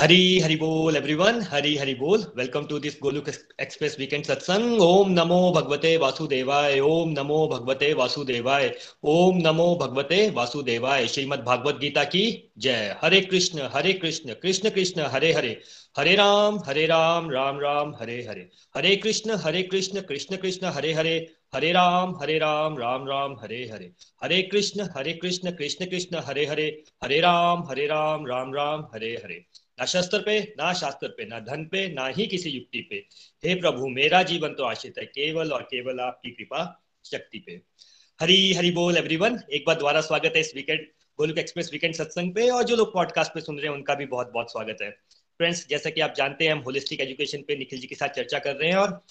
हरी हरि बोल एवरीवन हरी हरि बोल welcome to this Golok express weekend सत्संग ओम नमो भगवते वासुदेवाय ओम नमो भगवते वासुदेवाय ओम नमो भगवते वासुदेवाय श्रीमद् भागवत गीता की जय हरे कृष्ण हरे कृष्ण कृष्ण कृष्ण हरे हरे हरे राम हरे राम राम राम हरे हरे हरे कृष्ण हरे कृष्ण कृष्ण कृष्ण हरे हरे हरे राम हरे राम राम राम हरे हरे हरे कृष्ण हरे कृष्ण कृष्ण कृष्ण हरे हरे हरे राम हरे राम राम राम हरे हरे ना शस्त्र पे, ना शास्त्र पे, ना धन पे, ना ही किसी युक्ति पे। हे प्रभु, मेरा जीवन तो आश्रित है केवल और केवल आपकी कृपा शक्ति पे। हरी हरी बोल एवरीवन एक बार दोबारा स्वागत है इस वीकेंड गोलुक एक्सप्रेस वीकेंड सत्संग पे, और जो लोग पॉडकास्ट पे सुन रहे हैं, उनका भी बहुत बहुत स्वागत है। फ्रेंड्स जैसा कि आप जानते हैं, हम होलिस्टिक एजुकेशन पे निखिल जी के साथ चर्चा कर रहे हैं, और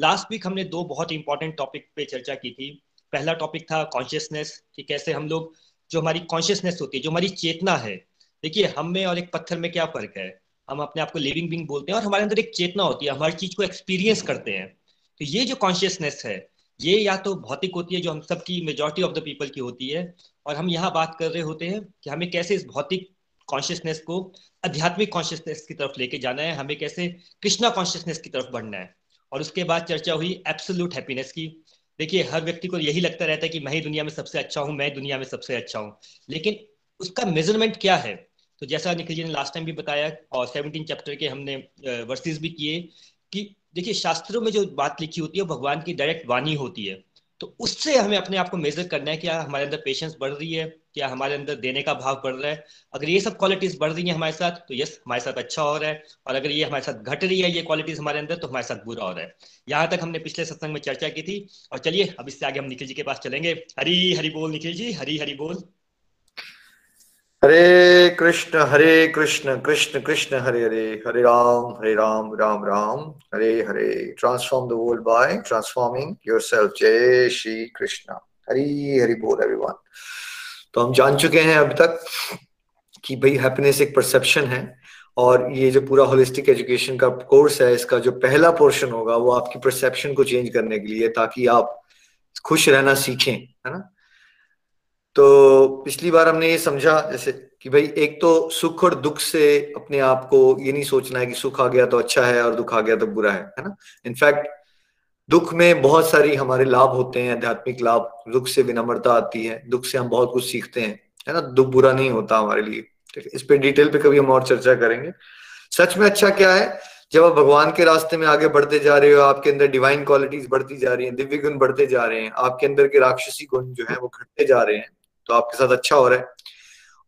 लास्ट वीक हमने दो बहुत इंपॉर्टेंट टॉपिक पे चर्चा की थी। पहला टॉपिक था कॉन्शियसनेस कि कैसे हम लोग, जो हमारी कॉन्शियसनेस होती है, जो हमारी चेतना है देखिए, हम में और एक पत्थर में क्या फ़र्क है? हम अपने आप को लिविंग बिंग बोलते हैं और हमारे अंदर एक चेतना होती है, हमारी चीज़ को एक्सपीरियंस करते हैं। तो ये जो कॉन्शियसनेस है, ये या तो भौतिक होती है, जो हम सबकी मेजोरिटी ऑफ़ द पीपल की होती है, और हम यहाँ बात कर रहे होते हैं कि हमें कैसे इस भौतिक कॉन्शियसनेस को आध्यात्मिक कॉन्शियसनेस की तरफ़ लेके जाना है, हमें कैसे कृष्णा कॉन्शियसनेस की तरफ़ बढ़ना है। और उसके बाद चर्चा हुई एब्सोल्यूट हैप्पीनेस की। देखिए, हर व्यक्ति को यही लगता रहता है कि मैं ही दुनिया में सबसे अच्छा हूँ, मैं दुनिया में सबसे अच्छा हूँ। लेकिन उसका मेज़रमेंट क्या है? तो जैसा निखिल जी ने लास्ट टाइम भी बताया, और सेवनटीन चैप्टर के हमने वर्सेस भी किए कि देखिए, शास्त्रों में जो बात लिखी होती है भगवान की डायरेक्ट वाणी होती है। तो उससे हमें अपने आप को मेजर करना है, क्या हमारे अंदर पेशेंस बढ़ रही है, क्या हमारे अंदर देने का भाव बढ़ रहा है। अगर ये सब क्वालिटीज बढ़ रही है हमारे साथ तो यस हमारे साथ अच्छा हो रहा है, और अगर ये हमारे साथ घट रही है, ये क्वालिटीज हमारे अंदर तो हमारे साथ बुरा हो रहा है। यहाँ तक हमने पिछले सत्संग में चर्चा की थी, और चलिए, अब इससे आगे हम निखिल जी के पास चलेंगे। हरी हरी बोल निखिल जी, हरी हरी बोल। Hare Krishna Hare Krishna Krishna Krishna, Hare Hare Hare Ram Hare Ram Ram Ram, Hare Hare. Transform the world by transforming yourself जय श्री कृष्ण। हरी हरि बोल एवरीवन तो हम जान चुके हैं अभी तक कि भाई हैप्पीनेस एक परसेप्शन है और ये जो पूरा होलिस्टिक एजुकेशन का कोर्स है, इसका जो पहला पोर्शन होगा, वो आपकी परसेप्शन को चेंज करने के लिए ताकि आप खुश रहना सीखें, है ना? तो पिछली बार हमने ये समझा जैसे कि भाई, एक तो सुख और दुख से अपने आप को ये नहीं सोचना है कि सुख आ गया तो अच्छा है और दुख आ गया तो बुरा है है ना? इनफैक्ट दुख में बहुत सारी हमारे लाभ होते हैं, आध्यात्मिक लाभ। दुख से विनम्रता आती है, दुख से हम बहुत कुछ सीखते हैं, है ना? दुख बुरा नहीं होता हमारे लिए। इस पे डिटेल पे कभी हम और चर्चा करेंगे। सच में अच्छा क्या है, जब आप भगवान के रास्ते में आगे बढ़ते जा रहे हो, आपके अंदर डिवाइन क्वालिटीज बढ़ती जा रही हैं, दिव्य गुण बढ़ते जा रहे हैं, आपके अंदर के राक्षसी गुण जो है वो घटते जा रहे हैं तो आपके साथ अच्छा हो रहा है।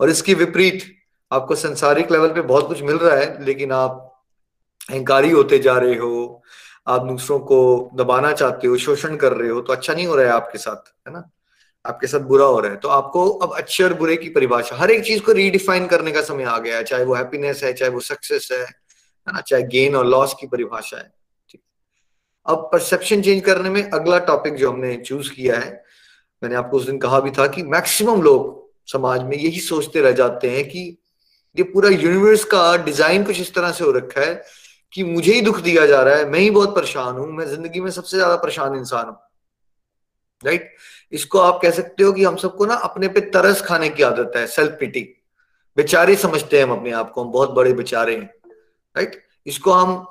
और इसकी विपरीत आपको संसारिक लेवल पे बहुत कुछ मिल रहा है, लेकिन आप अहंकारी होते जा रहे हो, आप दूसरों को दबाना चाहते हो, शोषण कर रहे हो तो अच्छा नहीं हो रहा है आपके साथ, है ना? आपके साथ बुरा हो रहा है। तो आपको अब अच्छे और बुरे की परिभाषा, हर एक चीज़ को रीडिफाइन करने का समय आ गया है, चाहे वो हैप्पीनेस है, चाहे वो सक्सेस है है ना? चाहे गेन और लॉस की परिभाषा है, ठीक। अब परसेप्शन चेंज करने में अगला टॉपिक जो हमने चूज़ किया है मैंने आपको उस दिन कहा भी था कि मैक्सिमम लोग समाज में यही सोचते रह जाते हैं कि ये पूरा यूनिवर्स का डिज़ाइन कुछ इस तरह से हो रखा है कि मुझे ही दुख दिया जा रहा है, मैं ही बहुत परेशान हूँ, मैं ज़िंदगी में सबसे ज़्यादा परेशान इंसान हूँ। राइट इसको आप कह सकते हो कि हम सबको ना अपने पे तरस खाने की आदत है सेल्फ पिटी बेचारे समझते हैं हम अपने आप को, हम बहुत बड़े बेचारे हैं। राइट इसको हम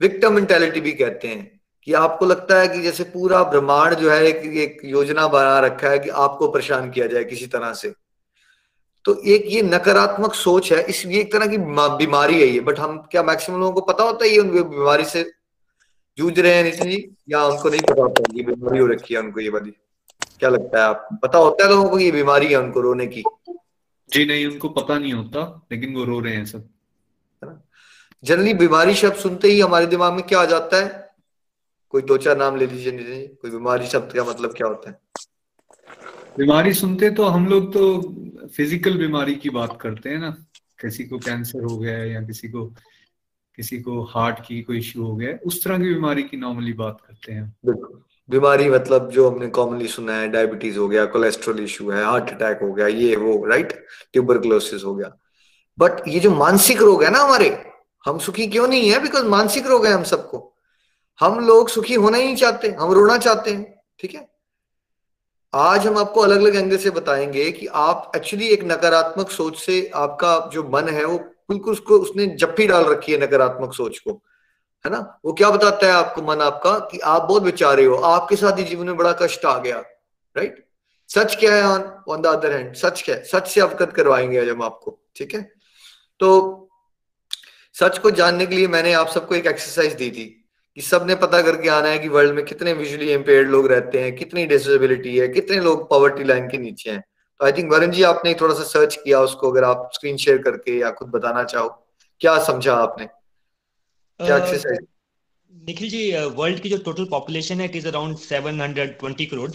विक्टम मेंटेलिटी भी कहते हैं। कि आपको लगता है कि जैसे पूरा ब्रह्मांड जो है एक, एक योजना बना रखा है कि आपको परेशान किया जाए किसी तरह से। तो एक ये नकारात्मक सोच है इस ये एक तरह की बीमारी है ये बट हम क्या मैक्सिमम लोगों को पता होता है ये उनको बीमारी से जूझ रहे हैं नितिन जी? या उनको नहीं पता होता ये बीमारी हो रखी है उनको ये वाली? क्या लगता है आप? पता होता है लोगों को ये बीमारी है उनको रोने की? जी नहीं उनको पता नहीं होता लेकिन वो रो रहे हैं सब। जनरली बीमारी शब्द सुनते ही हमारे दिमाग में क्या आ जाता है? कोई दो चार नाम ले लीजिए कोई बीमारी शब्द का मतलब क्या होता है? बीमारी सुनते तो हम लोग तो फ़िज़िकल बीमारी की बात करते हैं ना। किसी को कैंसर हो गया है या किसी को किसी को हार्ट की कोई इश्यू हो गया उस तरह की बीमारी की नॉर्मली बात करते हैं बीमारी मतलब जो हमने कॉमनली सुना है डायबिटीज़ हो गया कोलेस्ट्रॉल इशू है हार्ट अटैक हो गया ये वो राइट ट्यूबरक्लोसिस हो गया। बट ये जो मानसिक रोग है ना हमारे हम सुखी क्यों नहीं है? बिकॉज़ मानसिक रोग है हम सबको। हम लोग सुखी होना ही चाहते, हम रोना चाहते हैं, ठीक है? आज हम आपको अलग अलग एंगल से बताएँगे कि आप एक्चुअली एक नकारात्मक सोच से आपका जो मन है वो बिल्कुल उसको, उसने जप्पी डाल रखी है नकारात्मक सोच को, है ना? वो क्या बताता है आपको मन आपका कि आप बहुत बेचारे हो, आपके साथ ही जीवन में बड़ा कष्ट आ गया राइट सच क्या है on on the other hand सच क्या है? सच से अवगत करवाएँगे आज हम आपको, ठीक है? तो सच को जानने के लिए मैंने आप सबको एक एक्सरसाइज दी थी। कि सबने पता करके आना है कि वर्ल्ड में कितने विजुअली इम्पेयर्ड लोग रहते हैं कितनी डिसेबिलिटी है कितने लोग पॉवर्टी लाइन के नीचे हैं। तो आई थिंक वरुण जी आपने थोड़ा सा सर्च किया उसको अगर आप स्क्रीन शेयर करके या खुद बताना चाहो क्या समझा आपने? क्या एक्सरसाइज निखिल जी वर्ल्ड की जो टोटल पॉपुलेशन है इट इज़ अराउंड 720 करोड़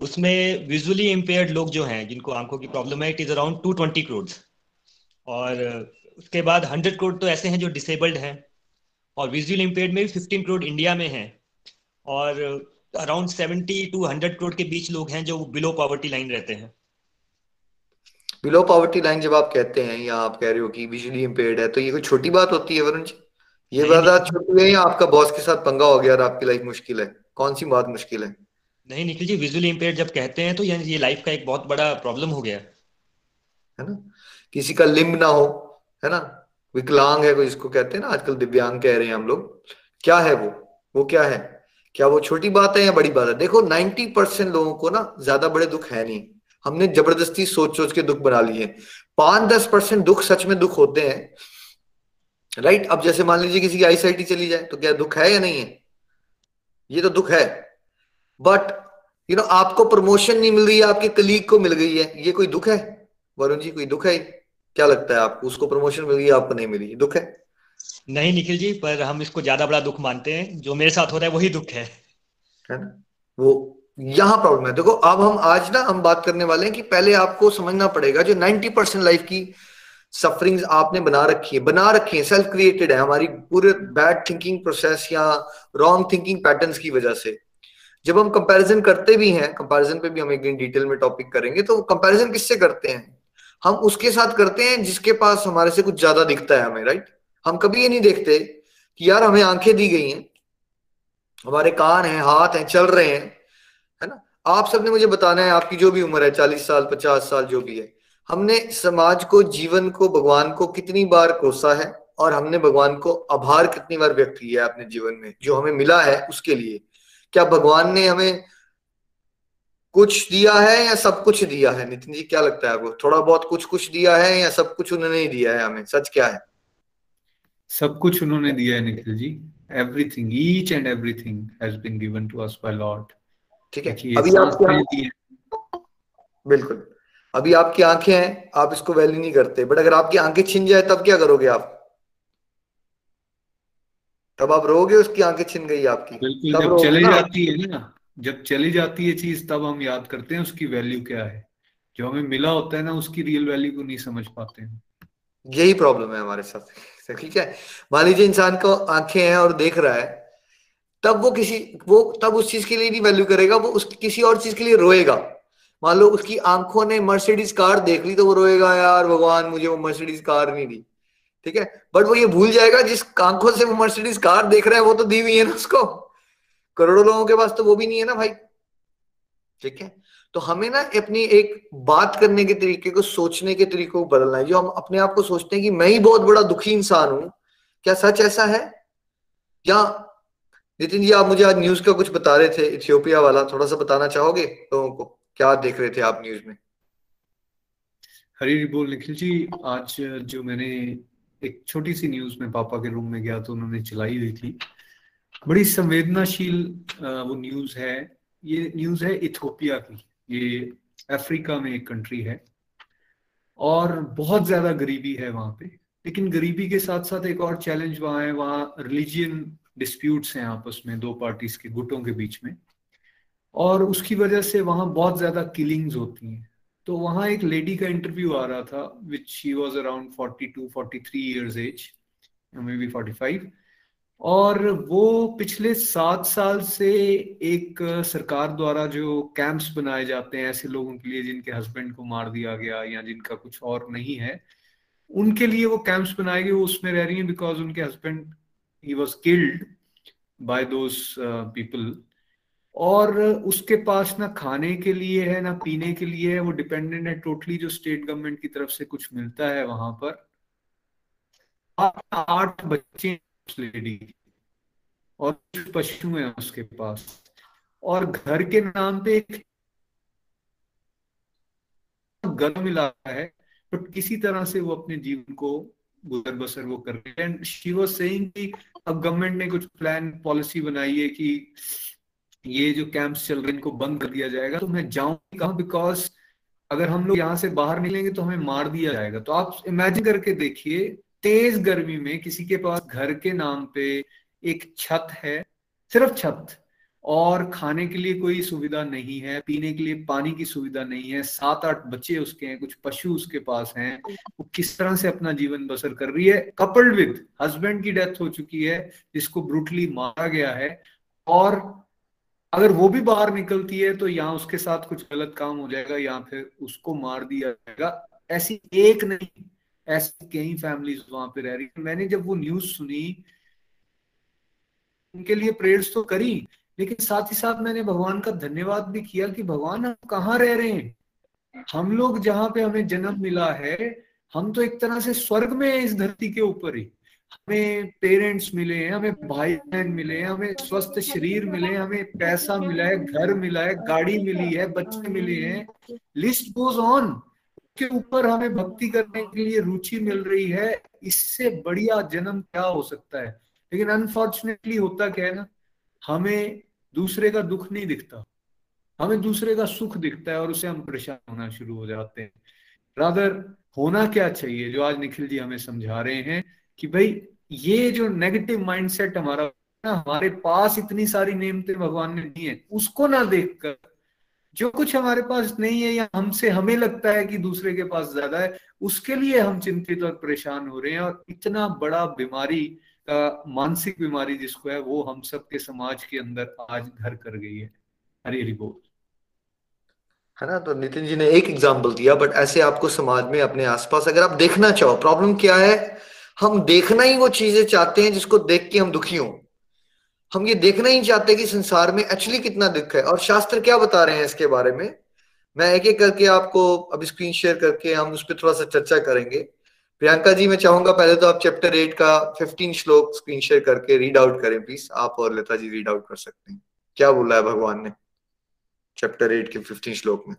उसमें विजुअली इम्पेयर्ड लोग जो हैं जिनको आँखों की प्रॉब्लम है इट इज़ अराउंड 220 करोड़ और उसके बाद 100 करोड़ तो ऐसे हैं जो डिसेबल्ड हैं। और विजुअल इम्पेयर्ड में भी 15 करोड़ इंडिया में हैं और अराउंड 70 टू 100 करोड़ के बीच लोग हैं जो बिलो पॉवर्टी लाइन रहते हैं। बिलो पॉवर्टी लाइन जब आप कहते हैं या आप कह रहे हो कि विजुअली इम्पेयर्ड है तो ये कोई छोटी बात होती है वरुण जी? ये बात छोटी है या आपका बॉस के साथ पंगा हो गया और आपकी लाइफ मुश्किल है? कौन सी बात मुश्किल है? नहीं निखिल जी विजुअली इम्पेयर्ड जब कहते हैं तो ये ये लाइफ का एक बहुत बड़ा प्रॉब्लम हो गया। है ना? किसी का लिम्ब ना हो है ना? विकलांग है इसको कहते हैं ना, आजकल दिव्यांग कह रहे हैं हम लोग। क्या है वो? वो क्या है? क्या वो छोटी बात है या बड़ी बात है? देखो नाइन्टी परसेंट लोगों को ना ज़्यादा बड़े दुख है नहीं। हमने ज़बरदस्ती सोच सोच के दुख बना लिए पाँच दस परसेंट दुख सच में दुख होते हैं। राइट? अब जैसे मान लीजिए किसी की आई साइटी चली जाए तो क्या दुख है या नहीं है? ये तो दुख है। बट यू नो आपको प्रमोशन नहीं मिल रही है, आपके कलीग को मिल गई है। ये कोई दुख है? वरुण जी, कोई दुख है? क्या लगता है आपको? उसको प्रमोशन मिली आपको नहीं मिली? दुख है? नहीं निखिल जी पर हम इसको ज़्यादा बड़ा दुख मानते हैं। जो मेरे साथ हो रहा है वही दुख है। है ना? वो यहाँ प्रॉब्लम है। देखो अब हम आज ना हम बात करने वाले हैं कि पहले आपको समझना पड़ेगा जो 90 परसेंट लाइफ की सफरिंग्स आपने बना रखी है। बना रखी है सेल्फ क्रिएटेड है। हमारी पूरे बैड थिंकिंग प्रोसेस या रॉन्ग थिंकिंग पैटर्न्स की वजह से। जब हम कंपैरिजन करते भी हैं कंपैरिजन पे भी हम एक दिन डिटेल में टॉपिक करेंगे तो कंपैरिजन किससे करते हैं? हम उसके साथ करते हैं जिसके पास हमारे से कुछ ज़्यादा दिखता है हमें राइट हम कभी ये नहीं देखते कि यार हमें आँखें दी गई हैं, हमारे कान हैं, हाथ हैं, चल रहे हैं, है ना? आप सबने मुझे बताना है, आपकी जो भी उम्र है, चालीस साल, पचास साल, जो भी है, हमने समाज को, जीवन को, भगवान को कितनी बार कोसा है और हमने भगवान को आभार कितनी बार व्यक्त किया है अपने जीवन में, जो हमें मिला है उसके लिए? क्या भगवान ने हमें कुछ दिया है या सब कुछ दिया है? नितिन जी क्या लगता है आपको? थोड़ा बहुत कुछ कुछ दिया है या सब कुछ उन्होंने ही दिया है हमें? सच क्या है? सब कुछ उन्होंने दिया है Nikhil ji. Everything each and everything has been given to us by lord ठीक है। अभी आपकी बिल्कुल। अभी आपकी आँखें हैं आप इसको वैल्यू नहीं करते। बट अगर आपकी आँखें छिन जाए तब क्या करोगे आप? तब आप रोगे उसकी आँखें छिन गई आपकी। बिल्कुल जब चले जाती है ना। जब चली जाती है चीज़, तब हम याद करते हैं उसकी वैल्यू क्या है। जो हमें मिला होता है ना, उसकी रियल वैल्यू को नहीं समझ पाते हैं। यही प्रॉब्लम है हमारे साथ। ठीक है? मान लीजिए इंसान को आँखें हैं और देख रहा है, तब वो किसी, वो तब उस चीज़ के लिए नहीं वैल्यू करेगा, वो उस किसी और चीज़ के लिए रोएगा। मान लो उसकी आँखों ने मर्सिडीज कार देख ली तो वो रोएगा, यार भगवान, मुझे वो मर्सिडीज कार नहीं दी। ठीक है? बट वो ये भूल जाएगा, जिस आँखों से वो मर्सिडीज कार देख रहा है, वो तो दी हुई है ना उसको। करोड़ों लोगों के पास तो वो भी नहीं है ना भाई। ठीक है? तो हमें ना अपनी एक बात करने के तरीके को, सोचने के तरीके को बदलना है। जो हम अपने आप को सोचते हैं कि मैं ही बहुत बड़ा दुखी इंसान हूँ, क्या सच ऐसा है? या नितिन जी, आप मुझे आज न्यूज़ का कुछ बता रहे थे इथियोपिया वाला, थोड़ा सा बताना चाहोगे लोगों को? क्या देख रहे थे आप न्यूज़ में? हरी बोल, निखिल जी, आज जो मैंने एक छोटी सी न्यूज़ में पापा के रूम में गया तो उन्होंने चलाई हुई थी। बड़ी संवेदनाशील वो न्यूज़ है। ये न्यूज़ है इथोपिया की। ये अफ्रीका में एक कंट्री है। और बहुत ज़्यादा गरीबी है वहाँ पे। लेकिन गरीबी के साथ साथ एक और चैलेंज वहाँ है। वहाँ रिलीजियन डिस्प्यूट्स हैं आपस में, दो पार्टीज़ के, गुटों के बीच में। और उसकी वजह से वहाँ बहुत ज़्यादा किलिंग्स होती हैं। तो वहाँ एक लेडी का इंटरव्यू आ रहा था which she was around forty two forty three years age maybe forty five और वो पिछले सात साल से एक सरकार द्वारा जो कैंप्स बनाए जाते हैं, ऐसे लोगों के लिए जिनके हस्बैंड को मार दिया गया या जिनका कुछ और नहीं है, उनके लिए वो कैंप्स बनाए गए, वो उसमें रह रही हैं बिकॉज़ उनके husband he was killed by those people और उसके पास ना खाने के लिए है, ना पीने के लिए है, वो डिपेंडेंट है टोटली जो स्टेट गवर्नमेंट की तरफ़ से कुछ मिलता है वहाँ पर। आठ बच्चे लेडी। और पशु हैं उसके पास। और घर के नाम पे एक घर मिला है बट किसी तरह से वो अपने जीवन को गुजर बसर वो कर रहे हैं। शी वाज सेइंग कि अब गवर्नमेंट ने कुछ प्लान पॉलिसी बनाई है कि ये जो कैंप्स चल रहे हैं, इनको बंद कर दिया जाएगा। तो मैं जाऊँगी कहा? बिकॉज़ अगर हम लोग यहाँ से बाहर निकलेंगे तो हमें मार दिया जाएगा। तो आप इमेजिन करके देखिए तेज गर्मी में किसी के पास घर के नाम पे एक छत है, सिर्फ़ छत, और खाने के लिए कोई सुविधा नहीं है, पीने के लिए पानी की सुविधा नहीं है सात आठ बच्चे उसके हैं, कुछ पशु उसके पास हैं, वो किस तरह से अपना जीवन बसर कर रही है कपल्ड विद हस्बैंड की डेथ हो चुकी है, जिसको ब्रूटली मारा गया है, और अगर वो भी बाहर निकलती है तो यहाँ उसके साथ कुछ गलत काम हो जाएगा, या फिर उसको मार दिया जाएगा, ऐसी एक नहीं ऐसी कई फैमिलीज़ वहाँ पे रह रही मैंने जब वो न्यूज़ सुनी, उनके लिए प्रेयर्स तो करी, लेकिन साथ ही साथ मैंने भगवान का धन्यवाद भी किया कि भगवान हम कहाँ रह रहे हैं? हम लोग जहाँ पे हमें जन्म मिला है, हम तो एक तरह से स्वर्ग में इस धरती के ऊपर ही। हमें पेरेंट्स मिले हैं, हमें भाई बहन मिले हैं, हमें स्वस्थ शरीर मिले हैं, हमें पैसा मिला है, घर मिला है, गाड़ी मिली है, बच्चे मिले हैं। लिस्ट गोज ऑन के ऊपर हमें भक्ति करने के लिए रुचि मिल रही है, इससे बढ़िया जन्म क्या हो सकता है? लेकिन अनफॉर्चुनेटली होता क्या है ना, हमें दूसरे का दुख नहीं दिखता। हमें दूसरे का सुख दिखता है और उसे हम परेशान होना शुरू हो जाते हैं। रादर होना क्या चाहिए, जो आज निखिल जी हमें समझा रहे हैं कि भाई, ये जो नेगेटिव माइंडसेट हमारा, ना हमारे पास इतनी सारी नेमते भगवान ने दी है, उसको ना देखकर जो कुछ हमारे पास नहीं है या हमसे हमें लगता है कि दूसरे के पास ज़्यादा है, उसके लिए हम चिंतित और परेशान हो रहे हैं और इतना बड़ा बीमारी का मानसिक बीमारी जिसको है, वो हम सब के समाज के अंदर आज घर कर गई है। हरी बोल। है ना? तो नितिन जी ने एक एग्ज़ाम्पल दिया बट ऐसे आपको समाज में, अपने आसपास अगर आप देखना चाहो प्रॉब्लम क्या है? हम देखना ही वो चीज़ें चाहते हैं जिसको देख के हम दुखी हों। हम ये देखना ही चाहते कि संसार में एक्चुअली कितना दुख है। और शास्त्र क्या बता रहे हैं इसके बारे में? मैं एक एक करके आपको अभी स्क्रीन शेयर करके हम उस पर थोड़ा सा चर्चा करेंगे। प्रियंका जी, मैं चाहूँगा पहले तो आप चैप्टर एट का फिफ्टीन श्लोक स्क्रीन शेयर करके रीड आउट करें प्लीज़ आप और लता जी रीड आउट कर सकते हैं। क्या बोला है भगवान ने? चैप्टर एट के फिफ्टीन श्लोक में।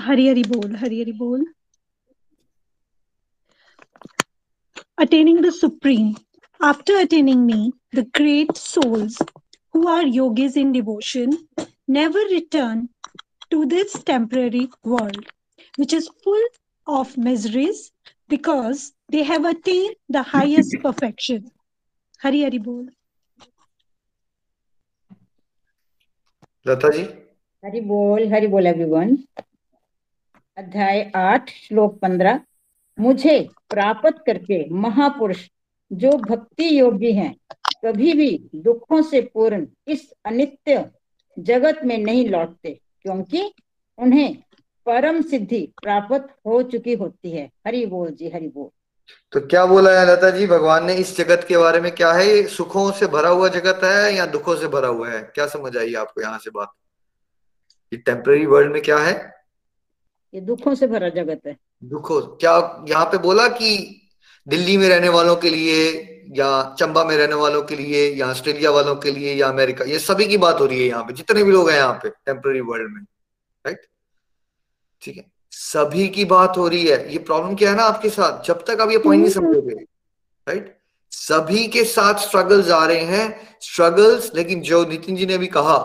हरी हरी बोल हरी हरी बोल। attaining the supreme after attaining me the great souls who are yogis in devotion never return to this temporary world which is full of miseries because they have attained the highest perfection hari hari bol Lata ji Hari बोल हरि बोल everyone अध्याय आठ श्लोक पंद्रह मुझे प्राप्त करके महापुरुष जो भक्ति योगी हैं, कभी भी दुखों से पूर्ण इस अनित्य जगत में नहीं लौटते, क्योंकि उन्हें परम सिद्धि प्राप्त हो चुकी होती है। हरि बोल जी, हरि बोल। तो क्या बोला है लता जी? भगवान ने इस जगत के बारे में क्या है? सुखों से भरा हुआ जगत है या दुखों से भरा हुआ है? क्या समझ आई आपको यहाँ से बात? ये टेम्पररी वर्ल्ड में क्या है? ये दुखों से भरा जगत है। दुखों, क्या यहाँ पे बोला कि दिल्ली में रहने वालों के लिए या चंबा में रहने वालों के लिए या ऑस्ट्रेलिया वालों के लिए या अमेरिका, ये सभी की बात हो रही है यहाँ पे, जितने भी लोग हैं यहाँ पे टेम्पररी वर्ल्ड में राइट ठीक है, सभी की बात हो रही है। ये प्रॉब्लम क्या है ना आपके साथ? जब तक आप ये पॉइंट नहीं समझोगे राइट सभी के साथ स्ट्रगल्स आ रहे हैं स्ट्रगल्स लेकिन जो नितिन जी ने भी कहा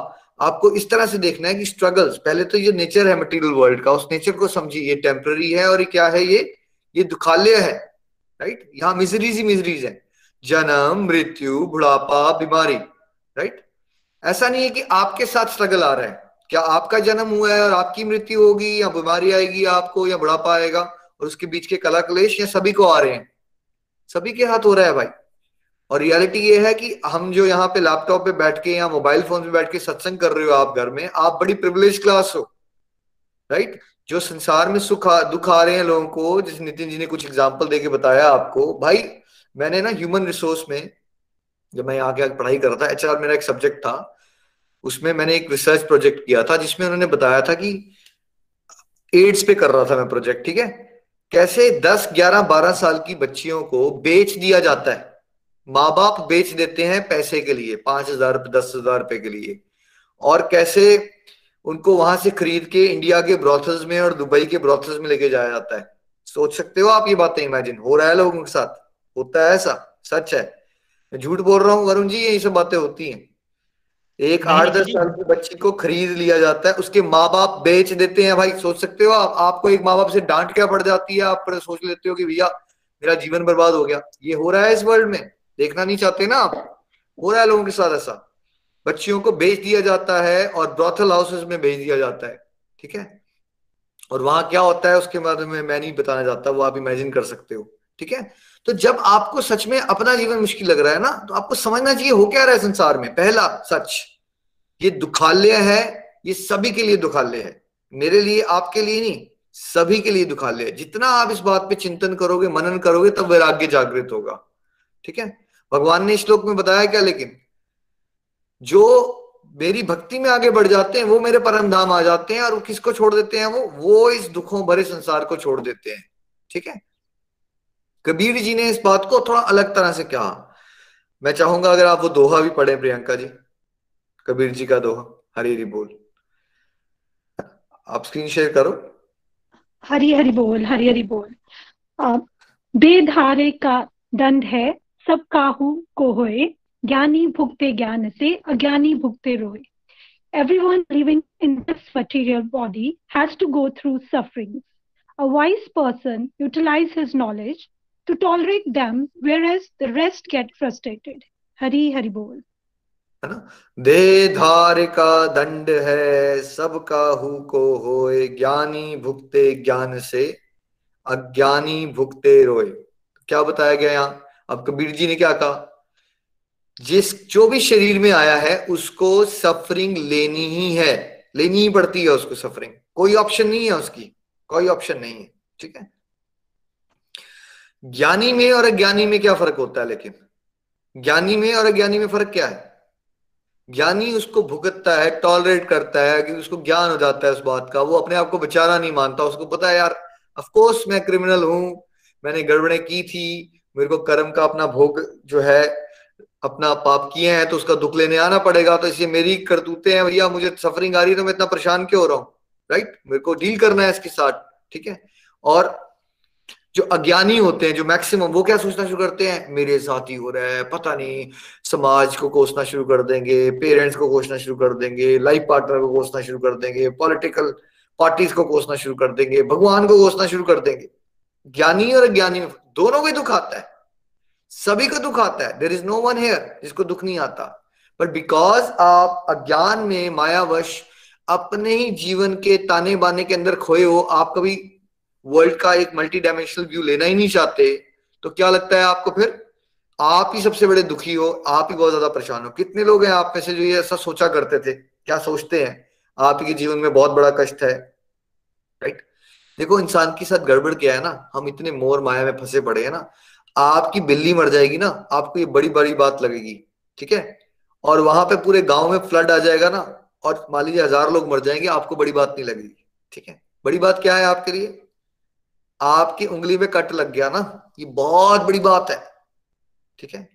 आपको इस तरह से देखना है कि स्ट्रगल्स पहले तो ये नेचर है मटेरियल वर्ल्ड का, उस नेचर को समझिए, ये टेम्पररी है और ये क्या है ये? ये दुखालय है राइट यहाँ मिजरीज ही मिजरीज है। जन्म, मृत्यु, बुढ़ापा, बीमारी राइट ऐसा नहीं है कि आपके साथ स्ट्रगल आ रहा है। क्या आपका जन्म हुआ है और आपकी मृत्यु होगी, या बीमारी आएगी आपको, या बुढ़ापा आएगा, और उसके बीच के कला कलेश या सभी को आ रहे हैं? सभी के हाथ हो रहा है भाई। और रियलिटी ये है कि हम जो यहाँ पे लैपटॉप पे बैठ के या मोबाइल फ़ोन पे बैठ के सत्संग कर रहे हो आप घर में आप बड़ी प्रिविलेज क्लास हो राइट जो संसार में सुख दुख आ रहे हैं लोगों को जैसे नितिन जी ने कुछ एग्ज़ाम्पल देके बताया आपको भाई मैंने ना ह्यूमन रिसोर्स में जब मैं यहाँ के पढ़ाई कर रहा था एचआर मेरा एक सब्जेक्ट था उसमें मैंने एक रिसर्च प्रोजेक्ट किया था जिसमें उन्होंने बताया था कि एड्स पे कर रहा था मैं प्रोजेक्ट ठीक है? कैसे 10, 11, 12 साल की बच्चियों को बेच दिया जाता है? माँ बाप बेच देते हैं पैसे के लिए पाँच हज़ार दस हज़ार रुपए के लिए। और कैसे उनको वहाँ से खरीद के इंडिया के ब्रॉथल्स में और दुबई के ब्रॉथल्स में लेके जाया जाता है। सोच सकते हो आप ये बातें इमेजिन हो रहा है लोगों के साथ? होता है ऐसा सच है। मैं झूठ बोल रहा हूँ वरुण जी यही सब बातें होती हैं। एक आठ दस साल की बच्ची को खरीद लिया जाता है उसके माँ बाप बेच देते हैं भाई सोच सकते हो आप? आपको एक माँ बाप से डांट क्या पड़ जाती है? आप सोच लेते हो कि भैया मेरा जीवन बर्बाद हो गया। ये हो रहा है इस वर्ल्ड में। देखना नहीं चाहते ना आप। हो रहा है लोगों के साथ ऐसा। बच्चियों को बेच दिया जाता है और ब्रॉथल हाउसेस में भेज दिया जाता है, ठीक है? और वहाँ क्या होता है उसके बारे में मैं नहीं बताना चाहता, वो आप इमेजिन कर सकते हो, ठीक है? तो जब आपको सच में अपना जीवन मुश्किल लग रहा है ना तो आपको समझना चाहिए हो क्या रहा है संसार में। पहला, सच। ये दुखालय है, ये सभी के लिए दुखालय है। मेरे लिए, आपके लिए नहीं, सभी के लिए दुखालय है। जितना आप इस बात पे चिंतन करोगे, मनन करोगे, तब वैराग्य जागृत होगा, ठीक है? भगवान ने श्लोक में बताया क्या लेकिन? जो मेरी भक्ति में आगे बढ़ जाते हैं, वो मेरे परम धाम आ जाते हैं और किसको छोड़ देते हैं? वो वो इस दुखों भरे संसार को छोड़ देते हैं। ठीक है? कबीर जी ने इस बात को थोड़ा अलग तरह से कहा। मैं चाहूँगा अगर आप वो दोहा भी पढ़े, प्रियंका जी। कबीर जी का दोहा। हरी हरी बोल। आप स्क्रीन शेयर करो। हरी हरी बोल, हरी हरी बोल। बेधारे का दंड है सब काहू को होए ज्ञानी भुगते ज्ञान से अज्ञानी भुगते रोए everyone living in this material body has to go through sufferings. A wise person utilizes his knowledge to tolerate them, whereas the rest get frustrated. Hari Hari Bol. है ना दे धार का दंड है सब काहू को होए ज्ञानी भुगते ज्ञान से अज्ञानी भुगते रोए क्या बताया गया यहाँ अब कबीर जी ने क्या कहा? जिस, जो भी शरीर में आया है, उसको सफरिंग लेनी ही है। लेनी ही पड़ती है उसको सफरिंग कोई ऑप्शन नहीं है उसकी। कोई ऑप्शन नहीं है। ठीक है? ज्ञानी में और अज्ञानी में क्या फ़र्क होता है लेकिन? ज्ञानी में और अज्ञानी में फ़र्क क्या है? ज्ञानी उसको भुगतता है टॉलरेट करता है, कि उसको ज्ञान हो जाता है उस बात का। वो अपने आप को बेचारा नहीं मानता। उसको पता है, यार अफकोर्स मैं क्रिमिनल हूँ। मैंने गड़बड़े की थी। मेरे को कर्म का अपना भोग जो है, अपना पाप किए हैं तो उसका दुख लेने आना पड़ेगा। तो इसलिए मेरी करतूते हैं भैया, मुझे सफरिंग आ रही है तो मैं इतना परेशान क्यों हो रहा हूँ? राइट मेरे को डील करना है इसके साथ, ठीक है? और जो अज्ञानी होते हैं, जो मैक्सिमम वो क्या सोचना शुरू करते हैं? मेरे साथ ही हो रहा है, पता नहीं, समाज को कोसना शुरू कर देंगे पेरेंट्स को कोसना शुरू कर देंगे लाइफ पार्टनर को कोसना शुरू कर देंगे पॉलिटिकल पार्टीज़ को कोसना शुरू कर देंगे, भगवान को कोसना शुरू कर देंगे। ज्ञानी और अज्ञानी दोनों को दुख आता है। सभी को दुख आता है। There is no one here जिसको दुख नहीं आता। बट बिकॉज़ आप अज्ञान में मायावश अपने ही जीवन के ताने बाने के अंदर खोए हो, आप कभी वर्ल्ड का एक मल्टी डायमेंशनल व्यू लेना ही नहीं चाहते तो क्या लगता है आपको फिर? आप ही सबसे बड़े दुखी हो, आप ही बहुत ज़्यादा परेशान हो। कितने लोग हैं आप में से जो ये ऐसा सोचा करते थे? क्या सोचते हैं? आप ही जीवन में बहुत बड़ा कष्ट है राइट देखो, इंसान के साथ गड़बड़ क्या है ना? हम इतने मोर माया में फंसे पड़े हैं ना, आपकी बिल्ली मर जाएगी ना, आपको ये बड़ी बड़ी बात लगेगी, ठीक है? और वहाँ पे पूरे गाँव में फ्लड आ जाएगा ना, और मान लीजिए हज़ार लोग मर जाएँगे, आपको बड़ी बात नहीं लगेगी, ठीक है? बड़ी बात क्या है आपके लिए? आपकी उंगली में कट लग गया ना, ये बहुत बड़ी बात है, ठीक है?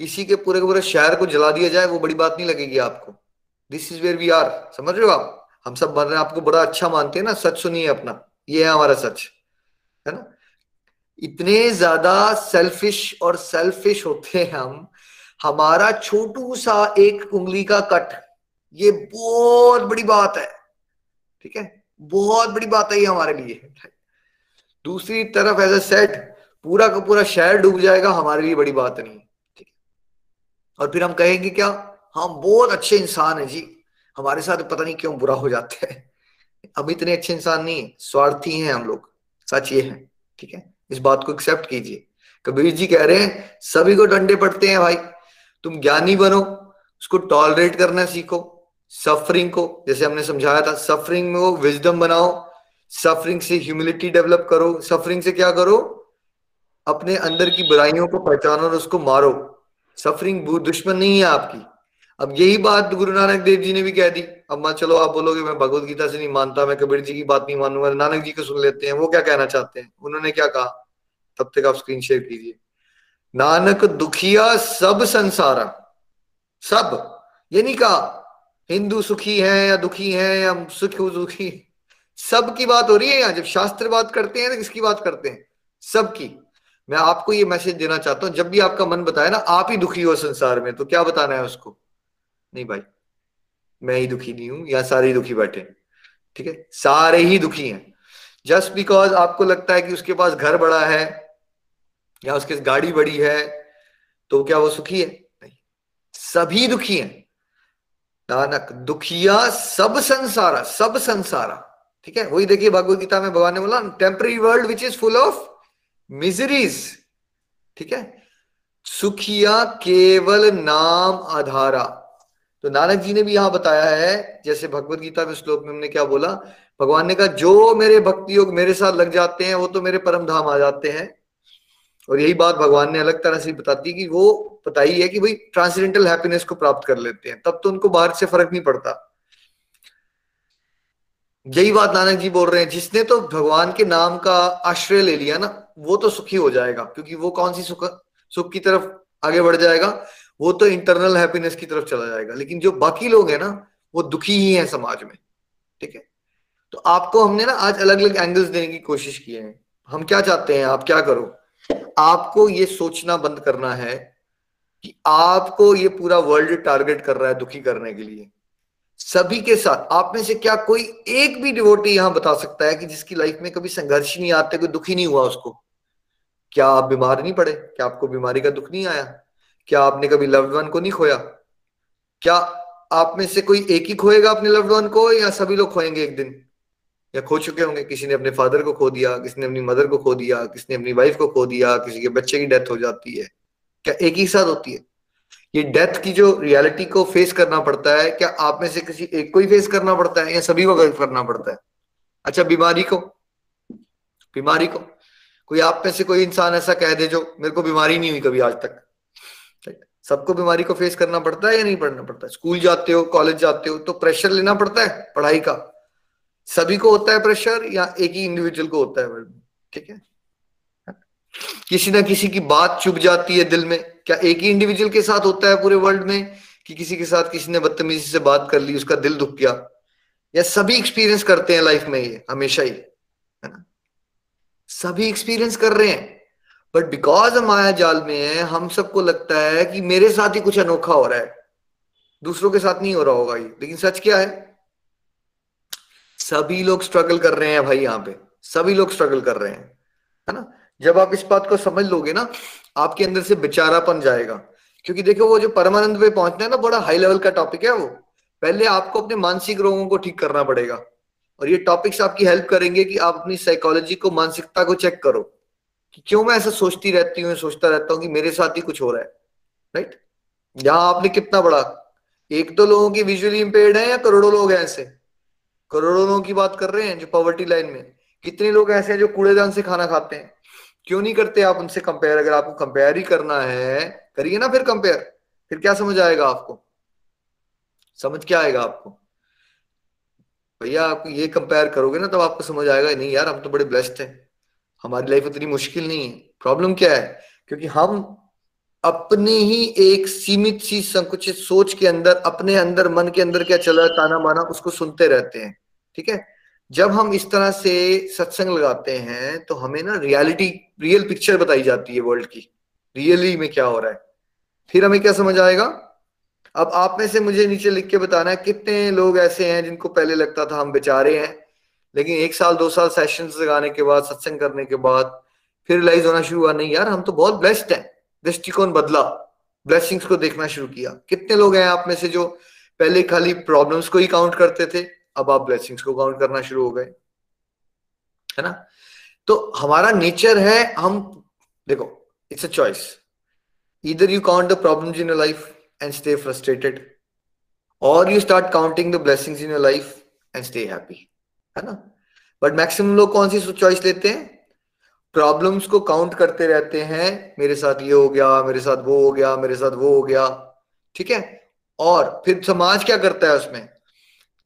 किसी के पूरे के पूरे शहर को जला दिया जाए, वो बड़ी बात नहीं लगेगी आपको। This is where we are समझ रहे हो आप? हम सब बन रहे हैं, आपको बड़ा अच्छा मानते हैं ना, सच सुनिए अपना। ये हमारा सच, है ना? इतने ज़्यादा सेल्फिश और सेल्फिश होते हैं हम, हमारा छोटू सा एक उंगली का कट, ये बहुत बड़ी बात है, ठीक है? बहुत बड़ी बात है ये हमारे लिए दूसरी तरफ़ एज ए सेट पूरा का पूरा शहर डूब जाएगा, हमारे लिए बड़ी बात नहीं, ठीक है? और फिर हम कहेंगे क्या? हम बहुत अच्छे इंसान हैं जी, हमारे साथ पता नहीं क्यों बुरा हो जाता है। अब इतने अच्छे इंसान नहीं है, स्वार्थी हैं हम लोग। सच ये है, ठीक है? इस बात को एक्सेप्ट कीजिए। कबीर जी कह रहे हैं, सभी को डंडे पड़ते हैं भाई। तुम ज्ञानी बनो, उसको टॉलरेट करना सीखो सफरिंग को, जैसे हमने समझाया था सफरिंग में वो विजडम बनाओ सफरिंग से ह्यूमिलिटी डेवलप करो सफरिंग से क्या करो? अपने अंदर की बुराइयों को पहचानो और उसको मारो। सफरिंग दुश्मन नहीं है आपकी। अब यही बात गुरु नानक देव जी ने भी कह दी। अब मैं चलो आप बोलोगे, मैं भगवत गीता से नहीं मानता, मैं कबीर जी की बात नहीं मानूँगा। नानक जी को सुन लेते हैं। वो क्या कहना चाहते हैं? उन्होंने क्या कहा? तब तक आप स्क्रीन शेयर कीजिए। नानक दुखिया सब संसारा। सब। ये नहीं कहा, हिंदू सुखी है या दुखी है या सुख दुखी? सब की बात हो रही है यहाँ। जब शास्त्र बात करते हैं तो किसकी बात करते हैं? सबकी। मैं आपको ये मैसेज देना चाहता हूँ। जब भी आपका मन बताए ना, आप ही दुखी हो संसार में तो क्या बताना है उसको? नहीं भाई। मैं ही दुखी नहीं हूँ, या सारे ही दुखी बैठे ठीक है? सारे ही दुखी हैं। जस्ट बिकॉज़ आपको लगता है कि उसके पास घर बड़ा है, या उसके गाड़ी बड़ी है तो क्या वो सुखी है? नहीं। सभी दुखी हैं। नानक, दुखिया सब संसारा सब संसारा। ठीक है? वही देखिए भगवत गीता में भगवान ने बोला temporary world which is full of miseries ठीक है? सुखिया केवल नाम आधारा। तो नानक जी ने भी यहाँ बताया है, जैसे भगवत गीता में श्लोक में हमने क्या बोला, भगवान ने कहा, जो मेरे भक्ति योग मेरे साथ लग जाते हैं, वो तो मेरे परम धाम आ जाते हैं। और यही बात भगवान ने अलग तरह से बताती कि वो बताई है कि भाई ट्रांसडेंटल हैप्पीनेस को प्राप्त कर लेते हैं, तब तो उनको बाहर से फ़र्क नहीं पड़ता। यही बात नानक जी बोल रहे हैं, जिसने तो भगवान के नाम का आश्रय ले लिया ना, वो तो सुखी हो जाएगा, क्योंकि वो कौन सी सुख सुख की तरफ़ आगे बढ़ जाएगा? वो तो इंटरनल हैप्पीनेस की तरफ़ चला जाएगा। लेकिन जो बाकी लोग हैं ना, वो दुखी ही हैं समाज में। ठीक है? तो आपको हमने ना आज अलग अलग एंगल्स देने की कोशिश की है। हम क्या चाहते हैं? आप क्या करो? आपको ये सोचना बंद करना है कि आपको ये पूरा वर्ल्ड टारगेट कर रहा है दुखी करने के लिए। सभी के साथ, आप में से क्या कोई एक भी डिवोटी यहाँ बता सकता है कि जिसकी लाइफ में कभी संघर्ष नहीं आते, कोई दुखी नहीं हुआ उसको? क्या आप बीमार नहीं पड़े? क्या आपको बीमारी का दुख नहीं आया? क्या आपने कभी लव्ड वन को नहीं खोया? क्या आप में से कोई एक ही खोएगा अपने लव्ड वन को, या सभी लोग खोएँगे एक दिन? या खो चुके होंगे? किसी ने अपने फादर को खो दिया, किसी ने अपनी मदर को खो दिया, किसी ने अपनी वाइफ को खो दिया, किसी के बच्चे की डेथ हो जाती है। क्या एक ही साथ होती है? ये डेथ की जो रियलिटी को फेस करना पड़ता है, क्या आप में से किसी एक को ही फेस करना पड़ता है, या सभी को करना पड़ता है? अच्छा बीमारी को। बीमारी को। कोई आप में से कोई इंसान ऐसा कह दे जो मेरे को बीमारी नहीं हुई कभी आज तक। सबको बीमारी को फेस करना पड़ता है या नहीं पढ़ना पड़ता? स्कूल जाते हो कॉलेज जाते हो तो प्रेशर लेना पड़ता है? पढ़ाई का? सभी को होता है प्रेशर या एक ही इंडिविजुअल को होता है? ठीक है? किसी ना किसी की बात चुप जाती है दिल में। क्या एक ही इंडिविजुअल के साथ होता है पूरे वर्ल्ड में? कि किसी के साथ किसी ने बदतमीजी से बात कर ली, उसका दिल दुख गया? या सभी एक्सपीरियंस करते हैं लाइफ में ये, हमेशा ही? है ना? सभी एक्सपीरियंस कर रहे हैं। बट बिकॉज़ हम माया जाल में है, हम सबको लगता है कि मेरे साथ ही कुछ अनोखा हो रहा है। दूसरों के साथ नहीं हो रहा होगा ये। लेकिन सच क्या है? सभी लोग स्ट्रगल कर रहे हैं भाई यहाँ पे। सभी लोग स्ट्रगल कर रहे हैं। है ना? जब आप इस बात को समझ लोगे ना, आपके अंदर से बेचारापन जाएगा। क्योंकि देखो, वो जो परमानंद पे पहुँचना है ना, बड़ा हाई लेवल का टॉपिक है वो। पहले आपको अपने मानसिक रोगों को ठीक करना पड़ेगा। और ये टॉपिक्स आपकी हेल्प करेंगे कि आप अपनी साइकोलॉजी को मानसिकता को चेक करो। कि क्यों मैं ऐसा सोचती रहती हूँ, सोचता रहता हूँ कि मेरे साथ ही कुछ हो रहा है राइट यहाँ आपने कितना बड़ा, एक दो लोगों की विजुअली इम्पेयर्ड है या करोड़ों लोग हैं ऐसे? करोड़ों लोगों की बात कर रहे हैं जो पॉवर्टी लाइन में। कितने लोग ऐसे हैं जो कूड़ेदान से खाना खाते हैं? क्यों नहीं करते आप उनसे कंपेयर अगर आपको कंपेयर ही करना है, करिए ना फिर कंपेयर फिर क्या समझ आएगा आपको? समझ क्या आएगा आपको? भैया, आप ये कंपेयर करोगे ना तब तो आपको समझ आएगा, नहीं यार, हम तो बड़े ब्लेस्ड हैं। हमारी लाइफ इतनी मुश्किल नहीं है। प्रॉब्लम क्या है? क्योंकि हम अपने ही एक सीमित सी संकुचित सोच के अंदर, अपने अंदर, मन के अंदर क्या चल ताना माना उसको सुनते रहते हैं। ठीक है? जब हम इस तरह से सत्संग लगाते हैं तो हमें ना रियलिटी रियल पिक्चर बताई जाती है वर्ल्ड की। रियली में क्या हो रहा है? फिर हमें क्या समझ आएगा? अब आप में से मुझे नीचे लिख के बताना है, कितने लोग ऐसे हैं जिनको पहले लगता था हम बेचारे हैं। लेकिन एक साल, दो साल सेशन लगाने के बाद सत्संग करने के बाद, फिर रिलाइज होना शुरू हुआ, नहीं यार, हम तो बहुत ब्लेस्ड हैं। दृष्टिकोण बदला। ब्लेसिंग्स को देखना शुरू किया। कितने लोग हैं आप में से जो पहले खाली प्रॉब्लम्स को ही काउंट करते थे, अब आप ब्लेसिंग्स को काउंट करना शुरू हो गए। है ना? तो हमारा नेचर है, हम, देखो इट्स अ चॉइस इधर you count the problems in your life and stay frustrated और you start counting the blessings in your life and stay happy है ना? बट मैक्सिमम लोग कौन सी चॉइस लेते हैं? प्रॉब्लम्स को काउंट करते रहते हैं मेरे साथ ये हो गया मेरे साथ वो हो गया मेरे साथ वो हो गया ठीक है? और फिर समाज क्या करता है उसमें?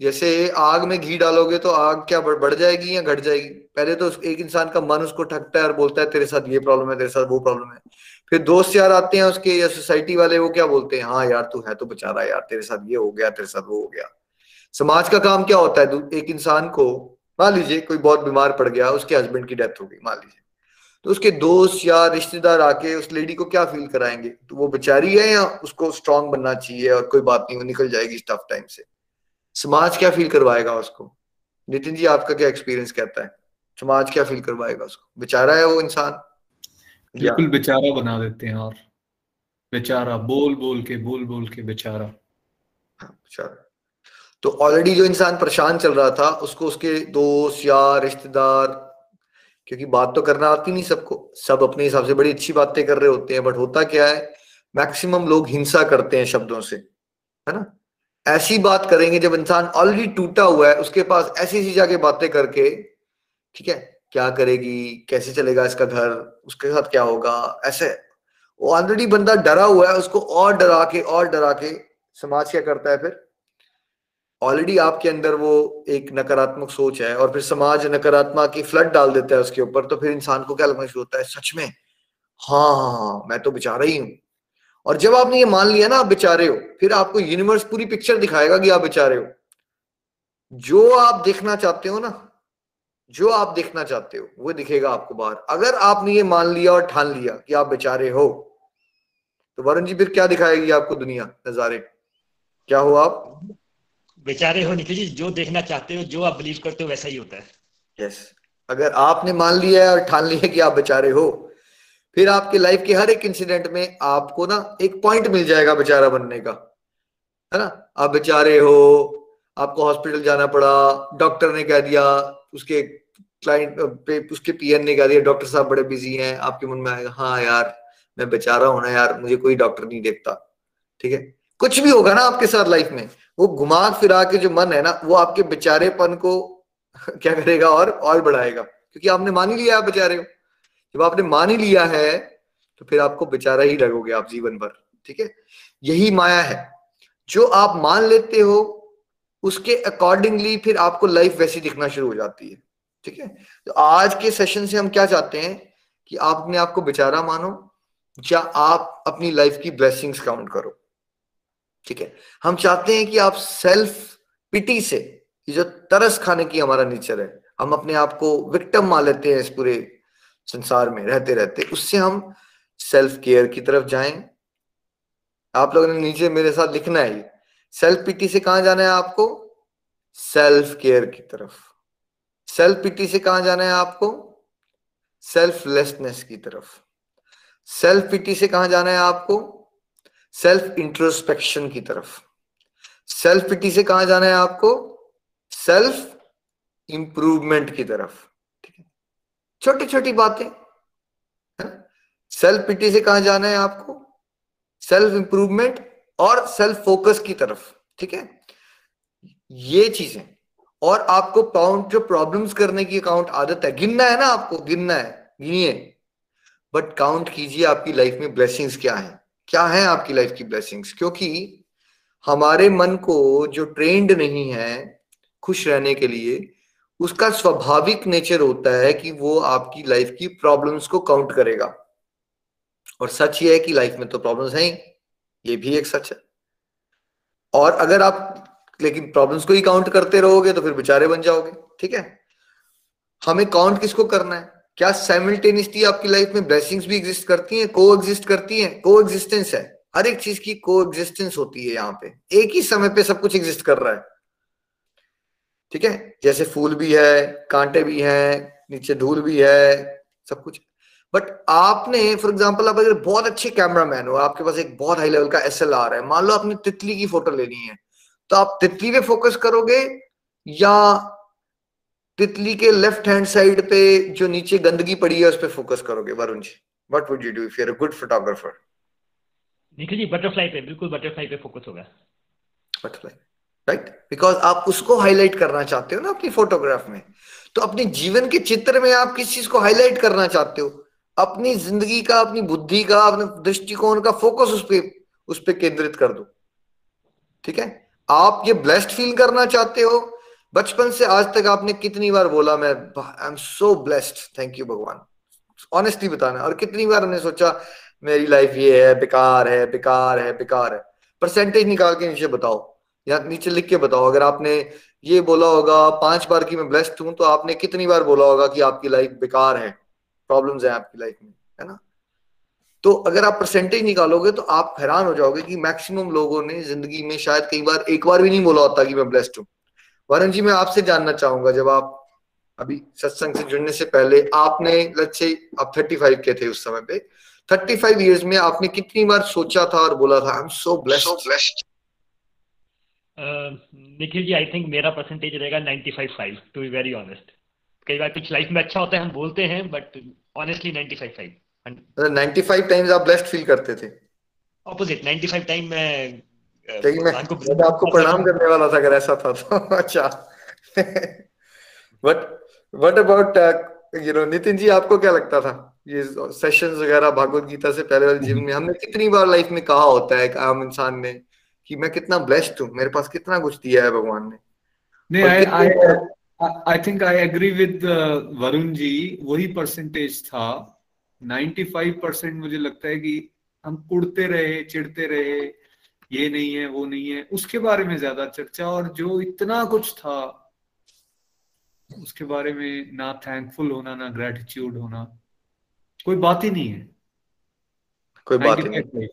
जैसे आग में घी डालोगे तो आग क्या बढ़, जाएगी या घट जाएगी? पहले तो एक इंसान का मन उसको ठगता है और बोलता है तेरे साथ ये प्रॉब्लम है तेरे साथ वो प्रॉब्लम है। फिर दोस्त यार आते हैं उसके या सोसाइटी वाले वो क्या बोलते हैं? हाँ यार तू है तो बेचारा यार तेरे साथ ये हो गया तेरे साथ वो हो गया। समाज का काम क्या होता है? एक इंसान को मान लीजिए कोई बहुत बीमार पड़ गया उसके हस्बैंड की डेथ हो गई मान लीजिए। तो उसके दोस्त या रिश्तेदार आके उस लेडी को क्या फील कराएँगे? तो वो बेचारी है या उसको स्ट्रांग बनना चाहिए और कोई बात नहीं वो निकल जाएगी टफ टाइम से? समाज क्या फील करवाएगा उसको? नितिन जी आपका क्या एक्सपीरियंस कहता है? समाज क्या फील करवाएगा उसको? बेचारा है वो इंसान? बिल्कुल बेचारा बना देते हैं और बेचारा बोल बोल के बोल बोल के बेचारा। हाँ, बेचारा। तो ऑलरेडी जो इंसान परेशान चल रहा था, उसको उसके दोस्त, यार, रिश्तेदार, क्योंकि बात तो करना आती नहीं सबको। सब अपने हिसाब से बड़ी अच्छी बातें कर रहे होते हैं बट होता क्या है मैक्सिमम लोग हिंसा करते हैं शब्दों से, है ना? ऐसी बात करेंगे जब इंसान ऑलरेडी टूटा हुआ है, उसके पास ऐसी ऐसी जाके बातें करके, ठीक है, क्या करेगी, कैसे चलेगा इसका घर, उसके साथ क्या होगा, ऐसे। वो ऑलरेडी बंदा डरा हुआ है, उसको और डरा के, और डरा के समाज क्या करता है फिर? ऑलरेडी आपके अंदर वो एक नकारात्मक सोच है और फिर समाज नकारात्मक की फ्लड डाल देता है उसके ऊपर तो फिर इंसान को क्या लगना शुरू होता है? सच में? हाँ हाँ हाँ मैं तो बेचारा ही हूँ। और जब आपने ये मान लिया ना, आप बेचारे हो, फिर आपको यूनिवर्स पूरी पिक्चर दिखाएगा कि आप बेचारे हो। जो आप देखना चाहते हो ना, जो आप देखना चाहते हो, वो दिखेगा आपको बाहर। अगर आपने ये मान लिया और ठान लिया कि आप बेचारे हो तो वरुण जी फिर क्या दिखाएगी आपको दुनिया, नजारे? क्या हो आप? बेचारे हो निखिल जी जो देखना चाहते हो, जो आप बिलीव करते हो, वैसा ही होता है। Yes yes. अगर आपने मान लिया है और ठान लिया कि आप बेचारे हो, फिर आपके लाइफ के हर एक इंसिडेंट में आपको ना एक पॉइंट मिल जाएगा बेचारा बनने का। है ना? आप बेचारे हो, आपको हॉस्पिटल जाना पड़ा डॉक्टर ने कह दिया, उसके क्लाइंट पे, उसके पीएन ने कह दिया डॉक्टर साहब बड़े बिज़ी हैं, आपके मन में आएगा हाँ यार, मैं बेचारा हूँ ना यार, मुझे कोई डॉक्टर नहीं देखता। ठीक है? कुछ भी होगा ना आपके साथ लाइफ में। वो घुमा फिरा के जो मन है ना, वो आपके बेचारेपन को क्या करेगा और और बढ़ाएगा। क्योंकि आपने मान ही लिया आप बेचारे हो जब आपने मान ही लिया है तो फिर आपको बेचारा ही लगोगे आप जीवन भर, ठीक है? यही माया है। जो आप मान लेते हो, उसके अकॉर्डिंगली फिर आपको लाइफ वैसी दिखना शुरू हो जाती है, ठीक है? तो आज के सेशन से हम क्या चाहते हैं कि आप अपने बेचारा मानो, या आप अपनी लाइफ की ब्लेसिंग्स काउंट करो। ठीक है? हम चाहते हैं कि आप सेल्फ पिटी से, ये जो तरस खाने की हमारा नेचर है, हम अपने आप को विक्टम मान लेते हैं इस पूरे संसार में, रहते रहते, उससे हम सेल्फ केयर की तरफ़ जाएँ। आप लोगों ने नीचे मेरे साथ लिखना है सेल्फ पिटी से कहा जाना है आपको? सेल्फ केयर की तरफ़। सेल्फ पिटी से कहा जाना है आपको? सेल्फलेसनेस की तरफ़। सेल्फ पिटी से कहा जाना है आपको? सेल्फ इंट्रोस्पेक्शन की तरफ़। सेल्फ पिटी से कहा जाना है आपको? सेल्फ इंप्रूवमेंट की तरफ़। ठीक है? छोटी छोटी बातें सेल्फ पिटी से कहा जाना है आपको? सेल्फ इंप्रूवमेंट और सेल्फ फोकस की तरफ़। ठीक है? ये चीज़ें। और आपको काउंट जो प्रॉब्लम्स करने की काउंट आदत है, गिनना है ना आपको, गिनना है, गिनिए। बट काउंट कीजिए आपकी लाइफ में ब्लेसिंग्स क्या है। क्या है आपकी लाइफ की ब्लेसिंग्स क्योंकि हमारे मन को जो ट्रेंड नहीं है, खुश रहने के लिए, उसका स्वाभाविक नेचर होता है कि वो आपकी लाइफ की प्रॉब्लम्स को काउंट करेगा। और सच ये है कि लाइफ में तो प्रॉब्लम्स हैं ये भी एक सच है। और अगर आप, लेकिन प्रॉब्लम्स को ही काउंट करते रहोगे तो फिर बेचारे बन जाओगे, ठीक है? हमें काउंट किसको करना है? क्या साइमल्टेनियसली आपकी लाइफ में ब्लेसिंग्स भी एग्जिस्ट करती हैं को एग्जिस्ट करती हैं? को एग्जिस्टेंस है। हर एक चीज़ की को एग्जिस्टेंस होती है यहाँ पे। एक ही समय पे सब कुछ एग्जिस्ट कर रहा है। ठीक है? जैसे फूल भी है, कांटे भी हैं, नीचे धूल भी है, सब कुछ। बट आपने फॉर एग्ज़ाम्पल आप अगर बहुत अच्छे कैमरा मैन हो, आपके पास एक बहुत हाई लेवल का एस एल आर है, मान लो आपने तितली की फ़ोटो लेनी है तो आप तितली पे फोकस करोगे या तितली के लेफ़्ट हैंड साइड पे जो नीचे गंदगी पड़ी है उस पर फोकस करोगे Varun ji. What would you do if you're a good photographer Nikhil ji butterfly पे बिल्कुल बटरफ्लाई पे फोकस होगा। बटरफ्लाई राइट बिकॉज़ आप उसको हाईलाइट करना चाहते हो ना अपनी फोटोग्राफ में। तो अपने जीवन के चित्र में आप किस चीज़ को हाईलाइट करना चाहते हो? अपनी ज़िंदगी का अपनी बुद्धि का अपने दृष्टिकोण का फोकस उस पर उस पर केंद्रित कर दो। ठीक है? आप ये ब्लेस्ड फील करना चाहते हो बचपन से आज तक आपने कितनी बार बोला, मैं I am so blessed thank you भगवान. ऑनेस्टली बताना। और कितनी बार हमने सोचा, मेरी लाइफ ये है, बेकार है बेकार है बेकार है। परसेंटेज निकाल के नीचे बताओ। या नीचे लिख के बताओ। अगर आपने ये बोला होगा, पाँच बार की मैं ब्लेस्ड हूँ तो आपने कितनी बार बोला होगा कि आपकी लाइफ बेकार है? प्रॉब्लम्स है आपकी लाइफ में, है ना? तो अगर आप परसेंटेज निकालोगे तो आप हैरान हो जाओगे कि मैक्सिमम लोगों ने ज़िंदगी में शायद कई बार एक बार भी नहीं बोला होता कि मैं ब्लेस्ड हूँ। वरुण जी मैं आपसे जानना चाहूँगा जब आप अभी सत्संग से जुड़ने से पहले आपने लच्छे आप थर्टी फाइव के थे उस समय पे थर्टी फाइव ईयर्स में आपने कितनी बार सोचा था और बोला था I am so blessed Nikhil ji I think मेरा परसेंटेज रहेगा 95 five to be very honest कई बार कुछ लाइफ में अच्छा होता है हम बोलते हैं but honestly 95 five ninety five times आप ब्लेस्ड फील करते थे। ऑपोजिट 95 टाइम मैं लेकिन मैं, आपको प्रणाम करने वाला था अगर ऐसा था तो। अच्छा। But what about you know Nitin ji आपको क्या लगता था? ये सेशंस वगैरह भागवत गीता से पहले वाले जीवन में हमने कितनी बार लाइफ में कहा होता है आम इंसान ने कि मैं कितना ब्लेस्ड हूँ मेरे पास कितना कुछ दिया है भगवान ने। नहीं I I I think I agree with Varun ji वही परसेंटेज था। 95 परसेंट मुझे लगता है कि हम कुड़ते रहे चिढ़ते रहे ये नहीं है वो नहीं है उसके बारे में ज़्यादा चर्चा और जो इतना कुछ था उसके बारे में ना थैंकफुल होना ना ग्रेटिट्यूड होना कोई बात ही नहीं है। कोई बात ही नहीं।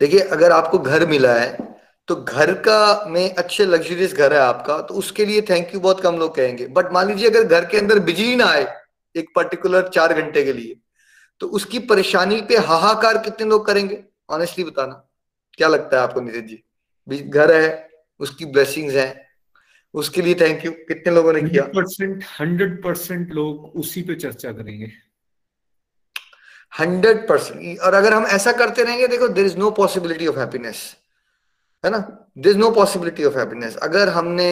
देखिए अगर आपको घर मिला है तो घर का में अच्छे लग्जरियस घर है आपका तो उसके लिए थैंक यू बहुत कम लोग कहेंगे। बट मान लीजिए अगर घर के अंदर बिजली ना आए एक पर्टिकुलर चार घंटे के लिए तो उसकी परेशानी पे हाहाकार कितने लोग करेंगे? ऑनेस्टली बताना। क्या लगता है आपको नितिन जी? घर है उसकी ब्लेसिंग्स हैं। उसके लिए थैंक यू कितने लोगों ने किया? परसेंट हंड्रेड परसेंट लोग उसी पे चर्चा करेंगे। हंड्रेड परसेंट और अगर हम ऐसा करते रहेंगे देखो there is no possibility of happiness है ना? There is no possibility of happiness अगर हमने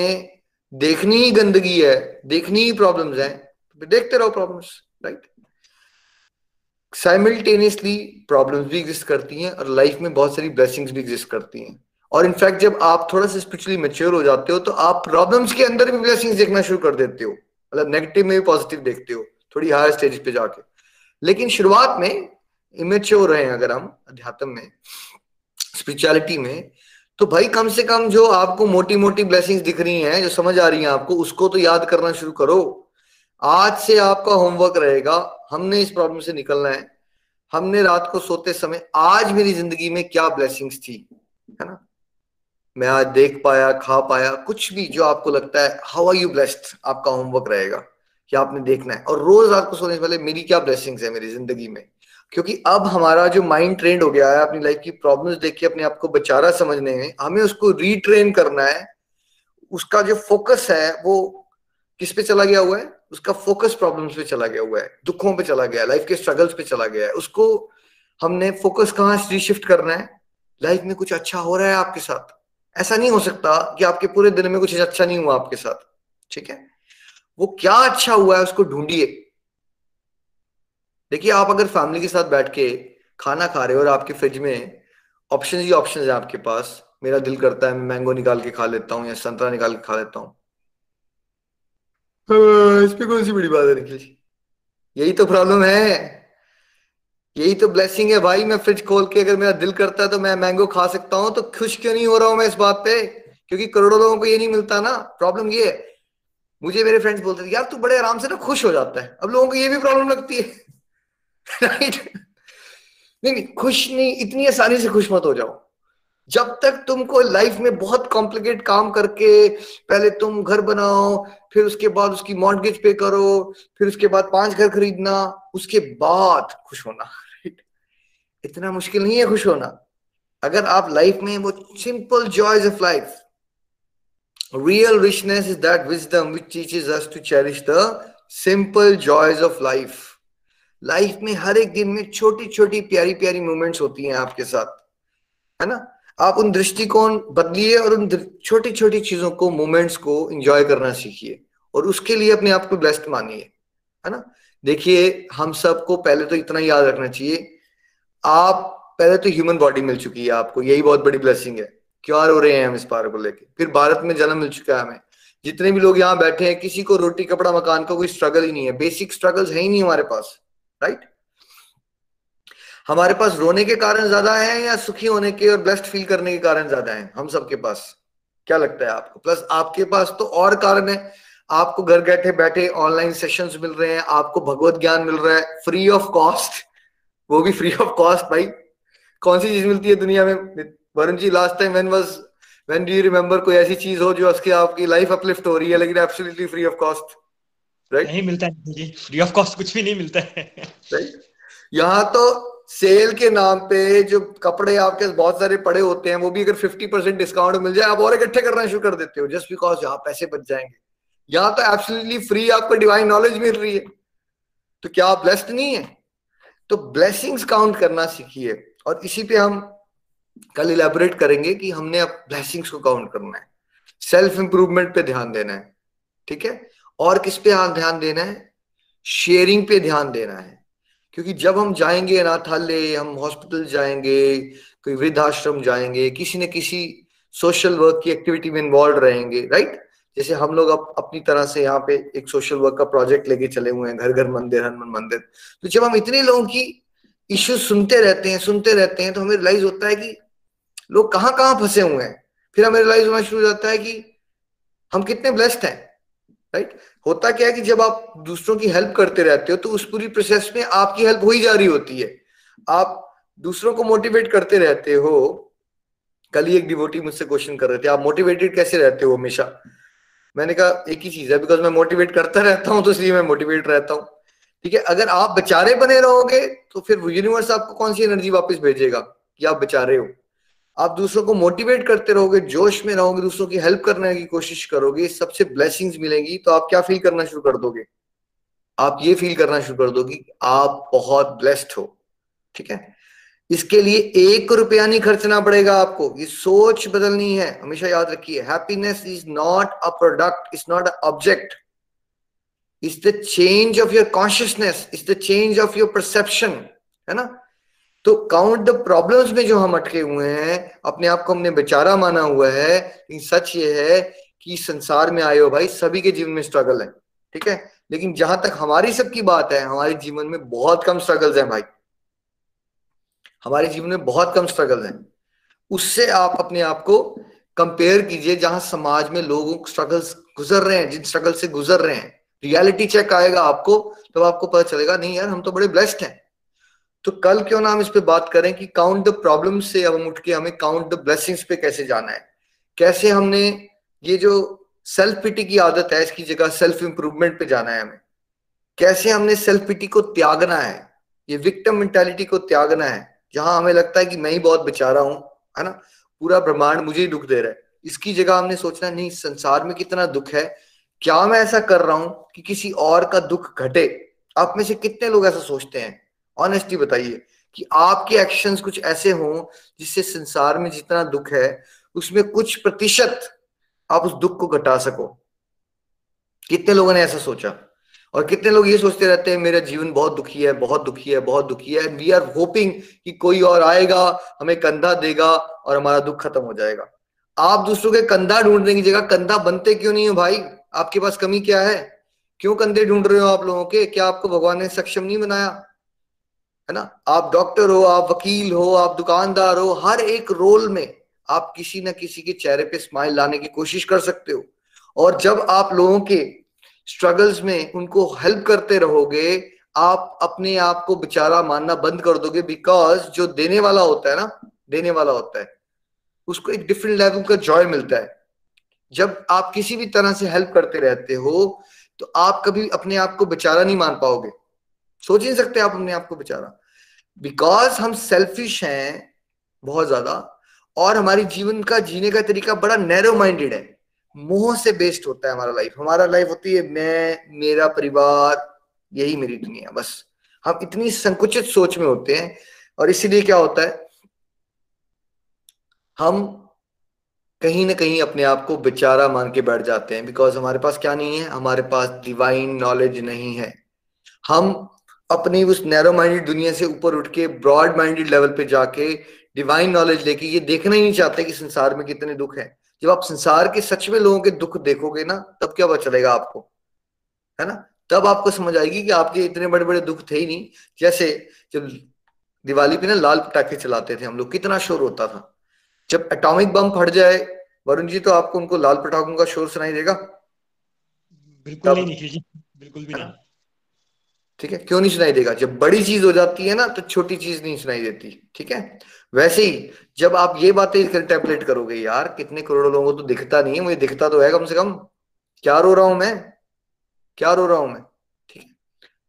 देखनी ही गंदगी है देखनी ही प्रॉब्लम्स है तो देखते रहो प्रॉब्लम्स राइट साइमल्टेनियसली प्रॉब्लम्स भी एग्जिस्ट करती हैं और लाइफ में बहुत सारी ब्लेसिंग्स भी एग्जिस्ट करती हैं। और इनफैक्ट जब आप थोड़ा सा स्पिरिचुअली मेच्योर हो जाते हो तो आप प्रॉब्लम्स के अंदर भी ब्लेसिंग्स देखना शुरू कर देते हो। मतलब नेगेटिव में भी पॉजिटिव देखते हो, थोड़ी हायर स्टेज पे जाके। लेकिन शुरुआत में इमेच्योर रहे अगर हम अध्यात्म में स्पिरिचुअलिटी में तो भाई कम से कम जो आपको मोटी मोटी ब्लेसिंग्स दिख रही हैं, जो समझ आ रही हैं आपको, उसको तो याद करना शुरू करो। आज से आपका होमवर्क रहेगा हमने इस प्रॉब्लम से निकलना है। हमने रात को सोते समय, आज मेरी ज़िंदगी में क्या ब्लेसिंग्स थी, है ना? मैं आज देख पाया, खा पाया, कुछ भी जो आपको लगता है हाउ आर यू ब्लेस्ड आपका होमवर्क रहेगा, कि आपने देखना है। और रोज रात को सोने से पहले मेरी क्या ब्लेसिंग्स है मेरी ज़िंदगी में? क्योंकि अब हमारा जो माइंड ट्रेंड हो गया है, अपनी लाइफ की प्रॉब्लम्स देख के, अपने आप को बचारा समझने में, हमें उसको रीट्रेन करना है। उसका जो फोकस है, वो किस पे चला गया हुआ है? उसका फोकस प्रॉब्लम्स पे चला गया हुआ है, दुखों पे चला गया लाइफ के स्ट्रगल्स पे चला गया है। उसको हमने फोकस कहाँ रीशिफ्ट करना है? लाइफ में कुछ अच्छा हो रहा है आपके साथ? ऐसा नहीं हो सकता कि आपके पूरे दिन में कुछ अच्छा नहीं हुआ आपके साथ, ठीक है? वो क्या अच्छा हुआ है उसको ढूंढिए। देखिए, आप अगर फैमिली के साथ बैठ के खाना खा रहे हो और आपके फ्रिज में ऑप्शन ही ऑप्शन है आपके पास, मेरा दिल करता है, मैं मैंगो निकाल के खा लेता हूँ या संतरा निकाल के खा लेता हूँ। इस पे कौन सी बड़ी बात है निखिल? जी यही तो प्रॉब्लम है। यही तो ब्लेसिंग है भाई, मैं फ्रिज खोल के अगर मेरा दिल करता है तो मैं मैंगो खा सकता हूँ तो खुश क्यों नहीं हो रहा हूँ मैं इस बात पे? क्योंकि करोड़ों लोगों को ये नहीं मिलता ना। प्रॉब्लम ये है। मुझे मेरे फ्रेंड्स बोलते थे, यार, तू बड़े आराम से ना खुश हो जाता है। अब लोगों को ये भी प्रॉब्लम लगती है। राइट नहीं नहीं, खुश नहीं, इतनी आसानी से खुश मत हो जाओ। जब तक तुमको लाइफ में बहुत कॉम्प्लिकेट काम करके पहले तुम घर बनाओ, फिर उसके बाद उसकी मॉडगेज पे करो, फिर उसके बाद पाँच घर खरीदना, उसके बाद खुश होना इतना मुश्किल नहीं है खुश होना। अगर आप लाइफ में वो simple joys of life real richness is that wisdom which teaches us to cherish the simple joys of life life में हर एक दिन में छोटी छोटी प्यारी प्यारी मोमेंट्स होती हैं आपके साथ, है ना? आप उन दृष्टिकोण बदलिए और उन छोटी छोटी चीज़ों को मोमेंट्स को एंजॉय करना सीखिए और उसके लिए अपने आप को ब्लेस्ड मानिए, है ना? देखिए, हम सबको पहले तो इतना याद रखना चाहिए, आप, पहले तो ह्यूमन बॉडी मिल चुकी है आपको, यही बहुत बड़ी ब्लेसिंग है। क्यों हो रहे हैं हम इस पार को लेके? फिर भारत में जन्म मिल चुका है हमें। जितने भी लोग यहाँ बैठे हैं, किसी को रोटी, कपड़ा, मकान का कोई स्ट्रगल ही नहीं है बेसिक स्ट्रगल्स है ही नहीं हमारे पास राइट हमारे पास रोने के कारण ज़्यादा है या सुखी होने के और ब्लेस्ड फील करने के कारण ज़्यादा है? हम सबके पास। क्या लगता है आपको? प्लस आपके पास तो और कारण है। आपको घर बैठे बैठे ऑनलाइन सेशंस मिल रहे हैं आपको भगवत ज्ञान मिल रहा है। फ्री ऑफ़ कॉस्ट वो भी फ्री ऑफ़ कॉस्ट भाई। कौन सी चीज़ मिलती है दुनिया में? Varun ji last time when was when do you remember कोई ऐसी चीज़ हो जो उसके आपकी लाइफ अपलिफ्ट हो रही है लेकिन absolutely free of cost right नहीं मिलता है जी। फ्री ऑफ़ कॉस्ट कुछ भी नहीं मिलता है। राइट यहाँ तो सेल के नाम पे जो कपड़े आपके बहुत सारे पड़े होते हैं, वो भी अगर फिफ्टी परसेंट डिस्काउंट मिल जाए, आप और इकट्ठे करना शुरू कर देते हो जस्ट बिकॉज़ यहाँ पैसे बच जाएँगे। यहाँ तो एब्सोल्युटली फ्री आपको डिवाइन नॉलेज मिल रही है। तो क्या आप ब्लेस्ड नहीं है? तो ब्लेसिंग्स काउंट करना सीखिए। और इसी पे हम कल इलेबोरेट करेंगे कि हमने अब ब्लेसिंग्स को काउंट करना है। सेल्फ इंप्रूवमेंट पे ध्यान देना है, ठीक है? और किस पे ध्यान देना है? शेयरिंग पे ध्यान देना है। क्योंकि जब हम जाएँगे अनाथालय हम हॉस्पिटल जाएँगे कोई वृद्धाश्रम जाएँगे किसी न किसी सोशल वर्क की एक्टिविटी में इन्वॉल्व रहेंगे राइट जैसे हम लोग अप, अपनी तरह से यहाँ पे एक सोशल वर्क का प्रोजेक्ट लेके चले हुए हैं घर घर मंदिर हनुमान मंदिर। तो जब हम इतने लोगों की इश्यू सुनते रहते हैं सुनते रहते हैं तो हमें रियलाइज़ होता है कि लोग कहाँ कहाँ फंसे हुए हैं। फिर हमें रियलाइज़ होना शुरू हो जाता है कि हम कितने ब्लेस्ड हैं। राइट होता क्या है कि जब आप दूसरों की हेल्प करते रहते हो तो उस पूरी प्रोसेस में आपकी हेल्प हो ही जा रही होती है। आप दूसरों को मोटिवेट करते रहते हो। कल ही एक डिवोटी मुझसे क्वेश्चन कर रहे थे, आप मोटिवेटेड कैसे रहते हो हमेशा? मैंने कहा, एक ही चीज़ है बिकॉज़ मैं मोटिवेट करता रहता हूँ तो इसलिए मैं मोटिवेट रहता हूँ। ठीक है? अगर आप बेचारे बने रहोगे तो फिर यूनिवर्स आपको कौन सी एनर्जी वापस भेजेगा कि आप बेचारे हो? आप दूसरों को मोटिवेट करते रहोगे, जोश में रहोगे, दूसरों की हेल्प करने की कोशिश करोगे, सबसे ब्लेसिंग्स मिलेंगी तो आप क्या फील करना शुरू कर दोगे? आप ये फील करना शुरू कर दोगे आप बहुत ब्लेस्ड हो, ठीक है? इसके लिए एक रुपया नहीं खर्चना पड़ेगा आपको, ये सोच बदलनी है, हमेशा याद रखिए happiness is not a product is not a object is the change of your consciousness is the change of your perception है ना? तो काउंट द प्रॉब्लम्स में जो हम अटके हुए हैं, अपने आप को हमने बेचारा माना हुआ है, लेकिन सच ये है कि संसार में आए हो भाई, सभी के जीवन में स्ट्रगल है, ठीक है? लेकिन जहाँ तक हमारी सबकी बात है, हमारे जीवन में बहुत कम स्ट्रगल्स हैं भाई। हमारे जीवन में बहुत कम स्ट्रगल हैं। उससे आप अपने आप को कंपेयर कीजिए जहाँ समाज में लोगों स्ट्रगल्स गुजर रहे हैं, जिन स्ट्रगल से गुजर रहे हैं। रियलिटी चेक आएगा आपको तो आपको पता चलेगा, नहीं यार, हम तो बड़े ब्लेस्ड हैं। तो कल क्यों ना हम इस पे बात करें कि काउंट द प्रॉब्लम से अब हम उठ के हमें काउंट द ब्लेसिंग्स पे कैसे जाना है? कैसे हमने ये जो सेल्फ पिटी की आदत है, इसकी जगह सेल्फ इंप्रूवमेंट पे जाना है हमें? कैसे हमने सेल्फ पिटी को त्यागना है? ये विक्टम मेंटालिटी को त्यागना है। जहाँ हमें लगता है कि मैं ही बहुत बेचारा हूँ, है ना? पूरा ब्रह्मांड मुझे ही दुख दे रहा है। इसकी जगह हमने सोचना, नहीं, संसार में कितना दुख है? क्या मैं ऐसा कर रहा हूँ कि किसी और का दुख घटे? आप में से कितने लोग ऐसा सोचते हैं? ऑनेस्टली बताइए कि आपके एक्शंस कुछ ऐसे हों जिससे संसार में जितना दुख है, उसमें कुछ प्रतिशत आप उस दुख को घटा सको। कितने लोगों ने ऐसा सोचा? और कितने लोग ये सोचते रहते हैं, मेरा जीवन बहुत दुखी है, बहुत दुखी है, बहुत दुखी है वी आर होपिंग कि कोई और आएगा, हमें कंधा देगा और हमारा दुख खत्म हो जाएगा। आप दूसरों के कंधा ढूँढने की जगह कंधा बनते क्यों नहीं हो भाई? आपके पास कमी क्या है? क्यों कंधे ढूंढ रहे हो आप लोगों के? क्या आपको भगवान ने सक्षम नहीं बनाया? है ना? आप डॉक्टर हो, आप वकील हो, आप दुकानदार हो, हर एक रोल में आप किसी न किसी के चेहरे पे स्माइल लाने की कोशिश कर सकते हो। और जब आप लोगों के स्ट्रगल्स में उनको हेल्प करते रहोगे, आप अपने आप को बेचारा मानना बंद कर दोगे बिकॉज़ जो देने वाला होता है ना, देने वाला होता है, उसको एक डिफरेंट लेवल का जॉय मिलता है। जब आप किसी भी तरह से हेल्प करते रहते हो तो आप कभी अपने आप को बेचारा नहीं मान पाओगे। सोच नहीं सकते आप अपने आप को बेचारा। बिकॉज़ हम सेल्फिश हैं बहुत ज़्यादा और हमारी जीवन का जीने का तरीका बड़ा नैरो माइंडेड है। मोह से बेस्ड होता है हमारा लाइफ हमारा लाइफ होती है, मैं, मेरा परिवार, यही मेरी दुनिया, बस। हम इतनी संकुचित सोच में होते हैं और इसीलिए क्या होता है, हम कहीं ना कहीं अपने आप को बेचारा मान के बैठ जाते हैं। बिकॉज़ हमारे पास क्या नहीं है, हमारे पास डिवाइन नॉलेज नहीं है। हम अपनी उस नैरो माइंडेड दुनिया से ऊपर उठ के ब्रॉड माइंडेड लेवल पे जाके डिवाइन नॉलेज लेके ये देखना ही नहीं चाहते कि संसार में कितने दुख हैं। जब आप संसार के सच में लोगों के दुख देखोगे ना तब क्या पता चलेगा आपको? है ना? तब आपको समझ आएगी कि आपके इतने बड़े बड़े दुख थे ही नहीं। जैसे जब दिवाली पे ना लाल पटाखे चलाते थे हम लोग कितना शोर होता था। जब एटॉमिक बम फट जाए वरुण जी तो आपको उनको लाल पटाखों का शोर सुनाई देगा? बिल्कुल नहीं बिल्कुल भी नहीं। ठीक है? क्यों नहीं सुनाई देगा? जब बड़ी चीज़ हो जाती है ना तो छोटी चीज़ नहीं सुनाई देती, ठीक है? वैसे ही, जब आप ये बातें कंटेम्पलेट करोगे, यार, कितने करोड़ों लोगों को तो दिखता नहीं है, मुझे दिखता तो है कम से कम। क्या रो रहा हूँ मैं? क्या रो रहा हूँ मैं? ठीक है?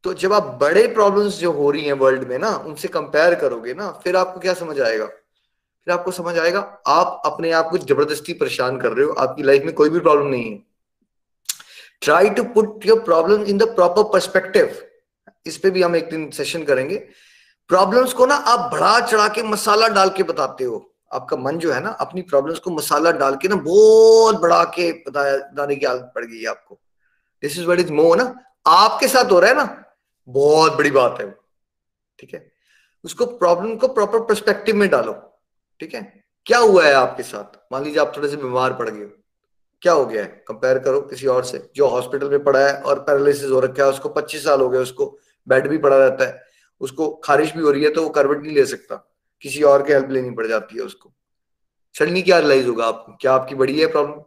तो जब आप बड़े प्रॉब्लम्स जो हो रही हैं वर्ल्ड में ना, उनसे कंपेयर करोगे ना, फिर आपको क्या समझ आएगा? फिर आपको समझ आएगा, आप अपने आप को ज़बरदस्ती परेशान कर रहे हो, आपकी लाइफ में कोई भी प्रॉब्लम नहीं है। Try to put your problem in the proper perspective इस पे भी हम एक दिन सेशन करेंगे। प्रॉब्लम्स को ना आप बढ़ा चढ़ा के मसाला डाल के बताते हो। आपका मन जो है ना, अपनी प्रॉब्लम्स को मसाला डाल के ना बहुत बढ़ा के बताने की आदत पड़ गई आपको। दिस इज़ वट इज़ मो ना, आपके साथ हो रहा है ना, बहुत बड़ी बात है ठीक है? उसको प्रॉब्लम को प्रॉपर परस्पेक्टिव में डालो। ठीक है? क्या हुआ है आपके साथ? मान लीजिए आप थोड़े से बीमार पड़ गए क्या हो गया है? कंपेयर करो किसी और से, जो हॉस्पिटल में पड़ा है और पैरालिसिस हो रखा है, उसको 25 साल हो गए, उसको बेड भी पड़ा रहता है, उसको खारिश भी हो रही है तो वो करवट नहीं ले सकता। किसी और की हेल्प लेनी पड़ जाती है उसको। सडनली क्या रिलाइज होगा आपको? क्या आपकी बड़ी है प्रॉब्लम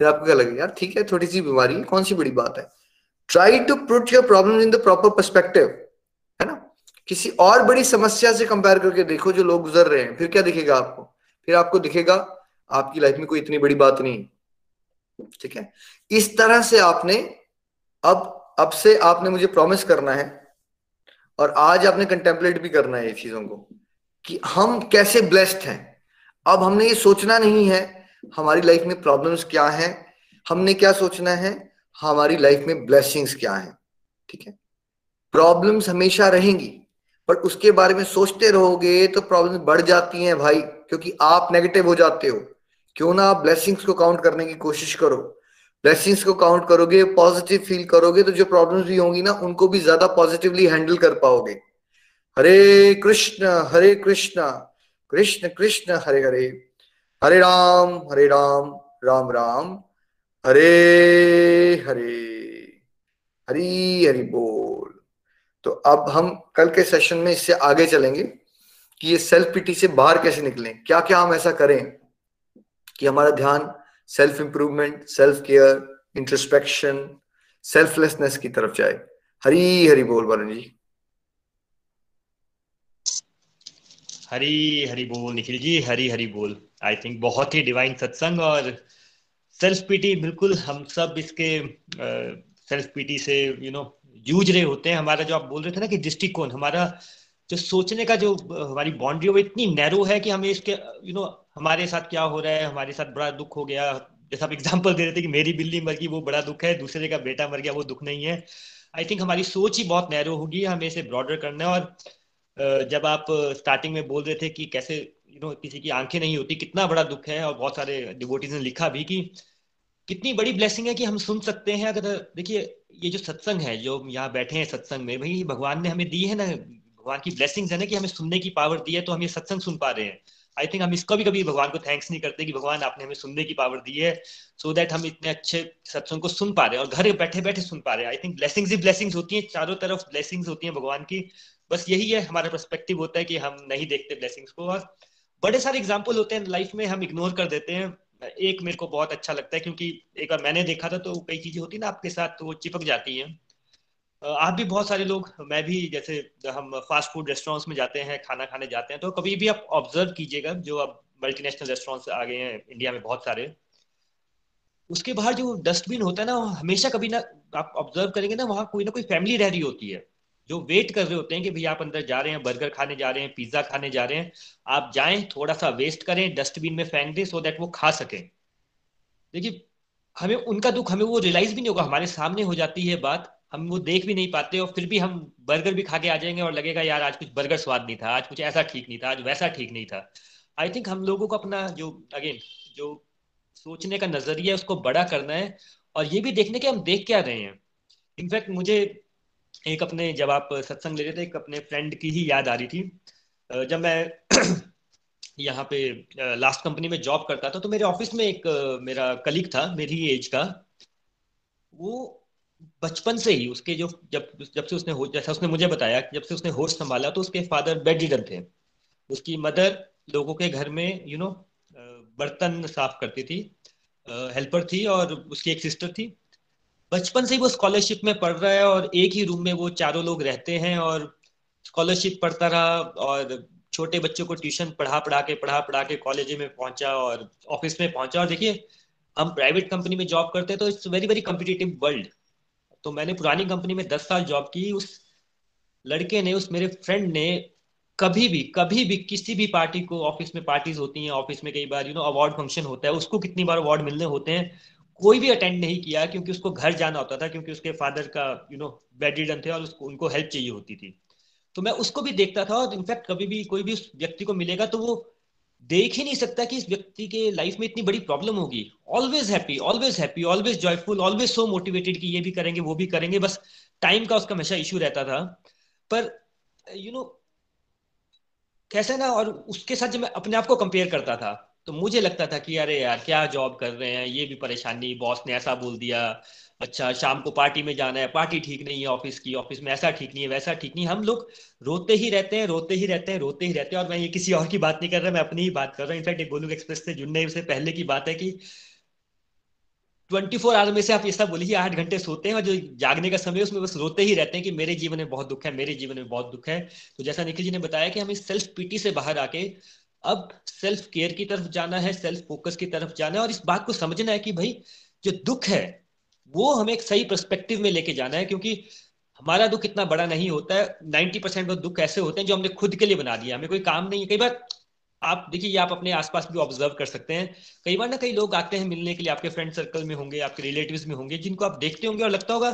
फिर आपको क्या लगेगा, यार, ठीक है थोड़ी सी बीमारी है, कौन सी बड़ी बात है? Try to put your problem in the proper perspective है ना? किसी और बड़ी समस्या से कंपेयर करके देखो जो लोग गुजर रहे हैं, फिर क्या दिखेगा आपको? फिर आपको दिखेगा, आपकी लाइफ में कोई इतनी बड़ी बात नहीं ठीक है? इस तरह से आपने अब अब से आपने मुझे प्रॉमिस करना है और आज आपने कंटेम्पलेट भी करना है ये चीज़ों को कि हम कैसे ब्लेस्ड हैं। अब हमने ये सोचना नहीं है हमारी लाइफ में प्रॉब्लम्स क्या हैं, हमने क्या सोचना है, हमारी लाइफ में ब्लेसिंग्स क्या हैं, ठीक है? प्रॉब्लम्स हमेशा रहेंगी, पर उसके बारे में सोचते रहोगे तो प्रॉब्लम्स बढ़ जाती हैं भाई, क्योंकि आप नेगेटिव हो जाते हो। क्यों ना आप ब्लेसिंग्स को काउंट करने की कोशिश करो। ब्लेसिंग्स को काउंट करोगे पॉजिटिव फील करोगे तो जो प्रॉब्लम्स भी होंगी ना, उनको भी ज़्यादा पॉजिटिवली हैंडल कर पाओगे। हरे कृष्ण हरे कृष्ण कृष्ण कृष्ण, हरे हरे। हरे राम हरे राम राम राम। हरे हरे। हरी, हरि बोल। तो अब हम कल के सेशन में इससे आगे चलेंगे कि ये सेल्फ पिटी से बाहर कैसे निकलें। क्या क्या हम ऐसा करें? कि हमारा ध्यान self improvement self care introspection selflessness की तरफ़ जाए। हरी हरी बोल वरुण जी। हरी हरी बोल, निखिल जी हरी हरी बोल। आई थिंक बहुत ही डिवाइन सत्संग और सेल्फ पीटी बिल्कुल हम सब इसके सेल्फ पीटी से यू नो जूझ रहे होते हैं। हमारा जो आप बोल रहे थे ना कि दृष्टिकोण, हमारा जो सोचने का जो हमारी बाउंड्री वो इतनी नैरो है कि हमें इसके यू नो हमारे साथ क्या हो रहा है? हमारे साथ बड़ा दुख हो गया। जैसा आप एग्ज़ाम्पल दे रहे थे कि मेरी बिल्ली मर गई, वो बड़ा दुख है। दूसरे का बेटा मर गया, वो दुख नहीं है। आई थिंक हमारी सोच ही बहुत नैरो होगी, हमें इसे ब्रॉडर करना है। और जब आप स्टार्टिंग में बोल रहे थे कि कैसे यू नो किसी की आँखें नहीं होती, कितना बड़ा दुख है। और बहुत सारे डिवोटीज ने लिखा भी कि कितनी बड़ी ब्लेसिंग है कि हम सुन सकते हैं। अगर, देखिए, ये जो सत्संग है, जो यहाँ बैठे हैं सत्संग में, भाई, भगवान ने हमें दी है ना, भगवान की ब्लेसिंग है ना कि हमें सुनने की पावर दी है तो हम ये सत्संग सुन पा रहे हैं। आई थिंक हम इसको भी कभी भगवान को थैंक्स नहीं करते कि भगवान आपने हमें सुनने की पावर दी है सो so दैट हम इतने अच्छे सत्संग को सुन पा रहे हैं और घर बैठे बैठे सुन पा रहे हैं। आई थिंक ब्लेसिंग्स ही ब्लेसिंग्स होती हैं, चारों तरफ़ ब्लेसिंग्स होती हैं भगवान की। बस यही है, हमारा परस्पेक्टिव होता है कि हम नहीं देखते ब्लेसिंग्स को और बड़े सारे एग्ज़ाम्पल होते हैं लाइफ में, हम इग्नोर कर देते हैं। एक मेरे को बहुत अच्छा लगता है क्योंकि एक बार मैंने देखा था तो कई चीज़ें होती ना आपके साथ तो वो चिपक जाती हैं। आप भी बहुत सारे लोग, मैं भी जैसे हम फास्ट फ़ूड रेस्टोरेंट्स में जाते हैं, खाना खाने जाते हैं तो कभी भी आप ऑब्ज़र्व कीजिएगा, जो अब मल्टीनेशनल रेस्टोरेंट्स आ गए हैं इंडिया में बहुत सारे। उसके बाहर जो डस्टबिन होता है ना हमेशा कभी ना आप ऑब्ज़र्व करेंगे ना, वहाँ कोई ना कोई फैमिली रह रही होती है। जो वेट कर रहे होते हैं कि भाई आप अंदर जा रहे हैं बर्गर खाने जा रहे हैं पिज्जा खाने जा रहे हैं, आप जाएँ थोड़ा सा वेस्ट करें डस्टबिन में फेंक दें सो देट वो खा सकें। देखिए, हमें उनका दुख, हमें वो रियलाइज़ भी नहीं होगा, हमारे सामने हो जाती है बात हम वो देख भी नहीं पाते और फिर भी हम बर्गर भी खा के आ जाएँगे और लगेगा, यार, आज कुछ बर्गर स्वाद नहीं था, आज कुछ ऐसा ठीक नहीं था, आज वैसा ठीक नहीं था। आई थिंक हम लोगों को अपना जो अगेन जो सोचने का नज़रिया उसको बड़ा करना है और ये भी देखने के हम देख क्या रहे हैं। इनफैक्ट मुझे एक अपने, जब आप सत्संग ले रहे थे, एक अपने फ्रेंड की ही याद आ रही थी। जब मैं यहाँ पे लास्ट कंपनी में जॉब करता था तो मेरे ऑफ़िस में एक मेरा कलीग था, मेरी एज का। वो बचपन से ही उसके जो, जब जब से उसने जैसा उसने मुझे बताया, जब से उसने होश संभाला तो उसके फादर बेड रिडन थे। उसकी मदर लोगों के घर में यू नो बर्तन साफ़ करती थी हेल्पर थी और उसकी एक सिस्टर थी। बचपन से ही वो स्कॉलरशिप में पढ़ रहा है और एक ही रूम में वो चारों लोग रहते हैं और स्कॉलरशिप पढ़ता रहा और छोटे बच्चों को ट्यूशन पढ़ा पढ़ा के, पढ़ा पढ़ा के कॉलेज में पहुँचा और ऑफ़िस में पहुँचा। और देखिए, हम प्राइवेट कंपनी में जॉब करते हैं तो it's very very competitive world. तो मैंने पुरानी कंपनी में दस साल जॉब की। उस लड़के ने, उस मेरे फ्रेंड ने कभी भी कभी भी किसी भी पार्टी को ऑफ़िस में पार्टीज़ होती हैं ऑफ़िस में कई बार यू नो अवार्ड फ़ंक्शन होता है, उसको कितनी बार अवार्ड मिलने होते हैं, कोई भी अटेंड नहीं किया क्योंकि उसको घर जाना होता था, क्योंकि उसके फादर का यू नो बेड रिडन थे और उसको, उनको हेल्प चाहिए होती थी। तो मैं उसको भी देखता था और इनफैक्ट कभी भी कोई भी उस व्यक्ति को मिलेगा तो वो देख ही नहीं सकता कि इस व्यक्ति के लाइफ में इतनी बड़ी प्रॉब्लम होगी। Always happy always happy always joyful always so motivated कि ये भी करेंगे वो भी करेंगे। बस टाइम का उसका हमेशा इश्यू रहता था। पर यू नो know, कैसे ना और उसके साथ जब मैं अपने आप को कंपेयर करता था तो मुझे लगता था कि अरे यार क्या जॉब कर रहे हैं ये भी परेशानी बॉस ने ऐसा बोल दिया। अच्छा शाम को पार्टी में जाना है, पार्टी ठीक नहीं है ऑफ़िस की, ऑफ़िस में ऐसा ठीक नहीं है, वैसा ठीक नहीं है। हम लोग रोते ही रहते हैं, रोते ही रहते हैं, रोते ही रहते हैं, और मैं ये किसी और की बात नहीं कर रहा, मैं अपनी ही बात कर रहा हूँ। इनफैक्ट गोलुक एक्सप्रेस से जुड़ने से पहले की बात है कि ट्वेंटी फोर आवर में से आप ऐसा बोलिए आठ घंटे सोते हैं और जो जागने का समय उसमें बस रोते ही रहते हैं कि मेरे जीवन में बहुत दुख है, मेरे जीवन में बहुत दुख है। तो जैसा निखिल जी ने बताया कि हम सेल्फ पीटी से बाहर आके अब सेल्फ केयर की तरफ़ जाना है सेल्फ फोकस की तरफ़ जाना है, और इस बात को समझना है कि भाई, जो दुख है वो हमें एक सही परस्पेक्टिव में लेके जाना है, क्योंकि हमारा दुख इतना बड़ा नहीं होता है। नाइन्टी परसेंट दुख ऐसे होते हैं जो हमने खुद के लिए बना दिया। हमें कोई काम नहीं है। कई बार आप देखिए, आप अपने आसपास भी ऑब्ज़र्व कर सकते हैं। कई बार ना कई लोग आते हैं मिलने के लिए, आपके फ्रेंड सर्कल में होंगे, आपके रिलेटिव्स में होंगे, जिनको आप देखते होंगे और लगता होगा,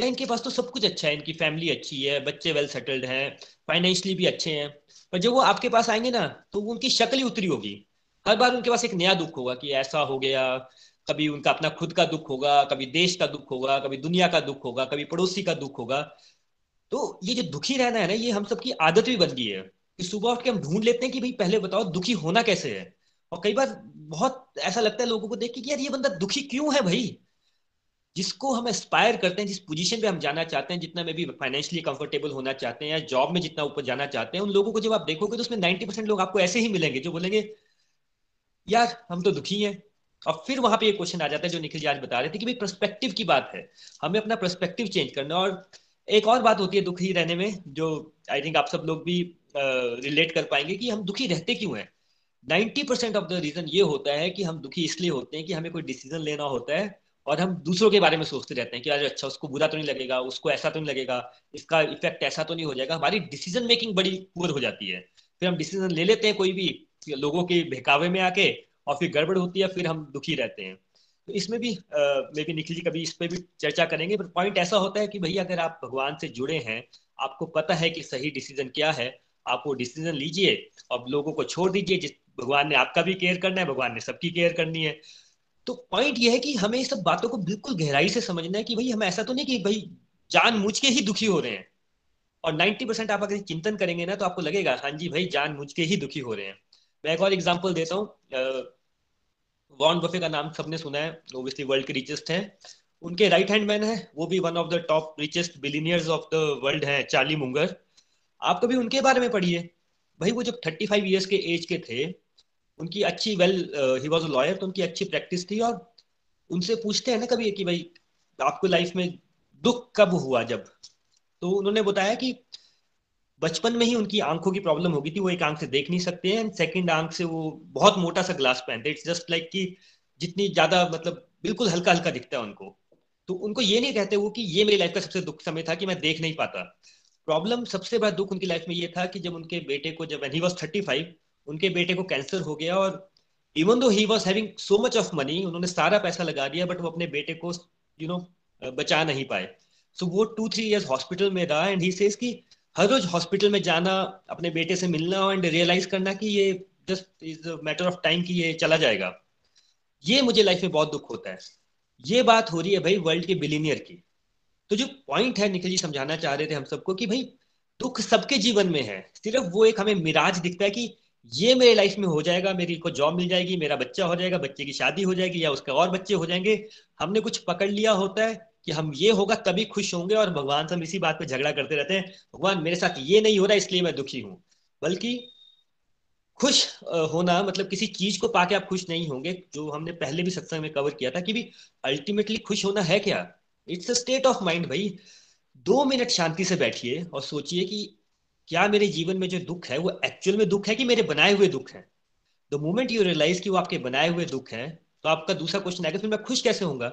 यार, इनके पास तो सब कुछ अच्छा है, इनकी फैमिली अच्छी है, बच्चे वेल सेटल्ड हैं फाइनेंशियली भी अच्छे हैं। पर जब वो आपके पास आएँगे ना तो उनकी शक्ल ही उतरी होगी। हर बार उनके पास एक नया दुख होगा कि ऐसा हो गया कभी उनका अपना खुद का दुख होगा, कभी देश का दुख होगा, कभी दुनिया का दुख होगा, कभी पड़ोसी का दुख होगा। तो ये जो दुखी रहना है ना, ये हम सबकी आदत भी बन गई है कि सुबह उठ के हम ढूंढ लेते हैं कि भाई पहले बताओ दुखी होना कैसे है। और कई बार बहुत ऐसा लगता है लोगों को देख के कि यार ये बंदा दुखी क्यों है भाई? जिसको हम एस्पायर करते हैं, जिस पोजीशन पे हम जाना चाहते हैं, जितना में भी फाइनेंशियली कंफर्टेबल होना चाहते हैं या जॉब में जितना ऊपर जाना चाहते हैं, उन लोगों को जब आप देखोगे तो उसमें नाइन्टी परसेंट लोग आपको ऐसे ही मिलेंगे जो बोलेंगे, यार, हम तो दुखी हैं। और फिर वहाँ पे ये क्वेश्चन आ जाता है जो निखिल जी आज बता रहे थे कि भाई प्रस्पेक्टिव की बात है। हमें अपना प्रस्पेक्टिव चेंज करना और एक और बात होती है दुखी रहने में जो आई थिंक आप सब लोग भी रिलेट uh, कर पाएँगे कि हम दुखी रहते क्यों हैं? Ninety percent of the reason ये होता है कि हम दुखी इसलिए होते हैं कि हमें कोई डिसीज़न लेना होता है और हम दूसरों के बारे में सोचते रहते हैं कि अरे अच्छा उसको बुरा तो नहीं लगेगा उसको ऐसा तो नहीं लगेगा इसका इफ़ेक्ट ऐसा तो नहीं हो जाएगा। हमारी डिसीज़न मेकिंग बड़ी पुअर हो जाती है। फिर हम डिसीज़न ले लेते हैं कोई भी लोगों के बहकावे में आके और फिर गड़बड़ होती है, फिर हम दुखी रहते हैं। तो इसमें भी मे बी निखिल जी कभी इस पर भी चर्चा करेंगे पर पॉइंट ऐसा होता है कि भैया अगर आप भगवान से जुड़े हैं, आपको पता है कि सही डिसीज़न क्या है, आप वो डिसीज़न लीजिए और लोगों को छोड़ दीजिए, जिस, भगवान ने आपका भी केयर करना है, भगवान ने सबकी केयर करनी है। तो पॉइंट यह है कि हमें इस सब बातों को बिल्कुल गहराई से समझना है कि भाई हम ऐसा तो नहीं कि भाई जान मुझ के ही दुखी हो रहे हैं। और 90 परसेंट आप अगर चिंतन करेंगे ना तो आपको लगेगा हाँ जी, भाई जान मुझ के ही दुखी हो रहे हैं। मैं एक और एग्ज़ाम्पल देता हूँ। वॉन बफे का नाम सबने सुना है ओबियसली वर्ल्ड के रिचेस्ट हैं। उनके राइट हैंड मैन है, वो भी one of the top richest billionaires of the world है चार्ली मुंगर आप कभी उनके बारे में पढ़िए। भाई, वो जब थर्टी फाइव ईयर्स के एज के थे, उनकी अच्छी वेल ही वॉज़ लॉयर तो उनकी अच्छी प्रैक्टिस थी और उनसे पूछते हैं ना कभी कि भाई, आपको लाइफ में दुख कब हुआ जब? तो उन्होंने बताया कि बचपन में ही उनकी आँखों की प्रॉब्लम होगी थी वो एक आँख से देख नहीं सकते हैं सेकंड आँख से वो बहुत मोटा सा ग्लास पहनते इट्स जस्ट लाइक कि जितनी ज़्यादा मतलब बिल्कुल हल्का हल्का दिखता है उनको। तो उनको ये नहीं कहते वो कि ये मेरी लाइफ का सबसे दुख समय था कि मैं देख नहीं पाता। प्रॉब्लम सबसे बड़ा दुख उनकी लाइफ में ये था कि जब उनके बेटे को जब ही वॉज़ थर्टी फाइव उनके बेटे को कैंसर हो गया और even though he was having so much of money उन्होंने सारा पैसा लगा दिया बट वो अपने बेटे को यू you नो know, बचा नहीं पाए। सो so, वो टू थ्री इयर्स हॉस्पिटल में रहा एंड ही सेज कि हर रोज हॉस्पिटल में जाना, अपने बेटे से मिलना एंड रियलाइज़ करना कि ये just is matter of time कि ये चला जाएगा। ये मुझे लाइफ में बहुत दुख होता है। ये बात हो रही है भाई वर्ल्ड के बिलीनियर की। तो जो पॉइंट है निखिल जी समझाना चाह रहे थे हम सबको कि भाई दुख सबके जीवन में है। सिर्फ़ वो एक हमें मिराज दिखता है कि ये मेरे लाइफ में हो जाएगा, मेरी को जॉब मिल जाएगी, मेरा बच्चा हो जाएगा, बच्चे की शादी हो जाएगी या उसके और बच्चे हो जाएँगे। हमने कुछ पकड़ लिया होता है कि हम ये होगा तभी खुश होंगे और भगवान से हम इसी बात पे झगड़ा करते रहते हैं। भगवान मेरे साथ ये नहीं हो रहा, इसलिए मैं दुखी हूँ। बल्कि खुश होना मतलब किसी चीज़ को पाके आप खुश नहीं होंगे, जो हमने पहले भी सत्संग में कवर किया था कि भी अल्टीमेटली खुश होना है क्या? It's a state of mind भाई। दो मिनट शांति से बैठिए और सोचिए कि क्या मेरे जीवन में जो दुख है, वो एक्चुअल में दुख है कि मेरे बनाए हुए दुख है? द मोमेंट यू रियलाइज़ कि वो आपके बनाए हुए दुख है तो आपका दूसरा क्वेश्चन आएगा, फिर मैं खुश कैसे होऊँगा?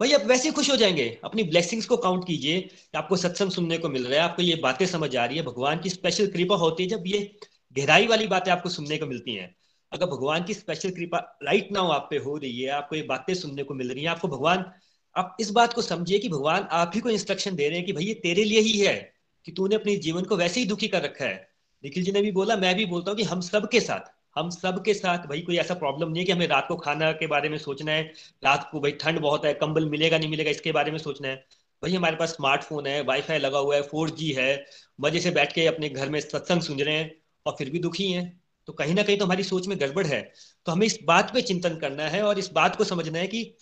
भाई, आप वैसे खुश हो जाएँगे। अपनी ब्लेसिंग्स को काउंट कीजिए। आपको सत्संग सुनने को मिल रहा है। आपको ये बातें समझ आ रही है। भगवान की स्पेशल कृपा होती है जब ये गहराई वाली बातें आपको सुनने को मिलती हैं। अगर भगवान की स्पेशल कृपा राइट नाउ आप पे हो रही है, आपको ये बातें सुनने को मिल रही है, आपको भगवान, आप इस बात को समझिए कि भगवान आप ही को इंस्ट्रक्शन दे रहे हैं कि भाई, ये तेरे लिए ही है कि तूने अपने जीवन को वैसे ही दुखी कर रखा है। निखिल जी ने भी बोला, मैं भी बोलता हूँ कि हम सब के साथ। हम सब के साथ भाई कोई ऐसा प्रॉब्लम नहीं है कि हमें रात को खाना के बारे में सोचना है। रात को भाई ठंड बहुत है, कंबल मिलेगा, नहीं मिलेगा, इसके बारे में सोचना है। भाई हमारे पास स्मार्टफ़ोन है वाईफाई लगा हुआ है फोर है। मज़े से बैठ के अपने घर में सत्संग सुन रहे हैं और फिर भी दुखी हैं। तो कहीं ना कहीं तो हमारी सोच में गड़बड़ है। तो हमें इस बात पे चिंतन करना है और इस बात को समझना है कि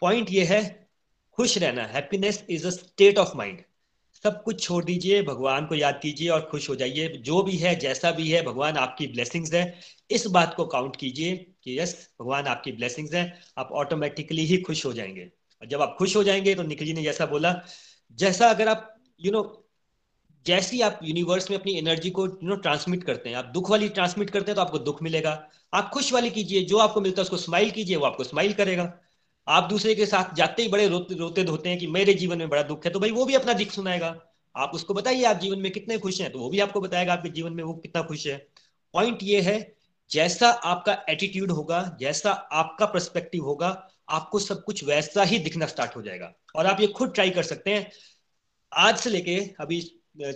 पॉइंट ये है, खुश रहना happiness is a state of mind सब कुछ छोड़ दीजिए भगवान को याद कीजिए और खुश हो जाइए। जो भी है जैसा भी है भगवान आपकी ब्लेसिंग्स है। इस बात को काउंट कीजिए कि यस भगवान आपकी ब्लेसिंग्स है। आप ऑटोमेटिकली ही खुश हो जाएँगे। और जब आप खुश हो जाएँगे तो निखिल जी ने जैसा बोला जैसा अगर आप यू you नो know, जैसी आप यूनिवर्स में अपनी एनर्जी को यू नो ट्रांसमिट करते हैं आप दुख वाली ट्रांसमिट करते हैं तो आपको दुख मिलेगा। आप खुश वाली कीजिए जो आपको मिलता है उसको स्माइल कीजिए वो आपको स्माइल करेगा। आप दूसरे के साथ जाते ही बड़े रोते रोते धोते हैं कि मेरे जीवन में बड़ा दुख है तो भाई वो भी अपना दिख सुनाएगा। आप उसको बताइए, आप जीवन में कितने खुश हैं तो वो भी आपको बताएगा, आपके जीवन में वो कितना खुश है। पॉइंट ये है, जैसा आपका एटीट्यूड होगा, जैसा आपका परस्पेक्टिव होगा, आपको सब कुछ वैसा ही दिखना स्टार्ट हो जाएगा। और आप ये खुद ट्राई कर सकते हैं। आज से लेके अभी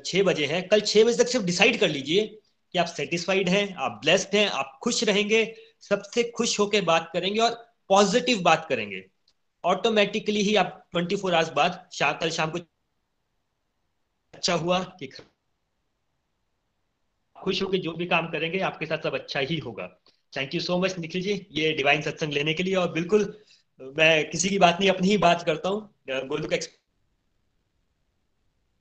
छह बजे हैं, कल छह बजे तक सिर्फ़ डिसाइड कर लीजिए कि आप सेटिस्फाइड हैं, आप ब्लेस्ड हैं, आप खुश रहेंगे, सबसे खुश होकर बात करेंगे और पॉजिटिव बात करेंगे। ऑटोमेटिकली ही आप 24 फोर आवर्स बाद शाम, कल शाम को अच्छा हुआ कि खुश होकर जो भी काम करेंगे, आपके साथ सब अच्छा ही होगा। Thank you so much Nikhil ji, ये डिवाइन सत्संग लेने के लिए और बिल्कुल, मैं किसी की बात नहीं, अपनी ही बात करता हूँ। गोलुक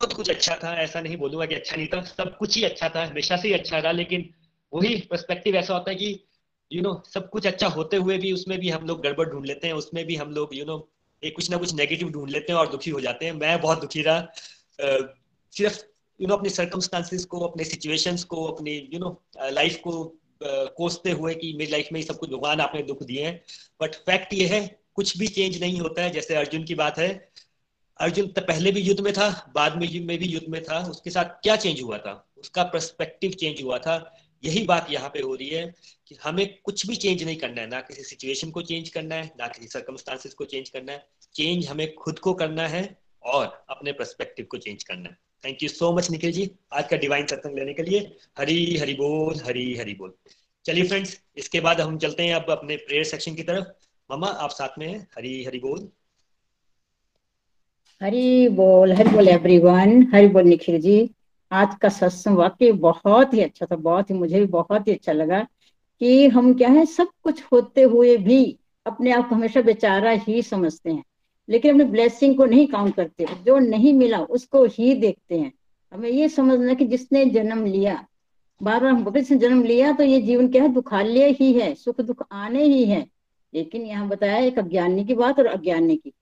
बहुत कुछ अच्छा था, ऐसा नहीं बोलूँगा कि अच्छा नहीं था, सब कुछ ही अच्छा था, हमेशा से ही अच्छा था, लेकिन वही पर्सपेक्टिव ऐसा होता है कि यू नो सब कुछ अच्छा होते हुए भी उसमें भी हम लोग गड़बड़ ढूंढ लेते हैं, उसमें भी हम लोग यू नो एक कुछ ना कुछ नेगेटिव ढूंढ लेते हैं और दुखी हो जाते हैं। मैं बहुत दुखी रहा। सिर्फ़ यू नो अपने सर्कमस्टांसिस को, अपने सिचुएशंस को, अपनी यू नो लाइफ को कोसते हुए कि मेरी लाइफ में सब कुछ भगवान आपने दुख दिए हैं। बट फैक्ट ये है, कुछ भी चेंज नहीं होता है। जैसे अर्जुन की बात है, अर्जुन तो पहले भी युद्ध में था, बाद में में भी युद्ध में था। उसके साथ क्या चेंज हुआ था? उसका परस्पेक्टिव चेंज हुआ था। यही बात यहाँ पे हो रही है कि हमें कुछ भी चेंज नहीं करना है। ना किसी सिचुएशन को चेंज करना है, ना किसी सर्कमस्टांसिस को चेंज करना है। चेंज हमें खुद को करना है और अपने परस्पेक्टिव को चेंज करना है। Thank you so much Nikhil ji, आज का डिवाइन सत्संग लेने के लिए। हरी हरी बोल, हरी हरी बोल। चलिए फ्रेंड्स इसके बाद हम चलते हैं अब अपने प्रेयर सेक्शन की तरफ़। मामा आप साथ में हैं। हरी हरी बोल। हरी बोल हरी बोल एवरीवन हरी बोल निखिल जी। आज का सत्संग वाकई बहुत ही अच्छा था, बहुत ही, मुझे भी बहुत ही अच्छा लगा कि हम क्या है, सब कुछ होते हुए भी अपने आप को हमेशा बेचारा ही समझते हैं। लेकिन अपने ब्लेसिंग को नहीं काउंट करते, जो नहीं मिला उसको ही देखते हैं। हमें ये समझना कि जिसने जन्म लिया बार बार हम से जन्म लिया तो ये जीवन क्या है, दुखालय ही है, सुख दुख आने ही है। लेकिन यहाँ बताया एक अज्ञानी की बात और अज्ञानी की।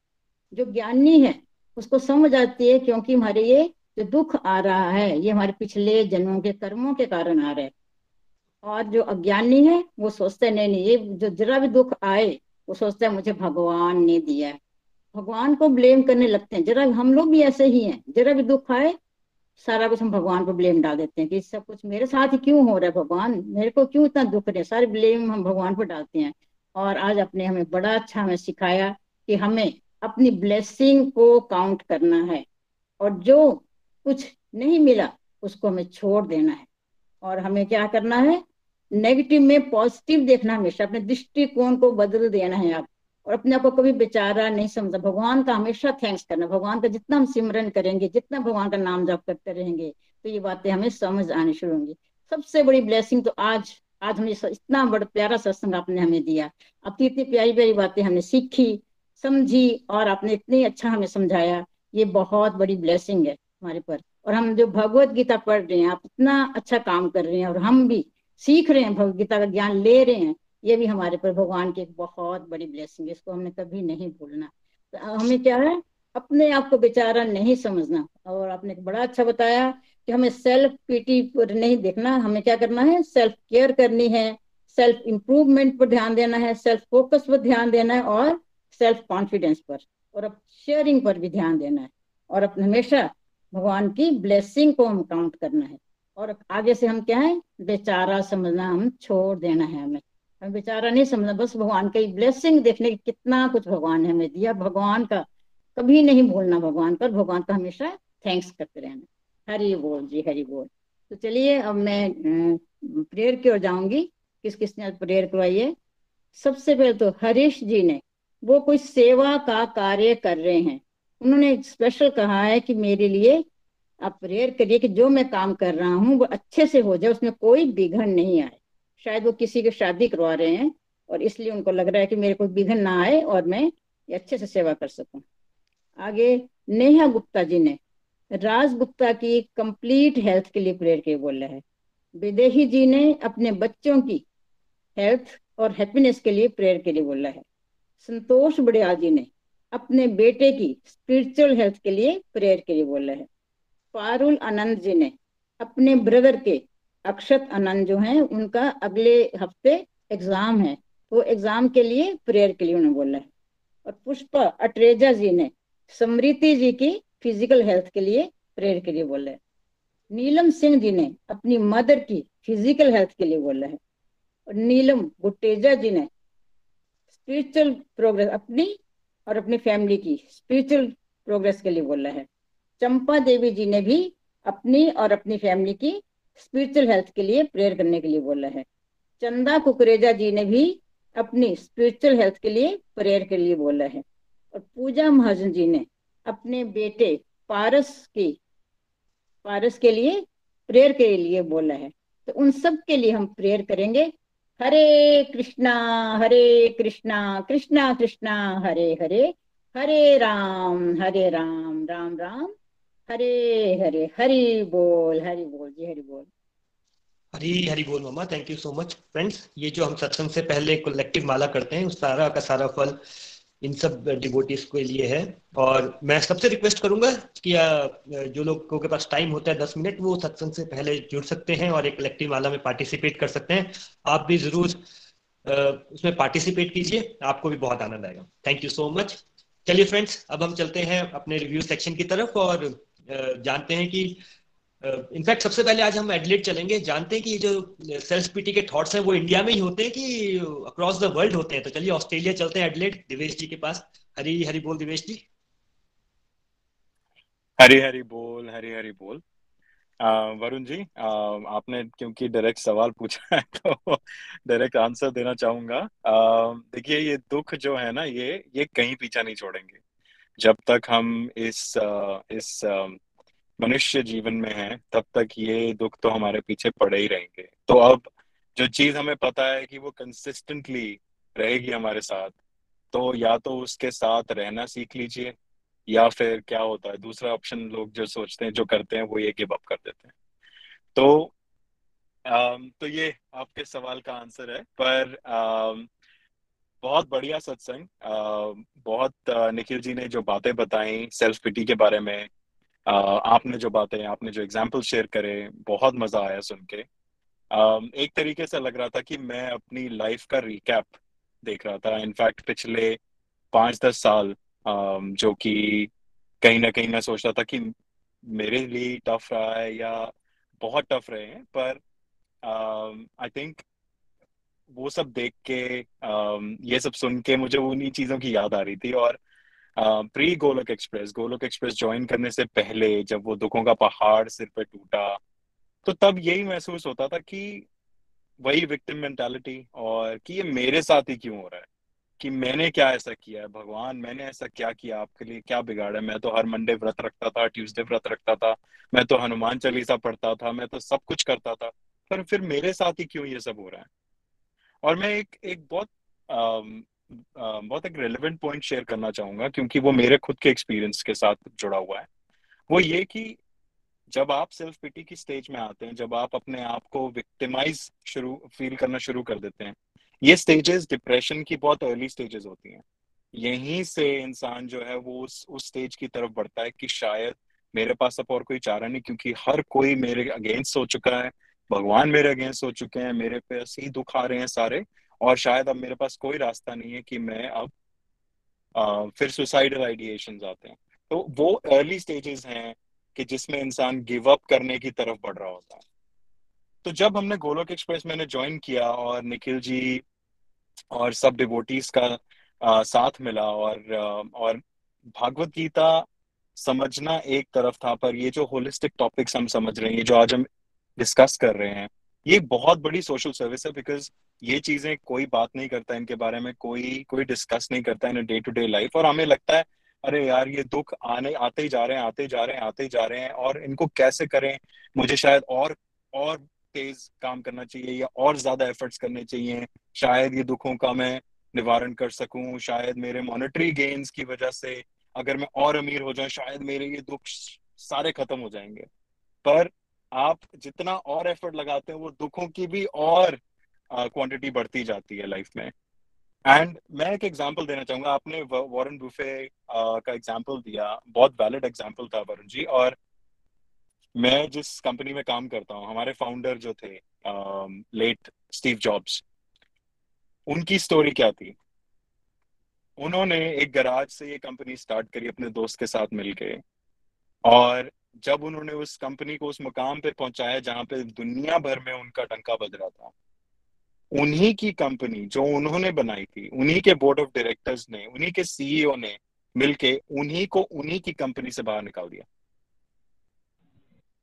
जो ज्ञानी है, उसको समझ आती है क्योंकि हमारे ये जो दुख आ रहा है, ये हमारे पिछले जन्मों के कर्मों के कारण आ रहे हैं। और जो अज्ञानी है, वो सोचते, नहीं नहीं, ये जो जरा भी दुख आए, वो सोचते हैं, मुझे भगवान ने दिया है। भगवान को ब्लेम करने लगते हैं। जरा हम लोग भी ऐसे ही हैं। जरा भी दुख आए, सारा कुछ हम भगवान को ब्लेम डाल देते हैं कि सब कुछ मेरे साथ ही क्यों हो रहा है भगवान? मेरे को क्यों इतना दुख रहे सारे ब्लेम हम भगवान को डालते हैं। और आज अपने हमें बड़ा अच्छा हमें सिखाया कि हमें अपनी ब्लेसिंग को काउंट करना है। और जो कुछ नहीं मिला, उसको हमें छोड़ देना है। और हमें क्या करना है? नेगेटिव में पॉजिटिव देखना हमेशा, अपने दृष्टिकोण को बदल देना है आप। और अपने आप को कभी बेचारा नहीं समझा भगवान का हमेशा थैंक्स करना। भगवान का जितना हम सिमरन करेंगे, जितना भगवान का नाम जप करते रहेंगे तो ये बातें हमें समझ आनी शुरू होंगी। सबसे बड़ी ब्लेसिंग तो आज आज हमें इतना बड़ा प्यारा सत्संग आपने हमें दिया। आपकी इतनी प्यारी प्यारी बातें हमने सीखी, समझी, और आपने इतनी अच्छा हमें समझाया। ये बहुत बड़ी ब्लेसिंग है। हमारे पर। और हम जो भगवत गीता पढ़ रहे हैं, आप इतना अच्छा काम कर रहे हैं और हम भी सीख रहे हैं, भगवत गीता का ज्ञान ले रहे हैं, ये भी हमारे पर भगवान की एक बहुत बड़ी ब्लेसिंग है, इसको हमने कभी नहीं भूलना। तो हमें क्या है, अपने आप को बेचारा नहीं समझना। और आपने बड़ा अच्छा बताया कि हमें सेल्फ पीटी पर नहीं देखना, हमें क्या करना है सेल्फ केयर करनी है सेल्फ इंप्रूवमेंट पर ध्यान देना है सेल्फ फोकस पर ध्यान देना है और सेल्फ कॉन्फिडेंस पर। और अब शेयरिंग पर भी ध्यान देना है। और अपने हमेशा भगवान की ब्लेसिंग को हम काउंट करना है। और आगे से हम क्या है? बेचारा समझना हम छोड़ देना है हमें। हमें बेचारा नहीं समझना, बस भगवान का ब्लेसिंग देखने की कितना कुछ भगवान ने हमें दिया। भगवान का कभी नहीं भूलना भगवान पर भगवान का हमेशा थैंक्स करते रहना। हरी बोल जी, हरी बोल। तो चलिए अब मैं प्रेयर की ओर जाऊँगी। किस किसने प्रेयर करवाई है? सबसे पहले तो हरीश जी ने, वो कोई सेवा का कार्य कर रहे हैं। उन्होंने स्पेशल कहा है कि मेरे लिए आप प्रेयर करिए कि जो मैं काम कर रहा हूँ, वो अच्छे से हो जाए, उसमें कोई विघन नहीं आए। शायद वो किसी की शादी करवा रहे हैं और इसलिए उनको लग रहा है कि मेरे को विघन ना आए और मैं अच्छे से सेवा कर सकूँ। आगे, नेहा गुप्ता जी ने, राज गुप्ता की कंप्लीट हेल्थ के लिए प्रेयर के बोला है। विदेही जी ने अपने बच्चों की हेल्थ और हैप्पीनेस के लिए प्रेयर के लिए बोला है। संतोष बड़ियाल जी ने अपने बेटे की स्पिरिचुअल हेल्थ के लिए प्रेयर के लिए बोला है। पारुल आनंद जी ने अपने ब्रदर के, अक्षत आनंद जो हैं, उनका अगले हफ़्ते एग्ज़ाम है। वो एग्ज़ाम के लिए प्रेयर के लिए उन्होंने बोला है। और पुष्पा अटरेजा जी ने समृति जी की फ़िज़िकल हेल्थ के लिए प्रेयर के लिए बोला है। नीलम सिंह जी ने अपनी मदर की फ़िज़िकल हेल्थ के लिए बोला है। और नीलम गुटेजा जी ने स्पिरिचुअल प्रोग्रेस अपनी और अपनी फैमिली की स्पिरिचुअल प्रोग्रेस के लिए बोला है। चंपा देवी जी ने भी अपनी और अपनी फैमिली की स्पिरिचुअल हेल्थ के लिए प्रेयर करने के लिए बोला है। चंदा कुकरेजा जी ने भी अपनी स्पिरिचुअल हेल्थ के लिए प्रेयर के लिए बोला है। और पूजा महाजन जी ने अपने बेटे पारस की, पारस के लिए प्रेयर के लिए बोला है। तो उन सब के लिए हम प्रेयर करेंगे। हरे कृष्णा हरे कृष्णा कृष्णा कृष्णा, हरे हरे हरे राम हरे राम राम राम, हरे हरे, हरि बोल हरि बोल, जी हरि बोल। हरी हरी बोल मामा thank you so much friends ये जो हम सत्संग से पहले कलेक्टिव माला करते हैं, उस सारा का सारा फल इन सब डिवोटीज के लिए है। और मैं सबसे रिक्वेस्ट करूँगा कि जो लोगों के पास टाइम होता है दस मिनट वो सत्संग से पहले जुड़ सकते हैं और एक कलेक्टिव माला में पार्टिसिपेट कर सकते हैं। आप भी ज़रूर उसमें पार्टिसिपेट कीजिए, आपको भी बहुत आनंद आएगा। थैंक यू सो मच चलिए फ्रेंड्स अब हम चलते हैं अपने रिव्यू सेक्शन की तरफ़ और जानते हैं कि इनफैक्ट सबसे पहले आज हम एडलेट चलेंगे। जानते हैं कि ये जो सेल्फ पीटी के थॉट्स हैं वो इंडिया में ही होते हैं कि अक्रॉस द वर्ल्ड होते हैं? तो चलिए ऑस्ट्रेलिया चलते हैं एडलेट दिवेश जी के पास। हरी हरी बोल दिवेश जी। हरी हरी बोल हरी हरी बोल। वरुण जी आ, आपने क्योंकि डायरेक्ट सवाल पूछा है तो डायरेक्ट आंसर देना चाहूँगा। देखिए ये दुख जो है ना ये ये कहीं पीछा नहीं छोड़ेंगे। जब तक हम इस इस मनुष्य जीवन में है तब तक ये दुख तो हमारे पीछे पड़े ही रहेंगे। तो अब जो चीज़ हमें पता है कि वो कंसिस्टेंटली रहेगी हमारे साथ तो या तो उसके साथ रहना सीख लीजिए या फिर क्या होता है दूसरा ऑप्शन लोग जो सोचते हैं जो करते हैं वो ये गिव अप कर देते हैं। तो आम, तो ये आपके सवाल का आंसर है पर आम, बहुत बढ़िया सत्संग। बहुत निखिल जी ने जो बातें बताई सेल्फ पिटी के बारे में आपने जो बातें, आपने जो एग्ज़ाम्पल शेयर करे, बहुत मज़ा आया सुन के। एक तरीके से लग रहा था कि मैं अपनी लाइफ का रिकैप देख रहा था। इनफैक्ट पिछले पाँच दस साल जो कि कहीं ना कहीं मैं सोच रहा था कि मेरे लिए टफ रहा है या बहुत टफ रहे हैं, पर आई थिंक वो सब देख के ये सब सुन के मुझे उन्हीं चीज़ों की याद आ रही थी और प्री गोलक एक्सप्रेस गोलक एक्सप्रेस ज्वाइन करने से पहले जब वो दुखों का पहाड़ सिर पे टूटा तो तब यही महसूस होता था कि वही विक्टिम मेंटालिटी और कि ये मेरे साथ ही क्यों हो रहा है? कि मैंने क्या ऐसा किया है? भगवान, मैंने ऐसा क्या किया आपके लिए? क्या बिगाड़ा मैं तो हर मंडे व्रत रखता था, ट्यूसडे व्रत रखता था, मैं तो हनुमान चालीसा पढ़ता था, मैं तो सब कुछ करता था, पर फिर मेरे साथ ही क्यों ये सब हो रहा है? और मैं एक एक बहुत बहुत एक रेलिवेंट पॉइंट शेयर करना चाहूँगा क्योंकि वो मेरे खुद के एक्सपीरियंस के साथ जुड़ा हुआ है। वो ये कि जब आप सेल्फ पिटी की स्टेज में आते हैं जब आप अपने आप को विक्टिमाइज शुरू फील करना शुरू कर देते हैं ये स्टेजेस डिप्रेशन की बहुत अर्ली स्टेजेस होती हैं। यहीं से इंसान जो है वो उस उस स्टेज की तरफ़ बढ़ता है कि शायद मेरे पास अब और कोई चारा नहीं क्योंकि हर कोई मेरे अगेंस्ट हो चुका है भगवान मेरे अगेंस्ट हो चुके हैं मेरे पे ऐसे दुख आ रहे हैं सारे। और शायद अब मेरे पास कोई रास्ता नहीं है कि मैं अब आ, फिर सुसाइडल आइडिएशन आते हैं। तो वो अर्ली स्टेजेस हैं कि जिसमें इंसान गिव अप करने की तरफ़ बढ़ रहा होता है। तो जब हमने गोलोक एक्सप्रेस मैंने ज्वाइन किया और निखिल जी और सब डिवोटीज का आ, साथ मिला और और भागवत गीता समझना एक तरफ़ था पर ये जो होलिस्टिक टॉपिक्स हम समझ रहे हैं ये जो आज हम डिस्कस कर रहे हैं ये बहुत बड़ी सोशल सर्विस है बिकॉज़ ये चीज़ें कोई बात नहीं करता इनके बारे में, कोई कोई डिस्कस नहीं करता in day to day life और हमें लगता है, अरे यार, ये दुख आने, आते ही जा रहे हैं, आते ही जा रहे हैं, आते ही जा रहे हैं और इनको कैसे करें? मुझे शायद और और तेज काम करना चाहिए या और ज़्यादा एफर्ट्स करने चाहिए। शायद ये दुखों का मैं निवारण कर सकूँ, शायद मेरे मॉनेटरी गेन्स की वजह से अगर मैं और अमीर हो जाऊँ, शायद मेरे ये दुख सारे खत्म हो जाएँगे। पर आप जितना और एफर्ट लगाते हैं, वो दुखों की भी और क्वांटिटी बढ़ती जाती है लाइफ में। एंड मैं एक एग्जांपल देना चाहूँगा। आपने वॉरेन बुफे का एग्जांपल दिया। बहुत वैलिड एग्जांपल था वरुण जी। और मैं जिस कंपनी में काम करता हूँ, हमारे फाउंडर जो थे लेट स्टीव जॉब्स उनकी स्टोरी क्या थी? उन्होंने एक गराज से ये कंपनी स्टार्ट करी अपने दोस्त के साथ मिलके। और जब उन्होंने उस कंपनी को उस मुकाम पे पहुँचाया जहाँ पे दुनिया भर में उनका डंका बज रहा था, उन्हीं की कंपनी जो उन्होंने बनाई थी, उन्हीं के बोर्ड ऑफ़ डायरेक्टर्स ने, उन्हीं के सीईओ ने मिलके उन्हीं को उन्हीं की कंपनी से बाहर निकाल दिया।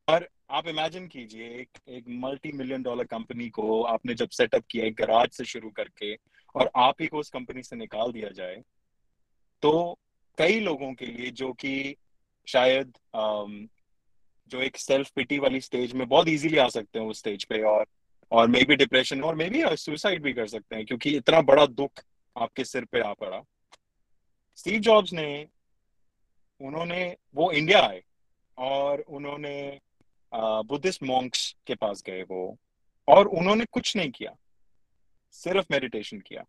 और आप इमेजिन कीजिए, एक एक मल्टी मिलियन डॉलर कंपनी को आपने जब सेटअप किया, एक गराज से शुरू करके, और आप ही को उस कंपनी से निकाल दिया जाए तो कई लोगों के लिए जो कि शायद जो एक सेल्फ पिटी वाली स्टेज में बहुत इजीली आ सकते हैं उस स्टेज पे और और मे बी डिप्रेशन और मे बी सुसाइड भी कर सकते हैं, क्योंकि इतना बड़ा दुख आपके सिर पे आ पड़ा। स्टीव जॉब्स ने, उन्होंने, वो इंडिया आए और उन्होंने बुद्धिस्ट मॉन्क्स के पास गए वो और उन्होंने कुछ नहीं किया, सिर्फ़ मेडिटेशन किया।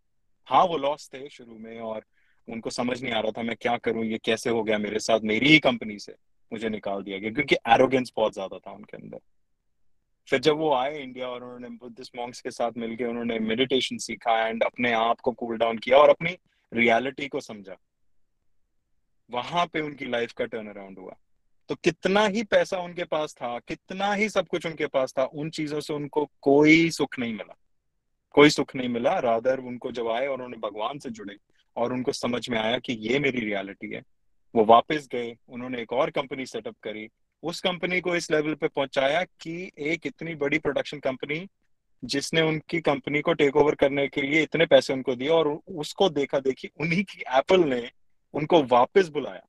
हाँ वो लॉस थे शुरू में और उनको समझ नहीं आ रहा था मैं क्या करूँ, ये कैसे हो गया मेरे साथ, मेरी ही कंपनी से। मुझे निकाल दिया गया, क्योंकि एरोगेंस बहुत ज़्यादा था उनके अंदर। फिर जब वो आए इंडिया और उन्होंने बुद्धिस्ट मॉन्क्स के साथ मिलके उन्होंने मेडिटेशन सीखा एंड अपने आप को कूल डाउन किया और अपनी रियलिटी को समझा, वहाँ पे उनकी लाइफ का टर्न अराउंड हुआ। तो कितना ही पैसा उनके पास था, कितना ही सब कुछ उनके पास था, उन चीज़ों से उनको कोई सुख नहीं मिला। कोई सुख नहीं मिला रादर उनको जब आए और उन्होंने भगवान से जुड़े और उनको समझ में आया कि ये मेरी रियलिटी है वो वापस गए उन्होंने एक और कंपनी सेटअप करी। उस कंपनी को इस लेवल पे पहुँचाया कि एक इतनी बड़ी प्रोडक्शन कंपनी जिसने उनकी कंपनी को टेक ओवर करने के लिए इतने पैसे उनको दिए और उसको देखा देखी उन्हीं की एप्पल ने उनको वापस बुलाया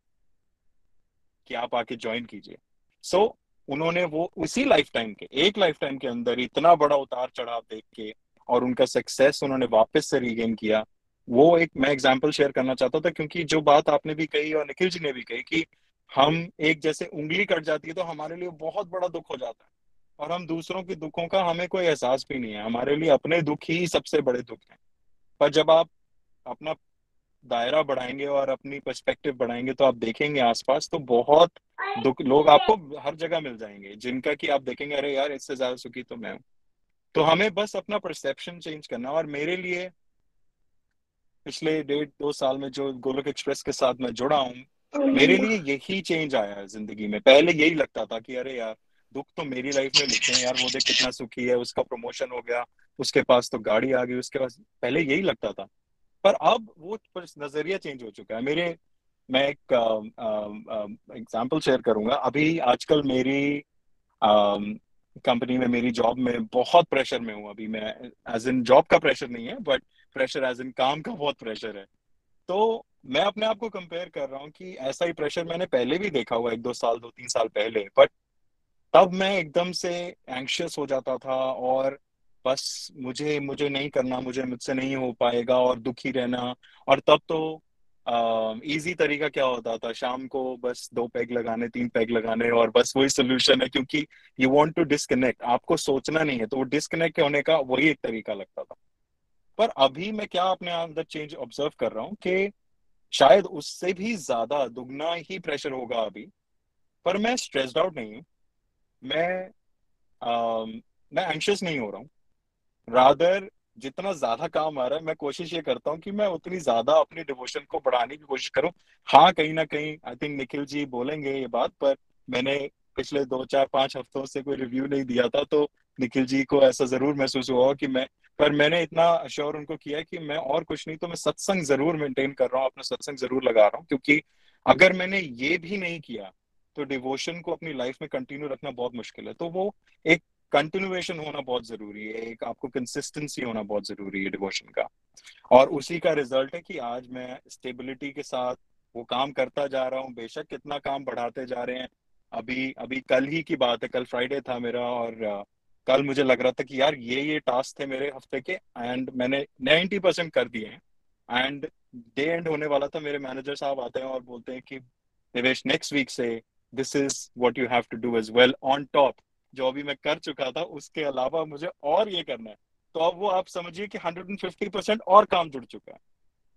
कि आप आके ज्वाइन कीजिए। सो so, उन्होंने वो उसी लाइफ टाइम के एक लाइफ टाइम के अंदर इतना बड़ा उतार चढ़ाव देख के और उनका सक्सेस उन्होंने वापस से रीगेन किया। वो एक मैं एग्ज़ाम्पल शेयर करना चाहता था, क्योंकि जो बात आपने भी कही और निखिल जी ने भी कही कि हम एक जैसे उंगली कट जाती है तो हमारे लिए बहुत बड़ा दुख हो जाता है। और हम दूसरों के दुखों का हमें कोई एहसास भी नहीं है। हमारे लिए अपने दुख ही सबसे बड़े दुख हैं। पर जब आप अपना दायरा बढ़ाएँगे और अपनी पर्सपेक्टिव बढ़ाएँगे तो आप देखेंगे आसपास तो बहुत दुख, लोग आपको हर जगह मिल जाएँगे, जिनका कि आप देखेंगे, अरे यार, इससे ज़्यादा सुखी तो मैं हूँ। तो हमें बस अपना परसेप्शन चेंज करना और मेरे लिए पिछले डेढ़ दो साल में जो गोलक एक्सप्रेस के साथ मैं जुड़ा हूँ मेरे लिए यही चेंज आया है ज़िंदगी में। पहले यही लगता था कि अरे यार दुख तो मेरी लाइफ में लिखे हैं यार वो देख कितना सुखी है उसका प्रमोशन हो गया उसके पास तो गाड़ी आ गई उसके पास पहले यही लगता था। पर अब वो नज़रिया चेंज हो चुका है। मेरे मैं एक एग्ज़ाम्पल शेयर करूँगा। अभी आजकल मेरी कंपनी में मेरी जॉब में बहुत प्रेशर में हूँ। अभी मैं एज इन जॉब का प्रेशर नहीं है बट प्रेशर एज इन काम का बहुत प्रेशर है। तो मैं अपने आप को कंपेयर कर रहा हूँ कि ऐसा ही प्रेशर मैंने पहले भी देखा हुआ एक दो साल दो तीन साल पहले। बट तब मैं एकदम से एंक्शियस हो जाता था और बस मुझे मुझे नहीं करना मुझे मुझसे नहीं हो पाएगा और दुखी रहना। और तब तो इजी uh, तरीका क्या होता था? शाम को बस दो पैग लगाने तीन पैग लगाने और बस वही सोल्यूशन है क्योंकि यू वांट टू डिस्कनेक्ट आपको सोचना नहीं है तो वो डिस्कनेक्ट होने का वही एक तरीका लगता था। पर अभी मैं क्या अपने अंदर चेंज ऑब्ज़र्व कर रहा हूँ कि शायद उससे भी ज़्यादा दुगना ही प्रेशर होगा अभी। पर मैं स्ट्रेस्ड आउट नहीं हूँ। मैं आ, मैं एंशियस नहीं हो रहा हूँ। रादर जितना ज़्यादा काम आ रहा है मैं कोशिश ये करता हूँ कि मैं उतनी ज़्यादा अपनी डिवोशन को बढ़ाने की कोशिश करूँ। हाँ कहीं ना कहीं आई थिंक निखिल जी बोलेंगे ये बात पर मैंने पिछले दो चार पाँच हफ्तों से कोई रिव्यू नहीं दिया था तो निखिल जी को ऐसा ज़रूर महसूस हुआ कि मैं पर मैंने इतना अश्योर उनको किया कि मैं और कुछ नहीं तो मैं सत्संग ज़रूर मेंटेन कर रहा हूँ, अपना सत्संग ज़रूर लगा रहा हूँ, क्योंकि अगर मैंने ये भी नहीं किया तो डिवोशन को अपनी लाइफ में कंटिन्यू रखना बहुत मुश्किल है। तो वो एक कंटिन्यूएशन होना बहुत ज़रूरी है, एक आपको कंसिस्टेंसी होना बहुत ज़रूरी है डिवोशन का। और उसी का रिज़ल्ट है कि आज मैं स्टेबिलिटी के साथ वो काम करता जा रहा हूँ, बेशक कितना काम बढ़ाते जा रहे हैं, अभी अभी कल ही की बात है, कल फ्राइडे था मेरा और कल मुझे लग रहा था कि यार ये ये टास्क थे मेरे हफ़्ते के एंड मैंने 90 परसेंट कर दिए हैं। एंड डे एंड होने वाला था, मेरे मैनेजर साहब आते हैं और बोलते हैं कि, निवेश नेक्स्ट वीक से this is what you have to do as well on top जो अभी मैं कर चुका था, उसके अलावा मुझे और ये करना है। तो अब वो आप समझिए कि 150 परसेंट और काम जुड़ चुका है।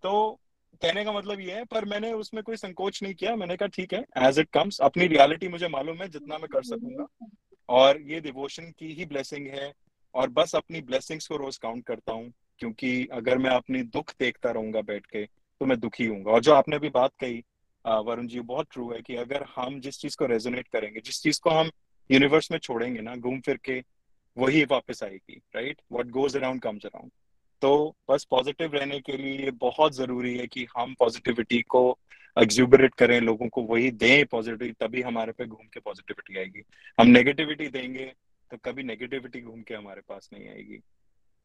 तो कहने का मतलब ये है, पर मैंने उसमें कोई संकोच नहीं किया। मैंने कहा, ठीक है एज इट कम्स अपनी रियलिटी मुझे मालूम है, जितना मैं कर सकूँगा। और ये डिवोशन की ही ब्लेसिंग है और बस अपनी ब्लेसिंग्स को रोज काउंट करता हूँ, क्योंकि अगर मैं अपनी दुख देखता रहूँगा बैठ के तो मैं दुखी हूँ और जो आपने अभी बात कही वरुण जी, बहुत ट्रू है कि अगर हम जिस चीज़ को रेजोनेट करेंगे, जिस चीज़ को हम यूनिवर्स में छोड़ेंगे ना, घूम फिर के, वही वापस आएगी right what goes around comes around तो बस पॉजिटिव रहने के लिए बहुत ज़रूरी है कि हम पॉजिटिविटी को एग्जूबरेट करें, लोगों को वही दें पॉजिटिव तभी हमारे पे घूम के पॉजिटिविटी आएगी। हम नेगेटिविटी देंगे तो कभी नेगेटिविटी घूम के हमारे पास नहीं आएगी।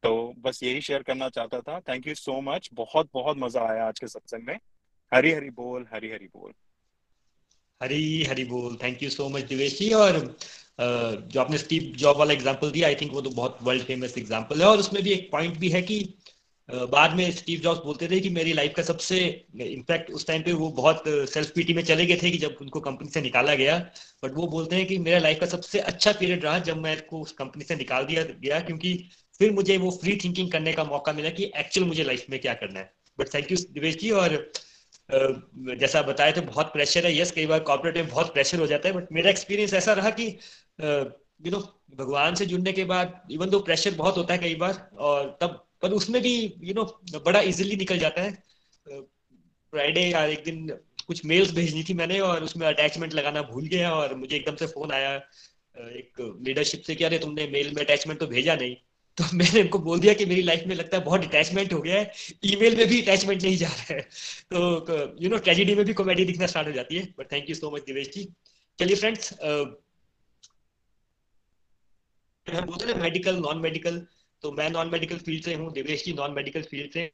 तो बस यही शेयर करना चाहता था। थैंक यू सो मच बहुत बहुत मज़ा आया आज के सत्संग में। हरी हरी बोल, हरी हरी बोल। हरी हरी बोल। Thank you so much Divesh ji और जो आपने स्टीव जॉब वाला एग्जांपल दिया आई थिंक वो तो बहुत वर्ल्ड फ़ेमस एग्जांपल है। और उसमें भी एक पॉइंट भी है कि बाद में स्टीव जॉब्स बोलते थे कि मेरी लाइफ का सबसे इनफैक्ट उस टाइम पे वो बहुत सेल्फ पीटी में चले गए थे कि जब उनको कंपनी से निकाला गया। बट वो बोलते हैं कि मेरा लाइफ का सबसे अच्छा पीरियड रहा जब मैं को उस कंपनी से निकाल दिया, गया क्योंकि फिर मुझे वो फ्री थिंकिंग करने का मौका मिला कि एक्चुअल मुझे लाइफ में क्या करना है। But thank you Divesh ji, और जैसा बताया तो बहुत प्रेशर है। यस कई बार कॉर्पोरेट में बहुत प्रेशर हो जाता है बट मेरा एक्सपीरियंस ऐसा रहा कि यू नो भगवान से जुड़ने के बाद इवन दो प्रेशर बहुत होता है कई बार, और तब पर उसमें भी यू you नो know, बड़ा इजिली निकल जाता है। फ्राइडे या एक दिन कुछ मेल्स भेजनी थी मैंने और उसमें अटैचमेंट लगाना भूल गया और मुझे एकदम से फ़ोन आया एक लीडरशिप से कि अरे तुमने मेल में अटैचमेंट तो भेजा नहीं। तो मैंने उनको बोल दिया कि मेरी लाइफ में लगता है बहुत अटैचमेंट हो गया है ईमेल में भी अटैचमेंट नहीं जा रहा है। तो यू नो ट्रेजिडी में भी कॉमेडी दिखना स्टार्ट हो जाती है but thank you so much Divesh ji चलिए फ्रेंड्स हम बोलते हैं मेडिकल नॉन मेडिकल तो मैं नॉन मेडिकल फ़ील्ड से हूँ Devesh ji non medical field से।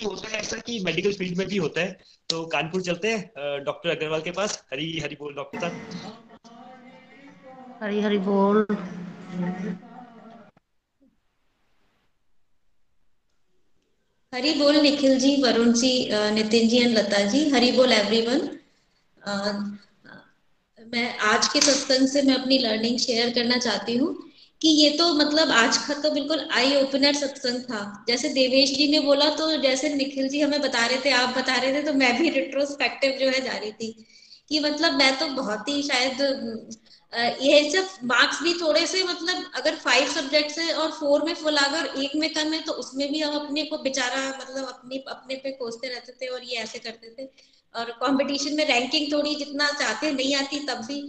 होता है ऐसा कि मेडिकल फ़ील्ड में भी होता है तो कानपुर चलते हैं डॉक्टर अग्रवाल के पास। हरी हरी बोल डॉक्टर साहब। हरी हरी बोल। हरी बोल निखिल जी वरुण जी नितिन जी एंड लता जी। हरी बोल एवरीवन मैं आज के सत्संग से मैं अपनी लर्निंग शेयर करना चाहती हूँ। कि ये तो मतलब आज का तो बिल्कुल आई ओपनर सत्संग था। जैसे देवेश जी ने बोला तो जैसे निखिल जी हमें बता रहे थे, आप बता रहे थे तो मैं भी रिट्रोस्पेक्टिव जो है जा रही थी कि मतलब मैं तो बहुत ही शायद ये सब मार्क्स भी थोड़े से मतलब अगर फाइव सब्जेक्ट्स है और फोर में फुल अगर एक में कम है तो उसमें भी हम अपने को बेचारा मतलब अपने अपने पे कोसते रहते थे और ये ऐसे करते थे। और कंपटीशन में रैंकिंग थोड़ी जितना चाहते, नहीं आती तब भी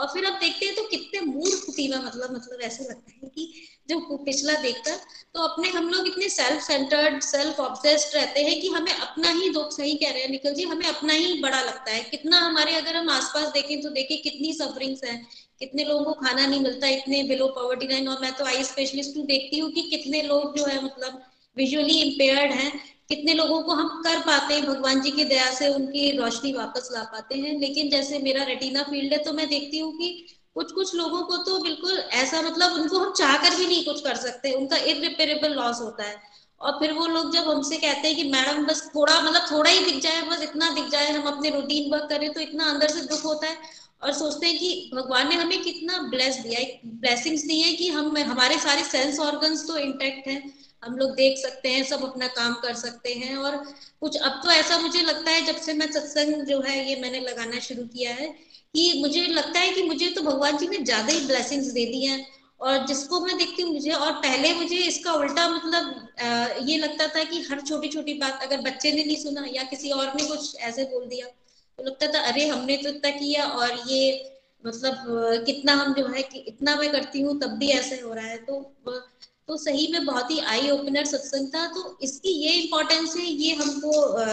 और फिर आप देखते हैं तो कितने मूर्ख तीवा मतलब मतलब ऐसे लगता है कि जो पिछला देखकर तो अपने हम लोग इतने सेल्फ सेंटर्ड सेल्फ ऑब्सेस्ड रहते हैं कि हमें अपना ही दुख सही कह रहे हैं। निकल जी, हमें अपना ही बड़ा लगता है। कितना हमारे अगर हम आसपास देखें तो देखें कितनी सफरिंग्स हैं, कितने लोगों को खाना नहीं मिलता, इतने बिलो पॉवर्टी लाइन और मैं तो आई स्पेशलिस्ट हूँ, देखती हूँ कि कितने लोग जो है मतलब विजुअली इम्पेयर्ड हैं, कितने लोगों को हम कर पाते हैं, भगवान जी की दया से उनकी रोशनी वापस ला पाते हैं। लेकिन जैसे मेरा रेटिना फ़ील्ड है तो मैं देखती हूँ कि कुछ कुछ लोगों को तो बिल्कुल ऐसा मतलब उनको हम चाह कर भी नहीं कुछ कर सकते, उनका इरिपेरेबल लॉस होता है। और फिर वो लोग जब हमसे कहते हैं कि, मैडम, बस थोड़ा मतलब थोड़ा ही दिख जाए, बस इतना दिख जाए, हम अपने रूटीन वर्क करें तो इतना अंदर से दुख होता है। और सोचते हैं कि भगवान ने हमें कितना ब्लेस दिया है। ब्लेसिंग्स दी है कि हम, हमारे सारे सेंस ऑर्गन्स तो इंटेक्ट हैं। हम लोग देख सकते हैं, सब अपना काम कर सकते हैं और कुछ, अब तो ऐसा मुझे लगता है जब से मैं सत्संग जो है ये मैंने लगाना शुरू किया है कि मुझे लगता है कि मुझे तो भगवान जी ने ज़्यादा ही ब्लेसिंग्स दे दी हैं और जिसको मैं देखती हूँ मुझे, और पहले मुझे इसका उल्टा मतलब ये लगता था कि हर छोटी छोटी बात, अगर बच्चे ने नहीं सुना या किसी और ने कुछ ऐसे बोल दिया तो लगता था, अरे, हमने तो इतना किया और ये मतलब कितना हम जो है कि, इतना मैं करती हूँ, तब भी ऐसे हो रहा है। तो तो सही में बहुत ही आई ओपनर सत्संग था। तो इसकी ये इम्पोर्टेंस है, ये हमको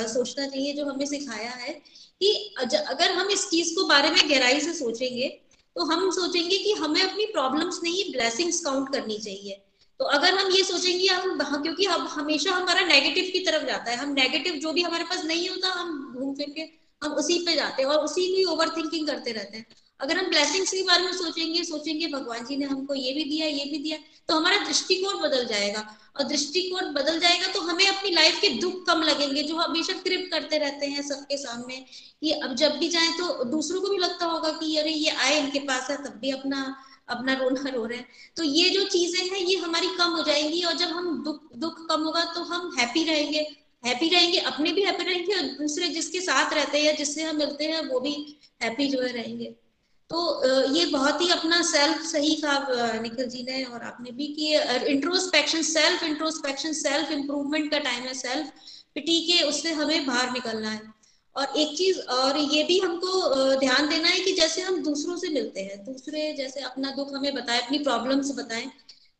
सोचना चाहिए, जो हमें सिखाया है कि अगर हम इस चीज़ को बारे में गहराई से सोचेंगे तो हम सोचेंगे कि हमें अपनी प्रॉब्लम्स नहीं ब्लेसिंग्स काउंट करनी चाहिए। तो अगर हम ये सोचेंगे, हम क्योंकि हम हमेशा हमारा नेगेटिव की तरफ़ जाता है। हम नेगेटिव जो भी हमारे पास नहीं होता, हम घूम फिर के हम उसी पे जाते हैं और उसी की ओवर थिंकिंग करते रहते हैं। अगर हम ब्लेसिंग्स के बारे में सोचेंगे सोचेंगे भगवान जी ने हमको ये भी दिया, ये भी दिया तो हमारा दृष्टिकोण बदल जाएगा। और दृष्टिकोण बदल जाएगा तो हमें अपनी लाइफ के दुख कम लगेंगे, जो हमेशा क्रिप करते रहते हैं सबके सामने। कि अब जब भी जाए तो दूसरों को भी लगता होगा कि अरे ये आए, इनके पास है, तब भी अपना अपना रोना रो रहे हैं। तो ये जो चीज़ें हैं, ये हमारी कम हो जाएँगी और जब हम दुख दुख कम होगा तो हम हैप्पी रहेंगे। हैप्पी रहेंगे, अपने भी हैप्पी रहेंगे और दूसरे जिसके साथ रहते हैं या जिससे हम मिलते हैं, वो भी हैप्पी जो है रहेंगे। तो ये बहुत ही अपना सेल्फ सही कहा निखिल जी ने और आपने भी कि introspection self introspection self improvement का टाइम है सेल्फ पिटी के उससे हमें बाहर निकलना है। और एक चीज़ और ये भी हमको ध्यान देना है कि जैसे हम दूसरों से मिलते हैं, दूसरे जैसे अपना दुख हमें बताए, अपनी प्रॉब्लम्स बताएँ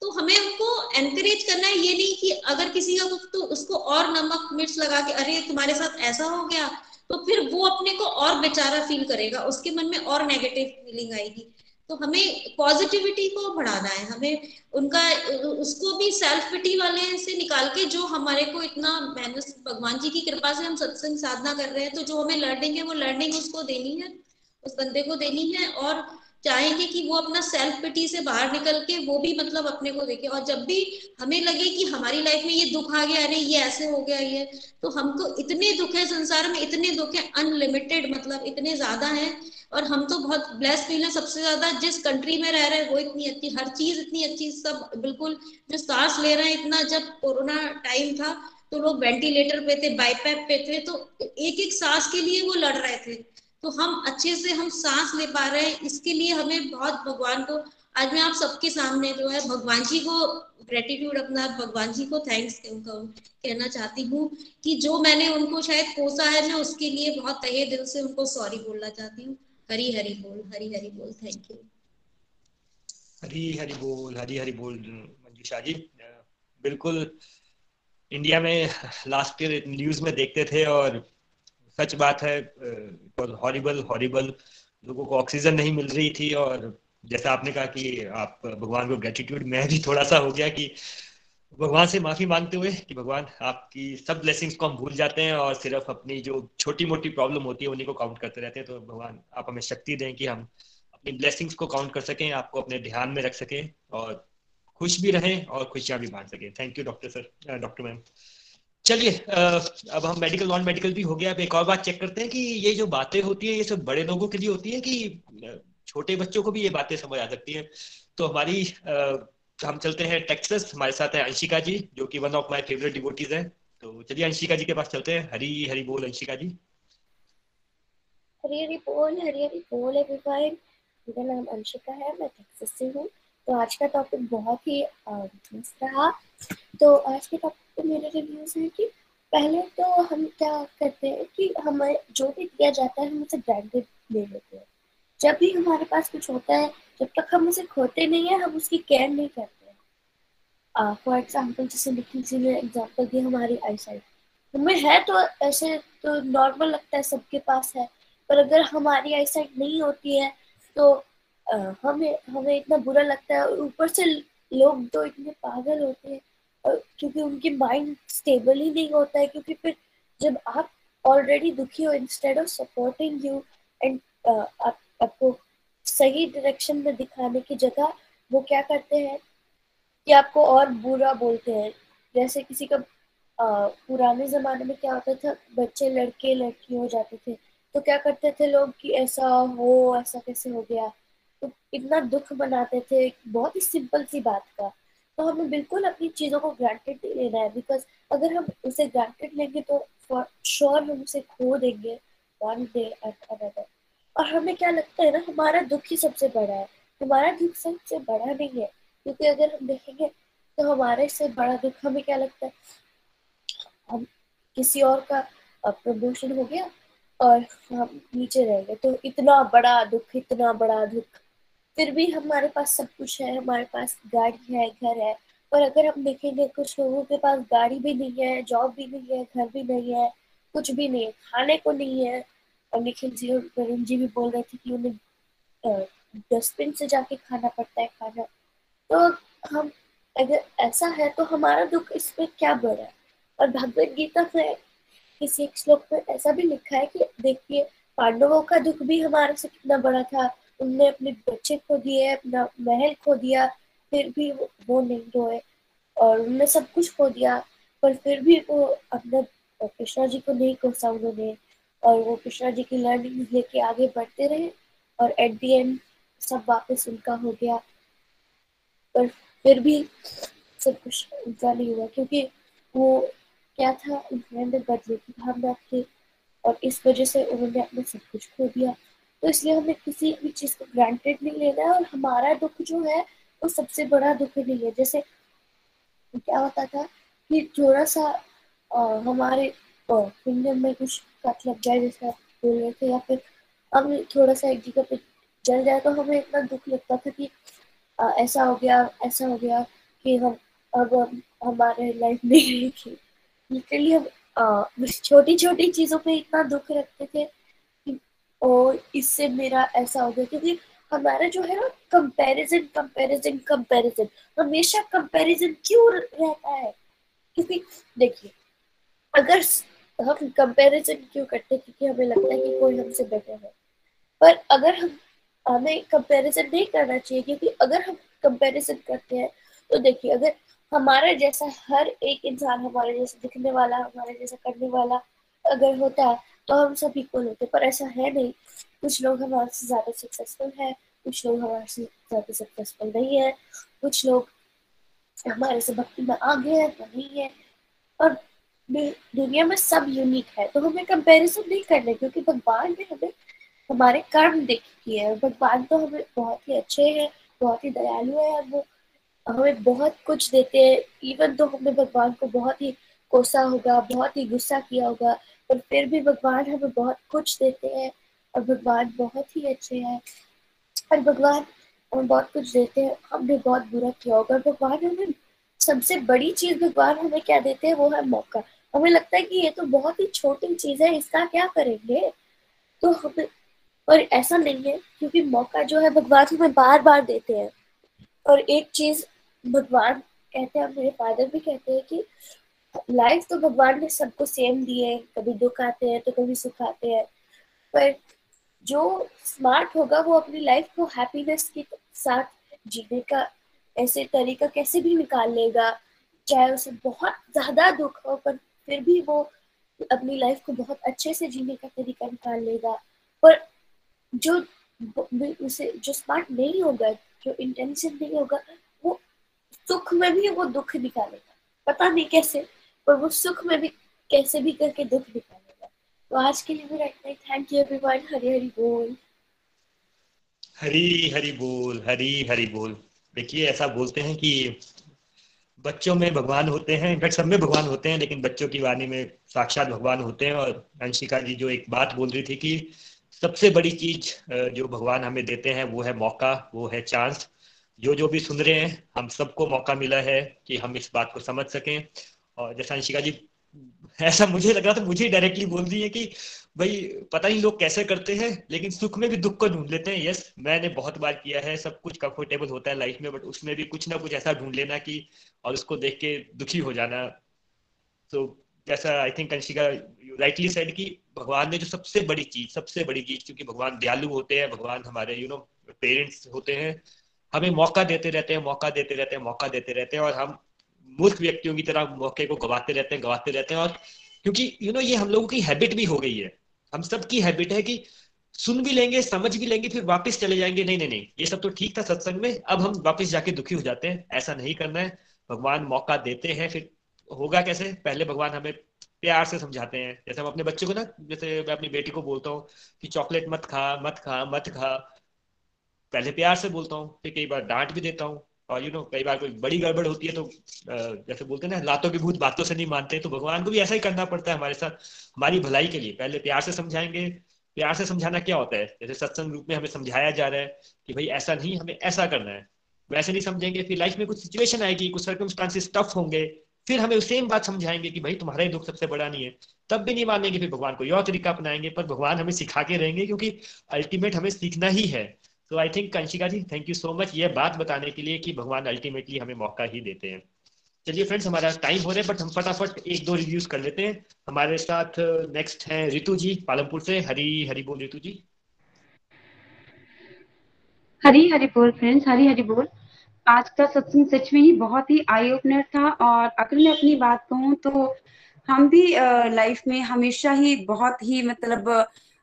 तो हमें उनको एनकरेज करना है, ये नहीं कि अगर किसी का दुख तो उसको और नमक मिर्च लगा के, अरे, तुम्हारे साथ ऐसा हो गया तो फिर वो अपने को और बेचारा फील करेगा, उसके मन में और नेगेटिव फीलिंग आएगी। तो हमें पॉजिटिविटी को बढ़ाना है, हमें उनका, उसको भी सेल्फ पिटी वाले से निकाल के जो हमारे को इतना मेहनत भगवान जी की कृपा से हम सत्संग साधना कर रहे हैं तो जो हमें लर्निंग है, वो लर्निंग उसको देनी है, उस बंदे को देनी है और चाहेंगे कि वो अपना सेल्फ पिटी से बाहर निकल के वो भी मतलब अपने को देखे। और जब भी हमें लगे कि हमारी लाइफ में ये दुख आ गया, अरे ये ऐसे हो गया, ये तो हमको इतने दुख है संसार में, इतने दुख है अनलिमिटेड मतलब इतने ज़्यादा हैं। और हम तो बहुत ब्लेस फील है। सबसे ज़्यादा जिस कंट्री में रह रहे हैं, वो इतनी अच्छी, हर चीज़ इतनी अच्छी, सब बिल्कुल जो सांस ले रहे हैं, इतना जब कोरोना टाइम था तो लोग वेंटिलेटर पे थे बाईपैप पे थे तो एक एक सांस के लिए वो लड़ रहे थे। तो हम अच्छे से हम सांस ले पा रहे हैं। इसके लिए हमें बहुत भगवान को, आज मैं आप सबके सामने जो है, भगवान जी को ग्रेटिट्यूड अपना, भगवान जी को थैंक्स कहना चाहती हूँ कि जो मैंने उनको शायद कोसा है, मैं उसके लिए बहुत तहे दिल से उनको सॉरी बोलना चाहती हूँ। हरी हरी बोल, हरी हरी बोल थैंक यू हरी हरी बोल, हरी हरी बोल, मंजूषा जी। बिल्कुल इंडिया में लास्ट ईयर न्यूज़ में देखते थे और सच बात है हॉरिबल हॉरिबल लोगों को ऑक्सीजन नहीं मिल रही थी और जैसा आपने कहा कि आप भगवान को ग्रेटिट्यूड मैं भी थोड़ा सा हो गया कि भगवान से माफ़ी मांगते हुए कि भगवान आपकी सब ब्लेसिंग्स को हम भूल जाते हैं और सिर्फ़ अपनी जो छोटी मोटी प्रॉब्लम होती है, उन्हीं को काउंट करते रहते हैं। तो भगवान, आप हमें शक्ति दें कि हम अपनी ब्लेसिंग्स को काउंट कर सकें, आपको अपने ध्यान में रख सकें और खुश भी रहें और खुशियाँ भी बांट सकें। Thank you doctor sir doctor ma'am चलिए अब हम मेडिकल नॉन मेडिकल भी हो गया। अब एक और बात चेक करते हैं कि ये जो बातें होती है, ये सब बड़े लोगों के लिए होती है कि छोटे बच्चों को भी ये बातें समझ आ सकती है? तो हमारी हम चलते हैं टेक्सस हमारे साथ है अंशिका जी, जो कि one of my favourite devotees है। तो चलिए, अंशिका जी के पास चलते हैं। हरी हरी बोल, अंशिका जी। हरी हरी बोल, हरी हरी बोल एवरीवन मेरा नाम अंशिका है, मैं टेक्सास से हूँ। तो आज का टॉपिक बहुत ही रहा। तो आज के टॉपिक पे मेरे रिव्यूज़ है कि पहले तो हम क्या करते हैं कि हमें जो भी दिया जाता है हम उसे ग्रांटेड ले लेते हैं। जब भी हमारे पास कुछ होता है जब तक हम उसे खोते नहीं है हम उसकी केयर नहीं करते फॉर एग्ज़ाम्पल जैसे निखिल जी ने एग्ज़ाम्पल दी हमारी आई साइट हमें है तो ऐसे तो नॉर्मल लगता है सबके पास है। पर अगर हमारी आई साइट नहीं होती है तो आ, हमें हमें इतना बुरा लगता है। ऊपर से लोग तो इतने पागल होते हैं। क्योंकि उनकी माइंड स्टेबल ही नहीं होता है, क्योंकि फिर जब आप ऑलरेडी दुखी हो instead of supporting you and आप, आपको सही डायरेक्शन में दिखाने की जगह वो क्या करते हैं कि आपको और बुरा बोलते हैं। जैसे किसी का पुराने जमाने में क्या होता था, बच्चे लड़के लड़की हो जाते थे तो क्या करते थे लोग कि ऐसा हो, ऐसा कैसे हो गया? तो इतना दुख बनाते थे बहुत ही सिंपल सी बात का। तो हमें बिल्कुल अपनी चीज़ों को ग्रांटेड नहीं लेना है बिकॉज़ अगर हम उसे ग्रांटेड लेंगे तो फॉर श्योर हम उसे खो देंगे वन डे एट अनदर और हमें क्या लगता है ना, हमारा दुख ही सबसे बड़ा है। हमारा दुख सबसे बड़ा नहीं है, क्योंकि अगर हम देखेंगे तो हमारे से बड़ा दुख हमें क्या लगता है? हम किसी और का प्रमोशन हो गया और हम नीचे रह गए तो इतना बड़ा दुख, इतना बड़ा दुख। फिर भी हमारे पास सब कुछ है, हमारे पास गाड़ी है, घर है। और अगर हम देखेंगे कुछ लोगों के पास गाड़ी भी नहीं है जॉब भी नहीं है, घर भी नहीं है, कुछ भी नहीं है, खाने को नहीं है, और निखिल जी और वरुण जी भी बोल रहे थे कि उन्हें डस्टबिन से जाके खाना पड़ता है खाना। तो हम, अगर ऐसा है तो हमारा दुख इसमें क्या बड़ा है? और भगवत गीता में किसी एक श्लोक में ऐसा भी लिखा है कि देखिए, पांडवों का दुख भी हमारे से कितना बड़ा था। उनने अपने बच्चे खो दिए अपना महल खो दिया, फिर भी वो नहीं रोए। और उनने सब कुछ खो दिया, पर फिर भी वो अपने कृष्णा जी को नहीं कोसा उन्होंने। और वो कृष्णा जी की लर्निंग लेके आगे बढ़ते रहे, और एट दी एंड सब वापस उनका हो गया। पर फिर भी सब कुछ उनका नहीं हुआ, क्योंकि वो क्या था, उनके अंदर बदले की भावना थी, और इस वजह से उन्होंने अपना सब कुछ खो दिया। तो इसलिए हमें किसी भी चीज़ को ग्रांटेड नहीं लेना है और हमारा दुख जो है वो सबसे बड़ा दुख नहीं है। जैसे क्या होता था कि थोड़ा सा आ, हमारे फिंगर में कुछ कट लग जाए जैसे आप बोल रहे थे या फिर हम थोड़ा सा एक जगह पे जल जाए तो हमें इतना दुख लगता था कि आ, ऐसा हो गया ऐसा हो गया कि हम अब हमारे लाइफ में रहेगी। लिटरली हम छोटी छोटी चीज़ों पे इतना दुख रखते थे ओ इससे मेरा ऐसा हो गया क्योंकि हमारा जो है ना कंपैरिजन कंपैरिजन कंपैरिजन हमेशा कंपैरिजन क्यों रहता है? क्योंकि देखिए, अगर हम कंपैरिजन क्यों करते हैं? क्योंकि हमें लगता है कि कोई हमसे बेटर है। पर अगर हम, हमें कंपैरिजन नहीं करना चाहिए, क्योंकि अगर हम कंपैरिजन करते हैं तो देखिए, अगर हमारा जैसा हर एक इंसान हमारे जैसा दिखने वाला, हमारे जैसा करने वाला अगर होता तो हम सब इक्वल होते पर ऐसा है नहीं। कुछ लोग हमारे से ज़्यादा सक्सेसफुल है, कुछ लोग हमारे से ज़्यादा सक्सेसफुल नहीं है, कुछ लोग हमारे से भक्ति में आगे है तो नहीं है। और दुनिया में सब यूनिक है तो हमें कंपैरिजन नहीं करना क्योंकि भगवान ने हमें, हमारे कर्म देखी है। भगवान तो हमें बहुत ही अच्छे हैं, बहुत ही दयालु है, और वो हमें बहुत कुछ देते हैं। इवन तो हमने भगवान को बहुत ही कोसा होगा, बहुत ही गुस्सा किया होगा पर फिर भी भगवान हमें बहुत कुछ देते हैं और भगवान बहुत ही अच्छे हैं। और भगवान हमें बहुत कुछ देते हैं। हमने बहुत बुरा किया होगा। भगवान हमें सबसे बड़ी चीज़ भगवान हमें क्या देते हैं? वो है मौका। हमें लगता है कि ये तो बहुत ही छोटी चीज़ है, इसका क्या करेंगे? तो हमें और ऐसा नहीं है, क्योंकि मौका जो है भगवान हमें बार बार देते हैं। और एक चीज़ भगवान कहते हैं, मेरे फादर भी कहते हैं कि लाइफ तो भगवान ने सबको सेम दी है कभी दुख आते हैं तो कभी सुख आते हैं। पर जो स्मार्ट होगा वो अपनी लाइफ को हैप्पीनेस के साथ जीने का ऐसे तरीका कैसे भी निकाल लेगा, चाहे उसे बहुत ज़्यादा दुख हो, पर फिर भी वो अपनी लाइफ को बहुत अच्छे से जीने का तरीका निकाल लेगा। पर जो उसे, जो स्मार्ट नहीं होगा, जो इंटेंशन नहीं होगा, वो सुख में भी वो दुख निकालेगा। पता नहीं कैसे। पर वो सुख में भी कैसे भी करके दुख निकालेगा तो आज के लिए मेरा इतना ही। Thank you everyone Hari Hari बोल। हरी हरी बोल, हरी हरी बोल। देखिए, ऐसा बोलते हैं कि बच्चों में भगवान होते हैं, इनफैक्ट सब में भगवान होते हैं, लेकिन बच्चों की वाणी में साक्षात भगवान होते हैं। और अंशिका जी जो एक बात बोल रही थी कि सबसे बड़ी चीज़ जो भगवान हमें देते हैं, वो है मौका, वो है चांस। जो जो भी सुन रहे हैं, हम सबको मौका मिला है कि हम इस बात को समझ सकें। और जैसा अंशिका जी, ऐसा मुझे लग रहा था, मुझे डायरेक्टली बोल दी है कि, भाई, पता नहीं लोग कैसे करते हैं, लेकिन सुख में भी दुख को ढूंढ लेते हैं। यस मैंने बहुत बार किया है, सब कुछ कंफर्टेबल होता है लाइफ में बट उसमें भी कुछ ना कुछ ऐसा ढूंढ लेना कि, और उसको देख के दुखी हो जाना। तो जैसा I think Anshika rightly said कि भगवान ने जो सबसे बड़ी चीज़, सबसे बड़ी चीज़, क्योंकि भगवान दयालु होते हैं, भगवान हमारे यू नो पेरेंट्स होते हैं, हमें मौका देते रहते हैं, मौका देते रहते हैं, मौका देते रहते हैं, और हम मूर्ख व्यक्तियों की तरह मौके को गवाते रहते हैं, गवाते रहते हैं। और क्योंकि यू नो ये हम लोगों की हैबिट भी हो गई है। हम सब की हैबिट है कि सुन भी लेंगे, समझ भी लेंगे, फिर वापस चले जाएँगे। नहीं नहीं नहीं, ये सब तो ठीक था सत्संग में। अब हम वापस जाके दुखी हो जाते हैं। ऐसा नहीं करना है। भगवान मौका देते हैं, फिर होगा कैसे? पहले भगवान हमें प्यार से समझाते हैं। जैसे हम अपने बच्चे को ना, जैसे मैं अपनी बेटी को बोलता हूँ कि चॉकलेट मत खा मत खा मत खा। पहले प्यार से बोलता हूँ, फिर कई बार डांट भी देता हूँ। और यू नो कई बार कोई बड़ी गड़बड़ होती है तो जैसे बोलते हैं ना, लातों के भूत बातों से नहीं मानते तो भगवान को भी ऐसा ही करना पड़ता है हमारे साथ, हमारी भलाई के लिए। पहले प्यार से समझाएँगे, प्यार से समझाना क्या होता है? जैसे सत्संग रूप में हमें समझाया जा रहा है कि भाई, ऐसा नहीं, हमें ऐसा करना है। वैसे नहीं समझेंगे, फिर लाइफ में कुछ सिचुएशन आएगी, कुछ सर्कमस्टांसिस टफ होंगे, फिर हमें सेम बात समझाएँगे कि भाई, तुम्हारा ही दुख सबसे बड़ा नहीं है। तब भी नहीं मानेंगे, फिर भगवान को और तरीका अपनाएँगे, पर भगवान हमें सिखा के रहेंगे, क्योंकि अल्टीमेट हमें सीखना ही है। तो I think Kanshika ji thank you so much ये बात बताने के लिए कि भगवान अल्टीमेटली हमें मौका ही देते हैं। चलिए फ्रेंड्स हमारा टाइम हो रहा है बट हम फटाफट एक दो रिव्यूज़ कर लेते हैं। हमारे साथ नेक्स्ट है रितु जी, पालमपुर से। हरी हरी बोल रितु जी। हरी हरी बोल फ्रेंड्स हरी हरी बोल। आज का सत्संग सच में ही बहुत ही आई ओपनर था, और अगर मैं अपनी बात कहूँ तो हम भी लाइफ में हमेशा ही बहुत ही मतलब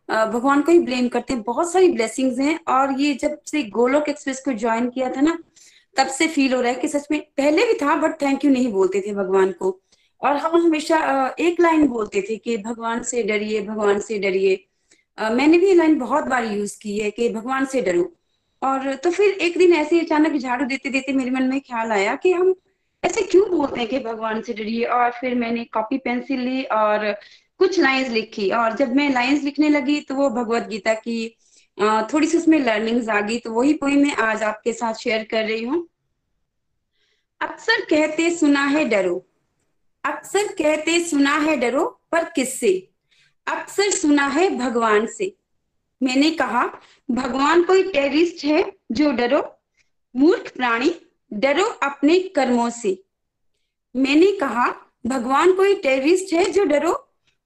भगवान को ही ब्लेम करते हैं। बहुत सारी ब्लेसिंग्स हैं और ये जब से गोलोक एक्सप्रेस को ज्वाइन किया था ना, तब से फील हो रहा है कि सच में पहले भी था बट थैंक यू नहीं बोलते थे भगवान को। और हम हमेशा एक लाइन बोलते थे कि भगवान से डरिए, भगवान से डरिए। मैंने भी ये लाइन बहुत बार यूज़ की है कि भगवान से डरो। और तो फिर एक दिन ऐसे अचानक झाड़ू देते देते मेरे मन में ख्याल आया कि हम ऐसे क्यों बोलते हैं कि भगवान से डरिए? और फिर मैंने कॉपी पेंसिल ली और कुछ लाइंस लिखी और जब मैं लाइंस लिखने लगी तो वो भगवत गीता की थोड़ी सी उसमें लर्निंग्स आ गई तो वही पोई मैं आज आपके साथ शेयर कर रही हूँ। अक्सर कहते सुना है डरो, अक्सर कहते सुना है डरो, पर किससे? अक्सर सुना है भगवान से। मैंने कहा, भगवान कोई टेररिस्ट है जो डरो? मूर्ख प्राणी, डरो अपने कर्मों से। मैंने कहा, भगवान कोई टेररिस्ट है जो डरो?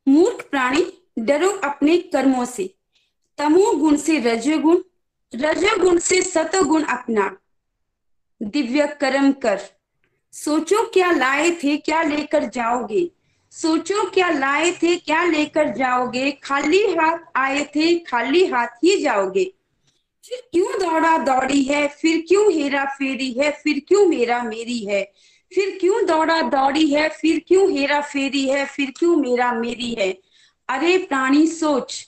मूर्ख प्राणी डरो अपने कर्मों से। तमो गुण से रजोगुण रजोगुण से सतोगुण अपना। दिव्य कर्म कर। सोचो क्या लाए थे, क्या लेकर जाओगे। सोचो क्या लाए थे, क्या लेकर जाओगे। खाली हाथ आए थे, खाली हाथ ही जाओगे। फिर क्यों दौड़ा दौड़ी है, फिर क्यों हेरा फेरी है, फिर क्यों मेरा मेरी है। फिर क्यों दौड़ा दौड़ी है? फिर क्यों हेरा फेरी है? फिर क्यों मेरा मेरी है? अरे प्राणी सोच,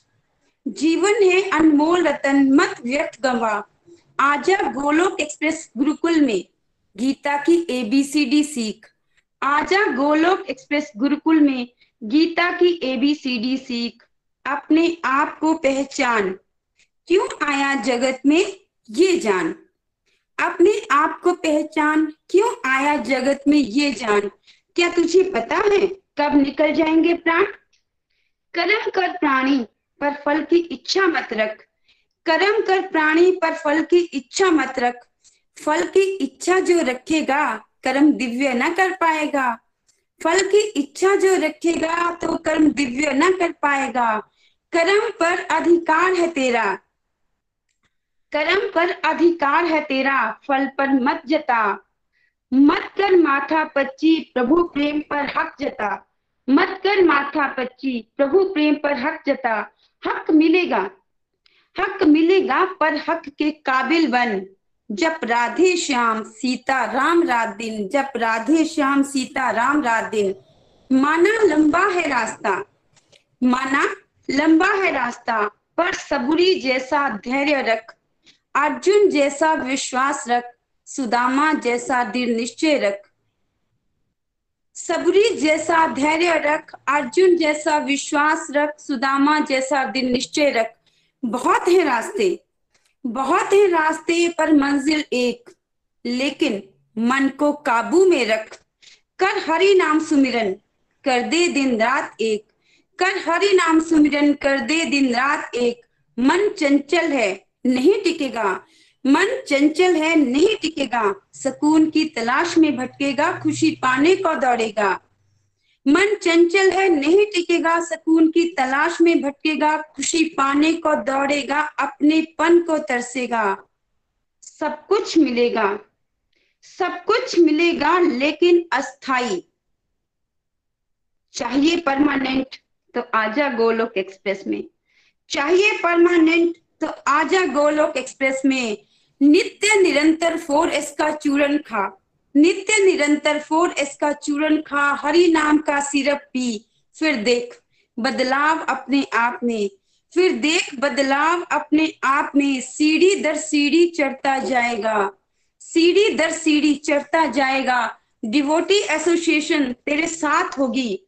जीवन है अनमोल रतन, मत व्यक्त गवा। आजा गोलोक एक्सप्रेस गुरुकुल में, गीता की एबीसीडी सीख। आजा गोलोक एक्सप्रेस गुरुकुल में, गीता की एबीसीडी सीख। अपने आप को पहचान, क्यों आया जगत में ये जान? अपने आप को पहचान क्यों आया जगत में ये जान? क्या तुझे पता है कब निकल जाएँगे प्राण? कर्म कर प्राणी पर फल की इच्छा मत रख। कर्म कर प्राणी पर फल की इच्छा मत रख। फल की इच्छा जो रखेगा, कर्म दिव्य न कर पाएगा। फल की इच्छा जो रखेगा तो कर्म दिव्य न कर पाएगा। कर्म पर अधिकार है तेरा। कर्म पर अधिकार है तेरा, फल पर मत जता। मत कर माथा पच्ची, प्रभु प्रेम पर हक जता। मत कर माथा पच्ची, प्रभु प्रेम पर हक जता। हक मिलेगा हक मिलेगा पर हक के काबिल बन। जब राधे श्याम, सीता राम रात दिन। जब राधे श्याम, सीता राम रात दिन। माना लंबा है रास्ता, माना लंबा है रास्ता, पर सबुरी जैसा धैर्य रख। अर्जुन जैसा विश्वास रख, सुदामा जैसा दृढ़ निश्चय रख। सबरी जैसा धैर्य रख, अर्जुन जैसा विश्वास रख, सुदामा जैसा दृढ़ निश्चय रख। बहुत है रास्ते, बहुत है रास्ते पर मंजिल एक, लेकिन मन को काबू में रख। कर हरि नाम सुमिरन, कर दे दिन रात एक। कर हरि नाम सुमिरन, कर दे दिन रात एक। मन चंचल है नहीं टिकेगा। मन चंचल है, नहीं टिकेगा। सुकून की तलाश में भटकेगा, खुशी पाने को दौड़ेगा। मन चंचल है, नहीं टिकेगा। सुकून की तलाश में भटकेगा, खुशी पाने को दौड़ेगा अपने पन को तरसेगा। सब कुछ मिलेगा। सब कुछ मिलेगा, लेकिन अस्थाई। चाहिए परमानेंट तो आजा गोलोक एक्सप्रेस में। चाहिए परमानेंट तो आजा गोलोक एक्सप्रेस में नित्य निरंतर फोर एस का चूरन खा। नित्य निरंतर फोर एस का चूरन खा, हरि नाम का सिरप पी। फिर देख, बदलाव अपने आप में। फिर देख, बदलाव अपने आप में। सीढ़ी दर सीढ़ी चढ़ता जाएगा। सीढ़ी दर सीढ़ी चढ़ता जाएगा। डिवोटी एसोसिएशन तेरे साथ होगी।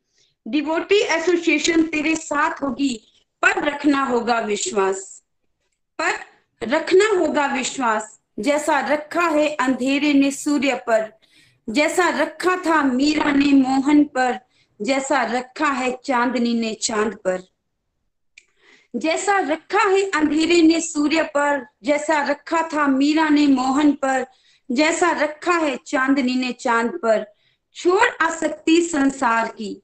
डिवोटी एसोसिएशन तेरे साथ होगी। पर रखना होगा विश्वास। पर रखना होगा विश्वास। जैसा रखा है अंधेरे ने सूर्य पर, जैसा रखा था मीरा ने मोहन पर, जैसा रखा है चांदनी ने चाँद पर। जैसा रखा है अंधेरे ने सूर्य पर, जैसा रखा था मीरा ने मोहन पर, जैसा रखा है चांदनी ने चाँद पर। छोड़ आसक्ति संसार की,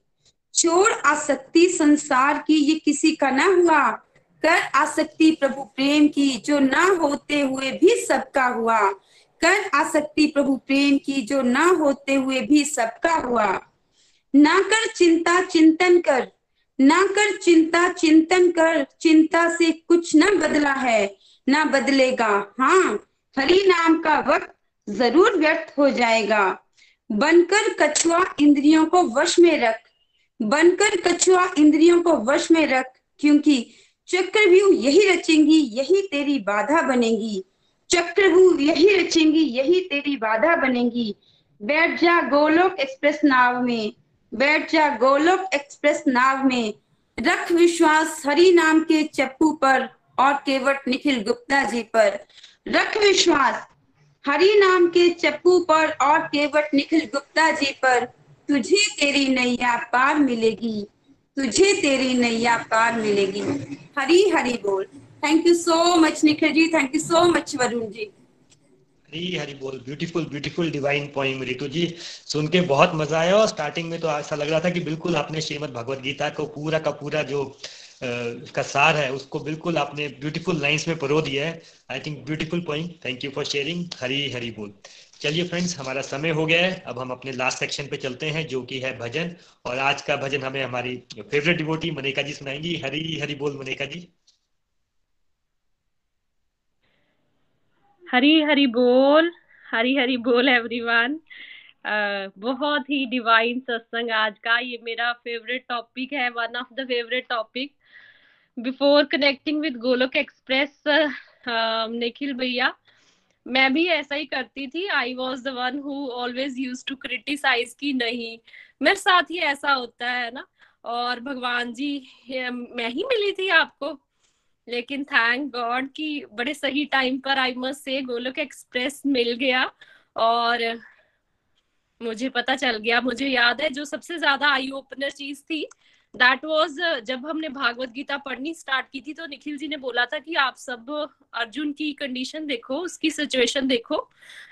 छोड़ आसक्ति संसार की, ये किसी का ना हुआ। कर आसक्ति प्रभु प्रेम की, जो ना होते हुए भी सबका हुआ। कर आसक्ति प्रभु प्रेम की, जो ना होते हुए भी सबका हुआ। ना कर चिंता, चिंतन कर। ना कर चिंता, चिंतन कर। चिंता से कुछ न बदला है, ना बदलेगा। हाँ हरि नाम का वक्त ज़रूर व्यर्थ हो जाएगा। बनकर कछुआ इंद्रियों को वश में रख। बनकर कछुआ इंद्रियों को वश में रख, क्योंकि चक्रव्यूह यही रचेंगी, यही तेरी बाधा बनेगी। चक्रव्यूह यही रचेंगी, यही तेरी बाधा बनेगी। बैठ जा गोलोक एक्सप्रेस नाव में, बैठ जा गोलोक एक्सप्रेस नाव में। रख विश्वास हरि नाम के चप्पू पर और केवट निखिल गुप्ता जी पर। रख विश्वास हरि नाम के चप्पू पर और केवट निखिल गुप्ता जी पर। तुझे तेरी नैया पार मिलेगी। तुझे तेरी नैया पार मिलेगी। हरी हरी बोल। Thank you so much Nikhil ji. Thank you so much Varun ji. Hari Hari बोल। Beautiful beautiful divine poem Ritu ji. सुन के बहुत मज़ा आया और स्टार्टिंग में तो ऐसा लग रहा था कि बिल्कुल आपने श्रीमद भगवत गीता को पूरा का पूरा जो का सार है, उसको बिल्कुल आपने ब्यूटीफुल लाइंस में परो दिया है। I think beautiful point thank you for sharing Hari Hari बोल। चलिए फ्रेंड्स हमारा समय हो गया है। अब हम अपने लास्ट सेक्शन पे चलते हैं, जो कि है भजन। और आज का भजन हमें हमारी फेवरेट डिवोटी मनेका जी सुनाएँगी। हरी हरी बोल मनेका जी। हरी हरी बोल। हरी हरी बोल एवरीवन बहुत ही डिवाइन सत्संग आज का। ये मेरा फेवरेट टॉपिक है one of the favourite topic before connecting with Golok express Nikhil भैया। मैं भी ऐसा ही करती थी। I was the one who always use to criticize की नहीं, मेरे साथ ही ऐसा होता है ना? और भगवान जी मैं ही मिली थी आपको। लेकिन थैंक गॉड कि बड़े सही टाइम पर आई मस्ट से गोलोक एक्सप्रेस मिल गया। और मुझे पता चल गया। मुझे याद है जो सबसे ज़्यादा आई ओपनर चीज़ थी दैट वाज जब हमने भागवत गीता पढ़नी स्टार्ट की थी तो निखिल जी ने बोला था कि आप सब अर्जुन की कंडीशन देखो, उसकी सिचुएशन देखो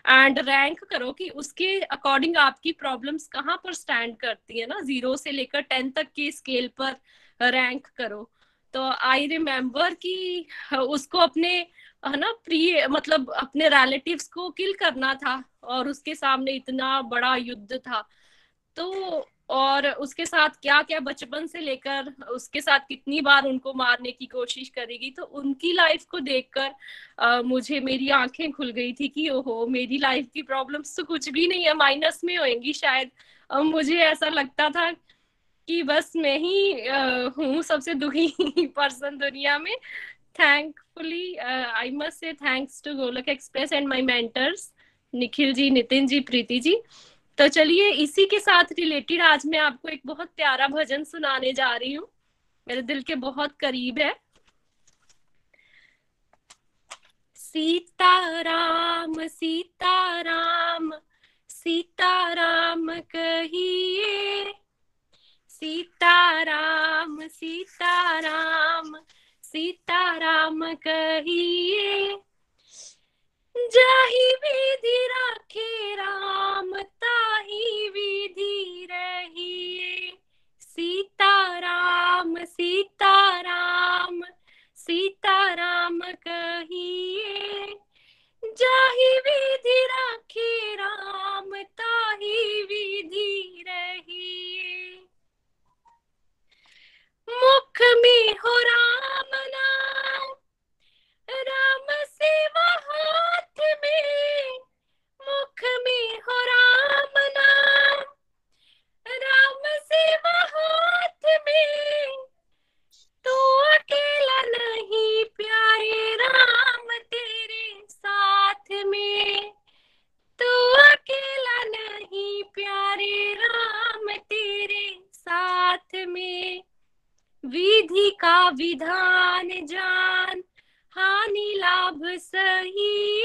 एंड रैंक करो कि उसके अकॉर्डिंग आपकी प्रॉब्लम्स कहाँ पर स्टैंड करती है ना? ज़ीरो से लेकर टेन तक के स्केल पर रैंक करो। तो आई रिमेम्बर कि उसको अपने, है ना, प्रिय मतलब अपने रिलेटिव्स को किल करना था, और उसके सामने इतना बड़ा युद्ध था। तो और उसके साथ क्या क्या बचपन से लेकर उसके साथ कितनी बार उनको मारने की कोशिश करेगी तो उनकी लाइफ को देखकर मुझे मेरी आँखें खुल गई थी कि ओहो, मेरी लाइफ की प्रॉब्लम्स तो कुछ भी नहीं है माइनस में होएँगी शायद। अब मुझे ऐसा लगता था कि बस मैं ही हूँ सबसे दुखी पर्सन दुनिया में। Thankfully I must say thanks to Golok express and my mentors Nikhil ji Nitin ji Preeti ji. तो चलिए, इसी के साथ रिलेटेड आज मैं आपको एक बहुत प्यारा भजन सुनाने जा रही हूँ। मेरे दिल के बहुत करीब है। सीता राम सीता राम सीता राम कहिए। सीता राम सीता राम सीता राम कहिए। जाही विधि राखे राम, ताही विधि रहिए। सीता राम सीता राम सीता राम कहिए। जाही विधि राखे राम, ताही विधि रहिए। मुख में हो राम नाम, राम सेवा हाथ में, मुख में हो राम सेवा हाथ में नहीं प्यारे राम तेरे साथ में। नहीं प्यारे राम तेरे साथ में। विधि का विधान लाभ सही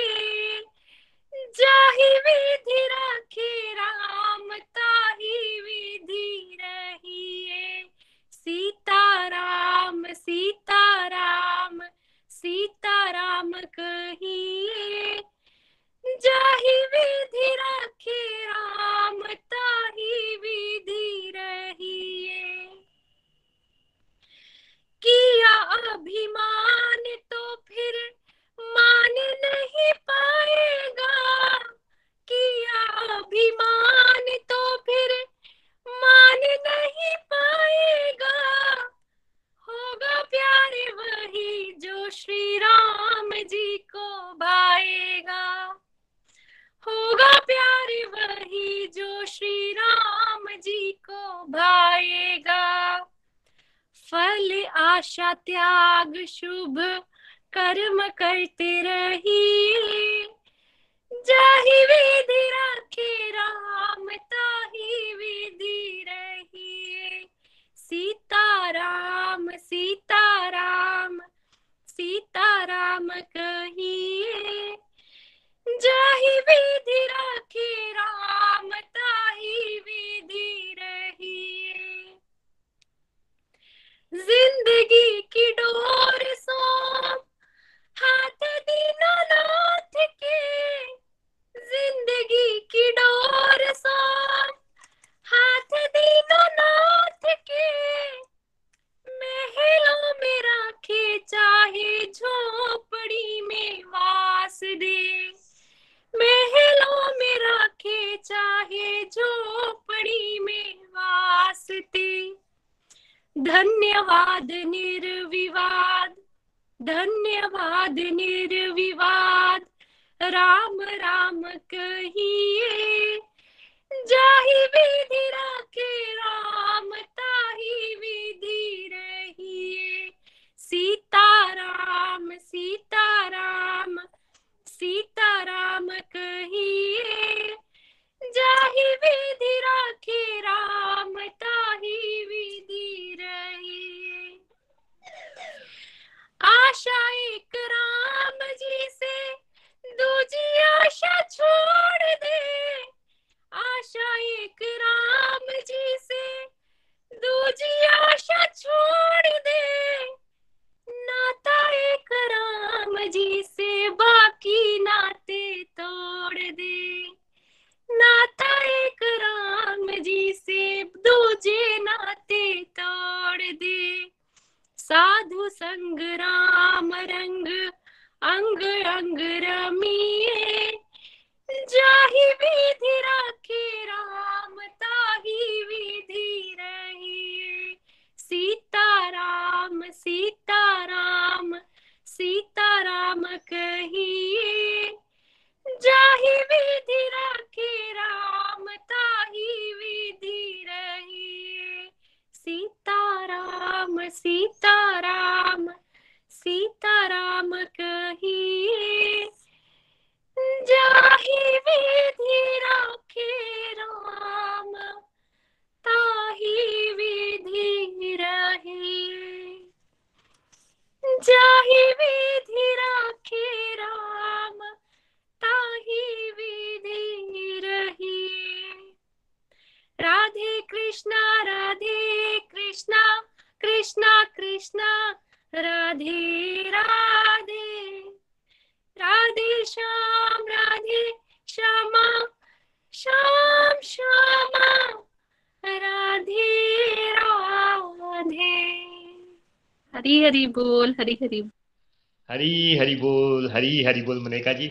हरी हरी बोल, हरी हरी बोल Maneka ji.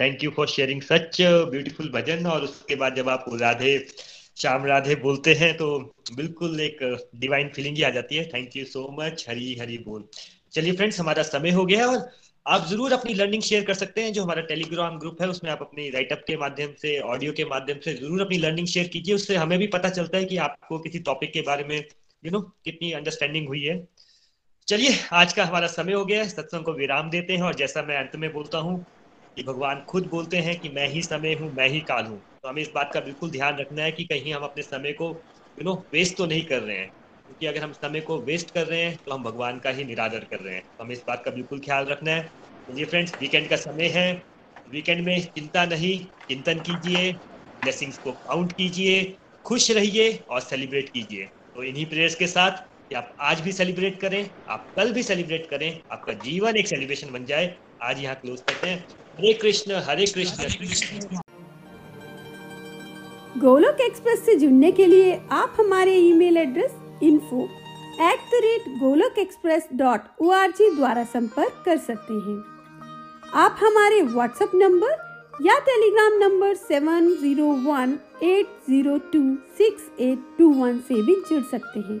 Thank you for sharing such beautiful bhajan और उसके बाद जब आप राधे, श्याम राधे बोलते हैं तो बिल्कुल एक डिवाइन फीलिंग ही आ जाती है। Thank you so much Hari Hari बोल। चलिए फ्रेंड्स हमारा समय हो गया और आप ज़रूर अपनी लर्निंग शेयर कर सकते हैं। जो हमारा टेलीग्राम ग्रुप है, उसमें आप अपनी राइटअप के माध्यम से ऑडियो के माध्यम से ज़रूर अपनी लर्निंग शेयर कीजिए। उससे हमें भी पता चलता है कि आपको किसी टॉपिक के बारे में यू नो कितनी अंडरस्टैंडिंग हुई है। चलिए, आज का हमारा समय हो गया है। सत्संग को विराम देते हैं और जैसा मैं अंत में बोलता हूँ कि भगवान खुद बोलते हैं कि मैं ही समय हूँ, मैं ही काल हूँ। तो हमें इस बात का बिल्कुल ध्यान रखना है कि कहीं हम अपने समय को यू नो वेस्ट तो नहीं कर रहे हैं। क्योंकि अगर हम समय को वेस्ट कर रहे हैं तो हम भगवान का ही निरादर कर रहे हैं। तो हमें इस बात का बिल्कुल ख्याल रखना है। ये फ्रेंड्स वीकेंड का समय है। वीकेंड में चिंता नहीं, चिंतन कीजिए ब्लेसिंग्स को काउंट कीजिए, खुश रहिए और सेलिब्रेट कीजिए। तो इन्हीं प्रेयर्स के साथ कि आप आज भी सेलिब्रेट करें, आप कल भी सेलिब्रेट करें, आपका जीवन एक सेलिब्रेशन बन जाए। आज यहाँ क्लोज करते हैं। हरे कृष्ण हरे कृष्ण गोलोक एक्सप्रेस से जुड़ने के लिए आप हमारे email address info at the rate Golok express dot O द्वारा संपर्क कर सकते हैं। आप हमारे व्हाट्सएप नंबर या Telegram number seven zero one eight zero two six eight two one से भी जुड़ सकते हैं।